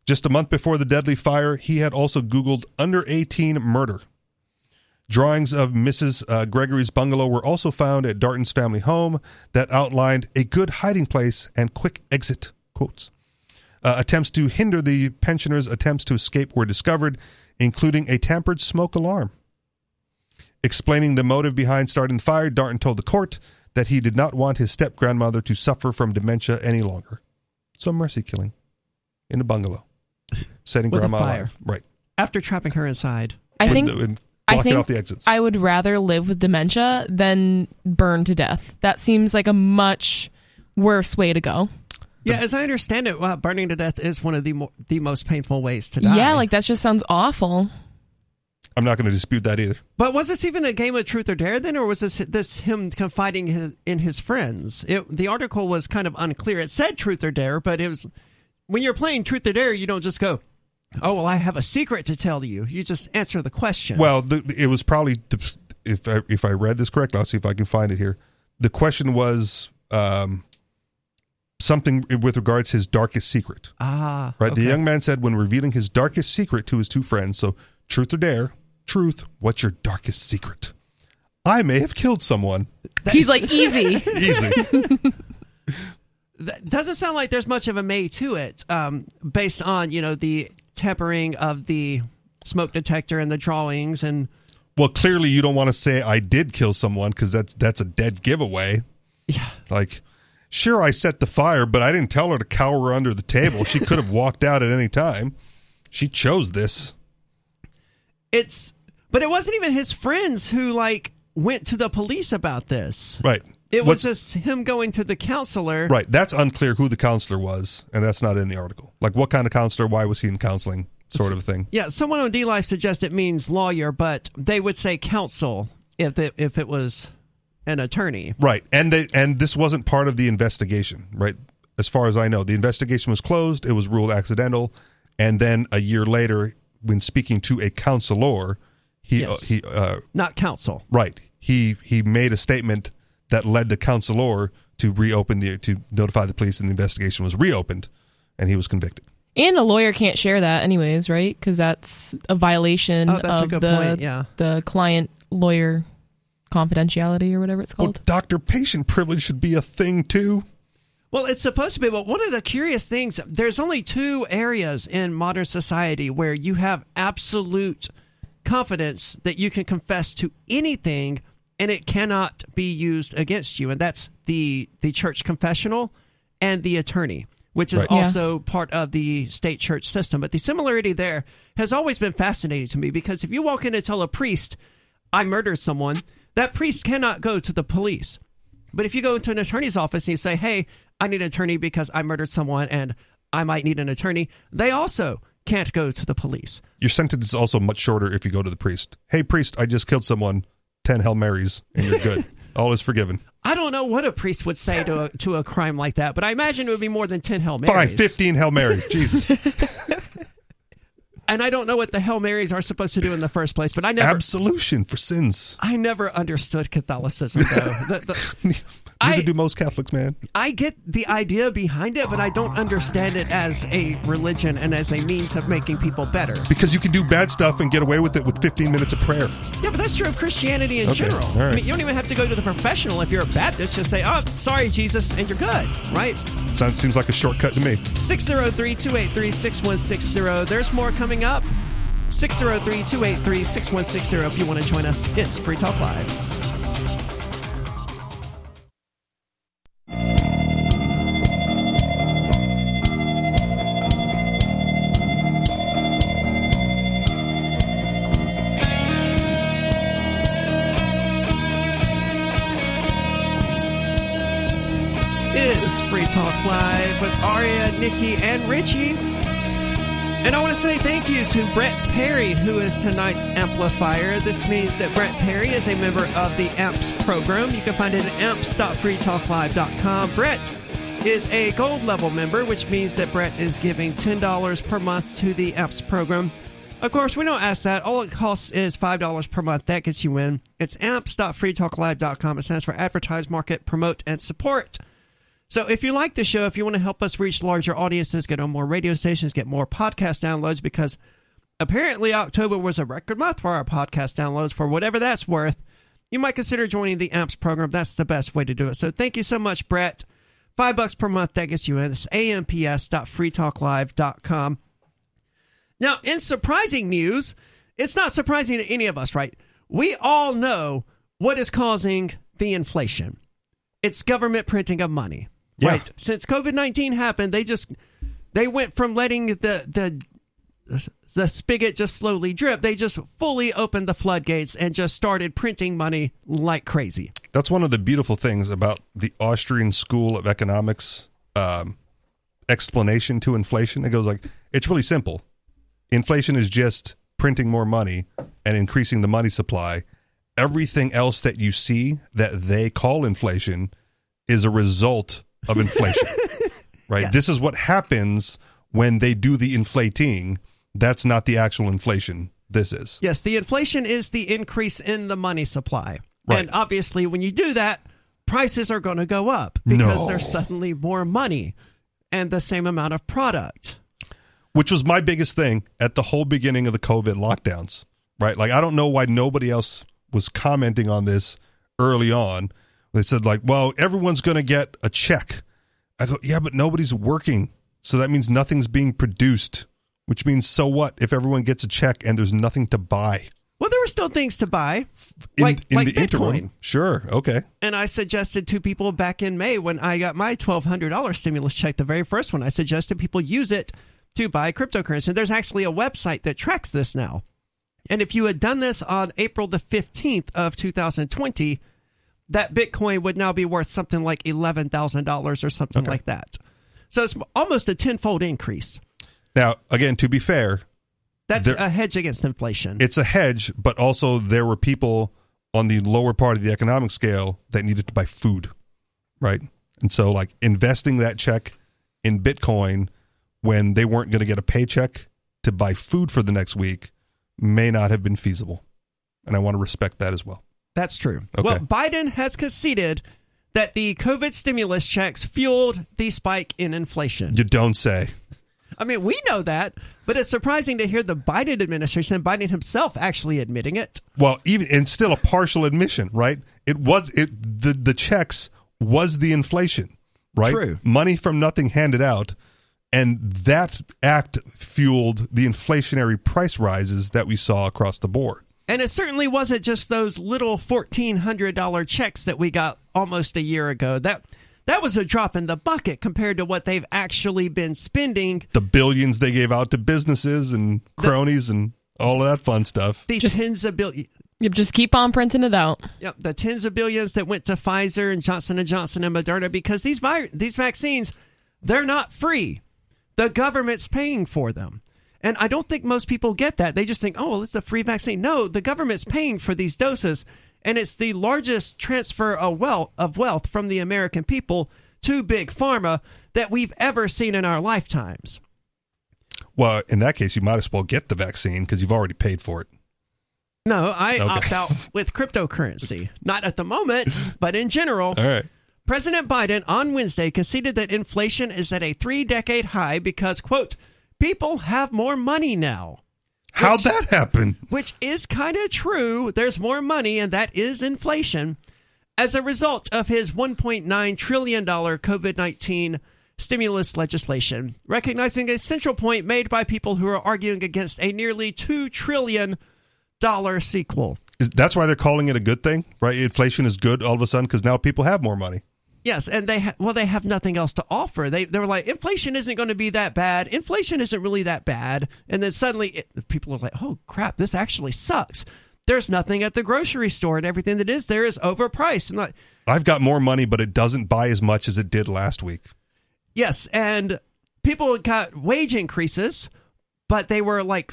Just a month before the deadly fire, he had also Googled under 18 murder. Drawings of Mrs. Uh, Gregory's bungalow were also found at Darton's family home that outlined a good hiding place and quick exit. Quotes. Uh, attempts to hinder the pensioners' attempts to escape were discovered, including a tampered smoke alarm. Explaining the motive behind starting the fire, Darton told the court that he did not want his step grandmother to suffer from dementia any longer. So mercy killing in a bungalow, setting With a grandma fire. alive. Right. After trapping her inside. I With think the- and I blocking think off the exits. I would rather live with dementia than burn to death. That seems like a much worse way to go. Yeah, as I understand it, well, burning to death is one of the mo- the most painful ways to die. Yeah, like that just sounds awful. I'm not going to dispute that either. But was this even a game of truth or dare then, or was this this him confiding his, in his friends? It, the article was kind of unclear. It said truth or dare, but it was when you're playing truth or dare, you don't just go, "Oh, well, I have a secret to tell you." You just answer the question. Well, the, it was probably if I, if I read this correctly, I'll see if I can find it here. The question was um, something with regards to his darkest secret. ah, Right. The young man said when revealing his darkest secret to his two friends. So, truth or dare? Truth. What's your darkest secret? I may have killed someone. He's like easy. Easy. That doesn't sound like there's much of a may to it, um, based on you know the tempering of the smoke detector and the drawings and well, clearly you don't want to say I did kill someone because that's that's a dead giveaway. yeah. Like, sure, I set the fire, but I didn't tell her to cower under the table. She could have walked out at any time. She chose this. It's but it wasn't even his friends who like went to the police about this. Right. It What's- was just him going to the counselor. Right. That's unclear who the counselor was, and that's not in the article. Like, what kind of counselor? Why was he in counseling? Sort of thing. Yeah, someone on DLive suggests it means lawyer, but they would say counsel if it, if it was an attorney. Right. And they and this wasn't part of the investigation, right? As far as I know, the investigation was closed. It was ruled accidental, and then a year later, when speaking to a counselor, he Yes. he uh, Not counsel. right he he made a statement that led the counselor to reopen the to notify the police, and the investigation was reopened, and he was convicted. And the lawyer can't share that, anyways, right? Because that's a violation Oh, that's a of good the point, yeah. the client lawyer confidentiality or whatever it's Well, called. doctor patient privilege should be a thing too. Well, it's supposed to be, but one of the curious things, there's only two areas in modern society where you have absolute confidence that you can confess to anything and it cannot be used against you. And that's the, the church confessional and the attorney, which is Right. Yeah. also part of the state church system. But the similarity there has always been fascinating to me because if you walk in and tell a priest, I murdered someone, that priest cannot go to the police But if you go into an attorney's office and you say, "Hey, I need an attorney because I murdered someone and I might need an attorney," they also can't go to the police. Your sentence is also much shorter if you go to the priest. Hey, priest, I just killed someone. Ten Hail Marys, and you're good. All is forgiven. I don't know what a priest would say to a, to a crime like that, but I imagine it would be more than 10 Hail Marys. Fine, 15 Hail Marys. Jesus. and I don't know what the Hail Marys are supposed to do in the first place, but I never Absolution for sins. I never understood Catholicism though. the, the, I- do most Catholics, man. I get the idea behind it, but I don't understand it as a religion and as a means of making people better. Because you can do bad stuff and get away with it with 15 minutes of prayer. Yeah, but that's true of Christianity in Okay, general. right. I mean, you don't even have to go to the professional if you're a Baptist. Just say, "Oh, sorry, Jesus," and you're good, right? Sounds seems like a shortcut to me. 603-283-6160. There's more coming up. 603-283-6160 if you want to join us. It's Free Talk Live. Talk Live with Aria, Nikki, and Richie. And I want to say thank you to Brett Perry, who is tonight's amplifier. This means that Brett Perry is a member of the AMPS program. You can find it at amps.freetalklive.com. Brett is a gold level member, which means that Brett is giving $10 per month to the AMPS program. Of course, we don't ask that. All it costs is $5 per month. That gets you in. It's amps.freetalklive.com. It stands for Advertise, Market, Promote, and Support. So if you like the show, if you want to help us reach larger audiences, get on more radio stations, get more podcast downloads, because apparently October was a record month for our podcast downloads, for whatever that's worth, you might consider joining the AMPS program. That's the best way to do it. So thank you so much, Brett. Five bucks per month, that gets you in. It's amps.freetalklive.com. Now, in surprising news, it's not surprising to any of us, right? We all know what is causing the inflation. It's government printing of money. Yeah. Right. Since COVID nineteen happened, they just they went from letting the the the spigot just slowly drip. They just fully opened the floodgates and just started printing money like crazy. That's one of the beautiful things about the Austrian School of Economics um, explanation to inflation. It goes like, it's really simple. Inflation is just printing more money and increasing the money supply. Everything else that you see that they call inflation is a result of inflation. right? Yes. This is what happens when they do the inflating. That's not the actual inflation. This is. Yes, the inflation is the increase in the money supply. Right. And obviously, when you do that, prices are going to go up because No. there's suddenly more money and the same amount of product. which was my biggest thing at the whole beginning of the COVID lockdowns, right? Like, I don't know why nobody else was commenting on this early on. They said, like, well, everyone's going to get a check. I go, yeah, but nobody's working. So that means nothing's being produced, which means so what if everyone gets a check and there's nothing to buy? Well, there were still things to buy, In, like in like the Bitcoin. interim. Sure. Okay. And I suggested to people back in May when I got my twelve hundred dollars stimulus check, the very first one, I suggested people use it to buy cryptocurrency. And there's actually a website that tracks this now. And if you had done this on April the fifteenth of two thousand twenty, that Bitcoin would now be worth something like eleven thousand dollars or something like that. So it's almost a tenfold increase. Now, again, to be fair, That's There- a hedge against inflation. it's a hedge, but also there were people on the lower part of the economic scale that needed to buy food, right? And so, like investing that check in Bitcoin when they weren't going to get a paycheck to buy food for the next week may not have been feasible. And I want to respect that as well. That's true. Okay. Well, Biden has conceded that the COVID stimulus checks fueled the spike in inflation. You don't say. I mean, we know that, but it's surprising to hear the Biden administration and Biden himself actually admitting it. Well, even and still a partial admission, right? It was it the the checks was the inflation, right? True. Money from nothing handed out, and that act fueled the inflationary price rises that we saw across the board. And it certainly wasn't just those little $1,400 checks that we got almost a year ago. That that was a drop in the bucket compared to what they've actually been spending. The billions they gave out to businesses and cronies and all of that fun stuff. The Just- tens of billions. Yep, just keep on printing it out. Yep, the tens of billions that went to Pfizer and Johnson and Johnson and Moderna because these vi- these vaccines they're not free. The government's paying for them. And I don't think most people get that. They just think, "Oh, well, it's a free vaccine." No, the government's paying for these doses, and it's the largest transfer of wealth of wealth from the American people to big pharma that we've ever seen in our lifetimes. Well, in that case, you might as well get the vaccine because you've already paid for it. No, I Okay. opt out with cryptocurrency. Not at the moment, but in general. All right. President Biden on Wednesday conceded that inflation is at a three decade high because, quote, people have more money now. How'd that happen? Which is kind of true. There's more money, and that is inflation. As a result of his $1.9 trillion COVID 19 stimulus legislation, recognizing a central point made by people who are arguing against a nearly $2 trillion sequel. Is, that's why they're calling it a good thing, right? Inflation is good all of a sudden because now people have more money. Yes, and they ha- well they have nothing else to offer. They they were like inflation isn't going to be that bad. Inflation isn't really that bad. And then suddenly it, people are like, "Oh crap, this actually sucks." There's nothing at the grocery store and everything that is there is overpriced. And like, I've got more money, but it doesn't buy as much as it did last week. yes, and people got wage increases, but they were like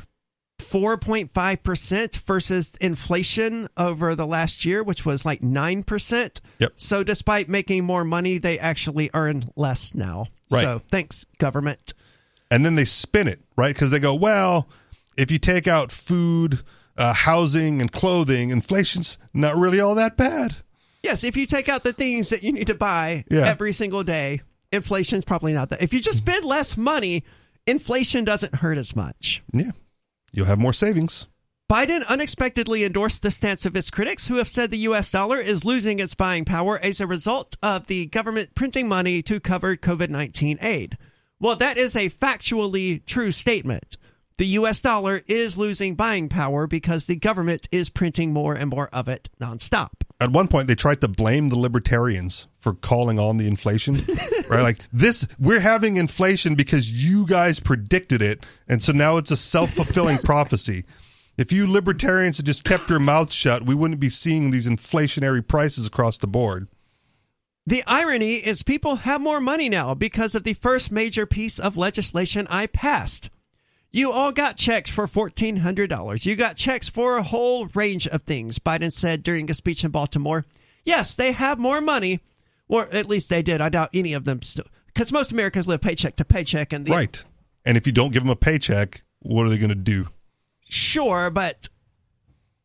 4.5% versus inflation over the last year, which was like 9%. Yep. So despite making more money, they actually earn less now. Right. So thanks, government. And then they spin it, right? Because they go, well, if you take out food, uh, housing, and clothing, inflation's not really all that bad. Yes, if you take out the things that you need to buy Yeah. every single day, inflation's probably not that. If you just spend less money, inflation doesn't hurt as much. Yeah. You'll have more savings. Biden unexpectedly endorsed the stance of his critics who have said the US dollar is losing its buying power as a result of the government printing money to cover COVID 19 aid. Well, that is a factually true statement. The US dollar is losing buying power because the government is printing more and more of it nonstop. At one point, they tried to blame the libertarians for calling on the inflation, right? Like this, we're having inflation because you guys predicted it, and so now it's a self fulfilling prophecy. If you libertarians had just kept your mouth shut, we wouldn't be seeing these inflationary prices across the board. The irony is people have more money now because of the first major piece of legislation I passed. You all got checks for $1,400. You got checks for a whole range of things, Biden said during a speech in Baltimore. Yes, they have more money, or at least they did. I doubt any of them still, because most Americans live paycheck to paycheck. And the, Right. And if you don't give them a paycheck, what are they going to do? Sure, but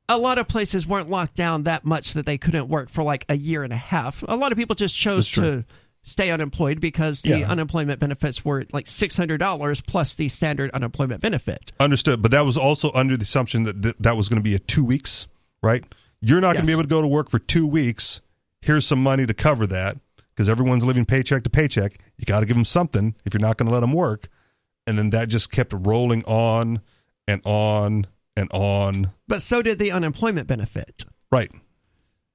a lot of places weren't locked down that much that they couldn't work for like a year and a half. A lot of people just chose to stay unemployed because the Yeah. unemployment benefits were like $600 plus the standard unemployment benefit. Understood. But that was also under the assumption that th- that was going to be a two weeks, right? You're not going to be able to go to work for two weeks. Here's some money to cover that because everyone's living paycheck to paycheck. You got to give them something if you're not going to let them work. And then that just kept rolling on and on and on. But so did the unemployment benefit. Right.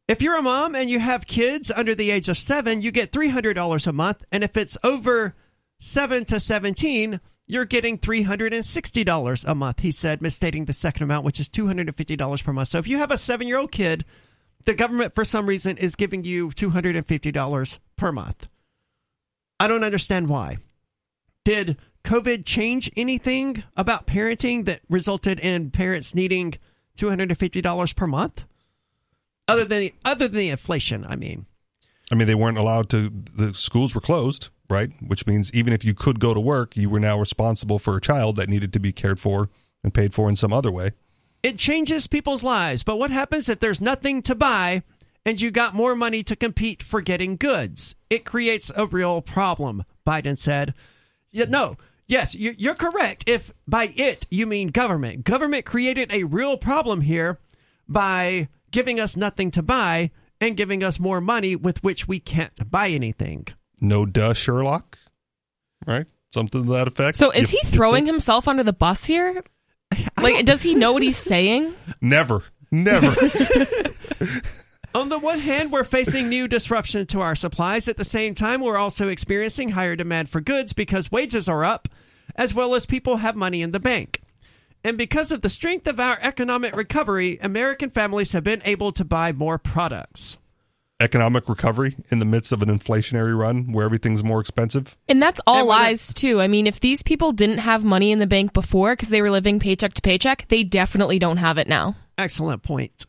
If you're a mom and you have kids under the age of seven, you get $300 a month. And if it's over seven to 17, you're getting $360 a month, he said, misstating the second amount, which is $250 per month. So if you have a seven year old kid, the government, for some reason, is giving you $250 per month. I don't understand why. Did COVID change anything about parenting that resulted in parents needing $250 per month? Other than other than the inflation, I mean. I mean, they weren't allowed to, the schools were closed, right? Which means even if you could go to work, you were now responsible for a child that needed to be cared for and paid for in some other way. It changes people's lives, but what happens if there's nothing to buy and you got more money to compete for getting goods? It creates a real problem, Biden said. Yeah, no, yes, you- you're correct. If by it you mean government, government created a real problem here by giving us nothing to buy and giving us more money with which we can't buy anything. No duh, Sherlock, right? Something to that effect. So is You- he throwing himself under the bus here? Like, does he know what he's saying? Never, never. On the one hand, we're facing new disruption to our supplies. At the same time, we're also experiencing higher demand for goods because wages are up, as well as people have money in the bank. And because of the strength of our economic recovery, American families have been able to buy more products. Economic recovery in the midst of an inflationary run where everything's more expensive. And that's all And what lies too. I mean, if these people didn't have money in the bank before because they were living paycheck to paycheck, they definitely don't have it now. Excellent point.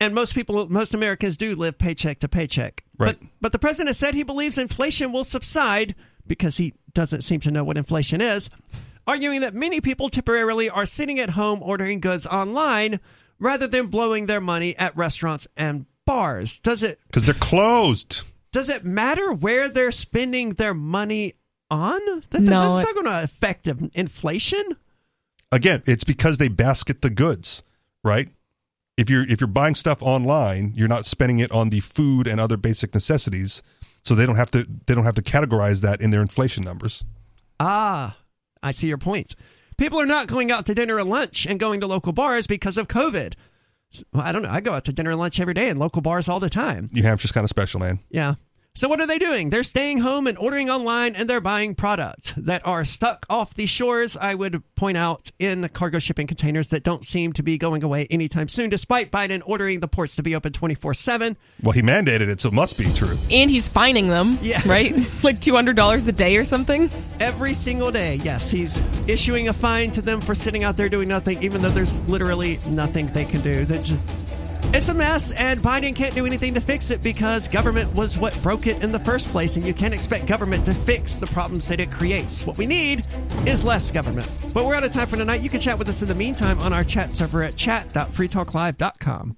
And most people, most Americans do live paycheck to paycheck. Right. But, but the president said he believes inflation will subside because he doesn't seem to know what inflation is, arguing that many people temporarily are sitting at home ordering goods online rather than blowing their money at restaurants and bars. Does it Because they're closed. does it matter where they're spending their money on? That, No, that's not going to affect inflation. Again, it's because they basket the goods, right? If you're if you're buying stuff online, you're not spending it on the food and other basic necessities, so they don't have to they don't have to categorize that in their inflation numbers. Ah, I see your point. People are not going out to dinner and lunch and going to local bars because of COVID. Well, I don't know. I go out to dinner and lunch every day in local bars all the time. New Hampshire's kind of special, man. Yeah. So what are they doing? They're staying home and ordering online and they're buying products that are stuck off the shores, I would point out, in cargo shipping containers that don't seem to be going away anytime soon, despite Biden ordering the ports to be open 24 7. Well, he mandated it, so it must be true. And he's fining them, Yeah. right? like $200 a day or something. Every single day, yes, he's issuing a fine to them for sitting out there doing nothing, even though there's literally nothing they can do. That just, it's a mess, and Biden can't do anything to fix it because government was what broke it in the first place, and you can't expect government to fix the problems that it creates. What we need is less government. But we're out of time for tonight. You can chat with us in the meantime on our chat server at chat.freetalklive.com.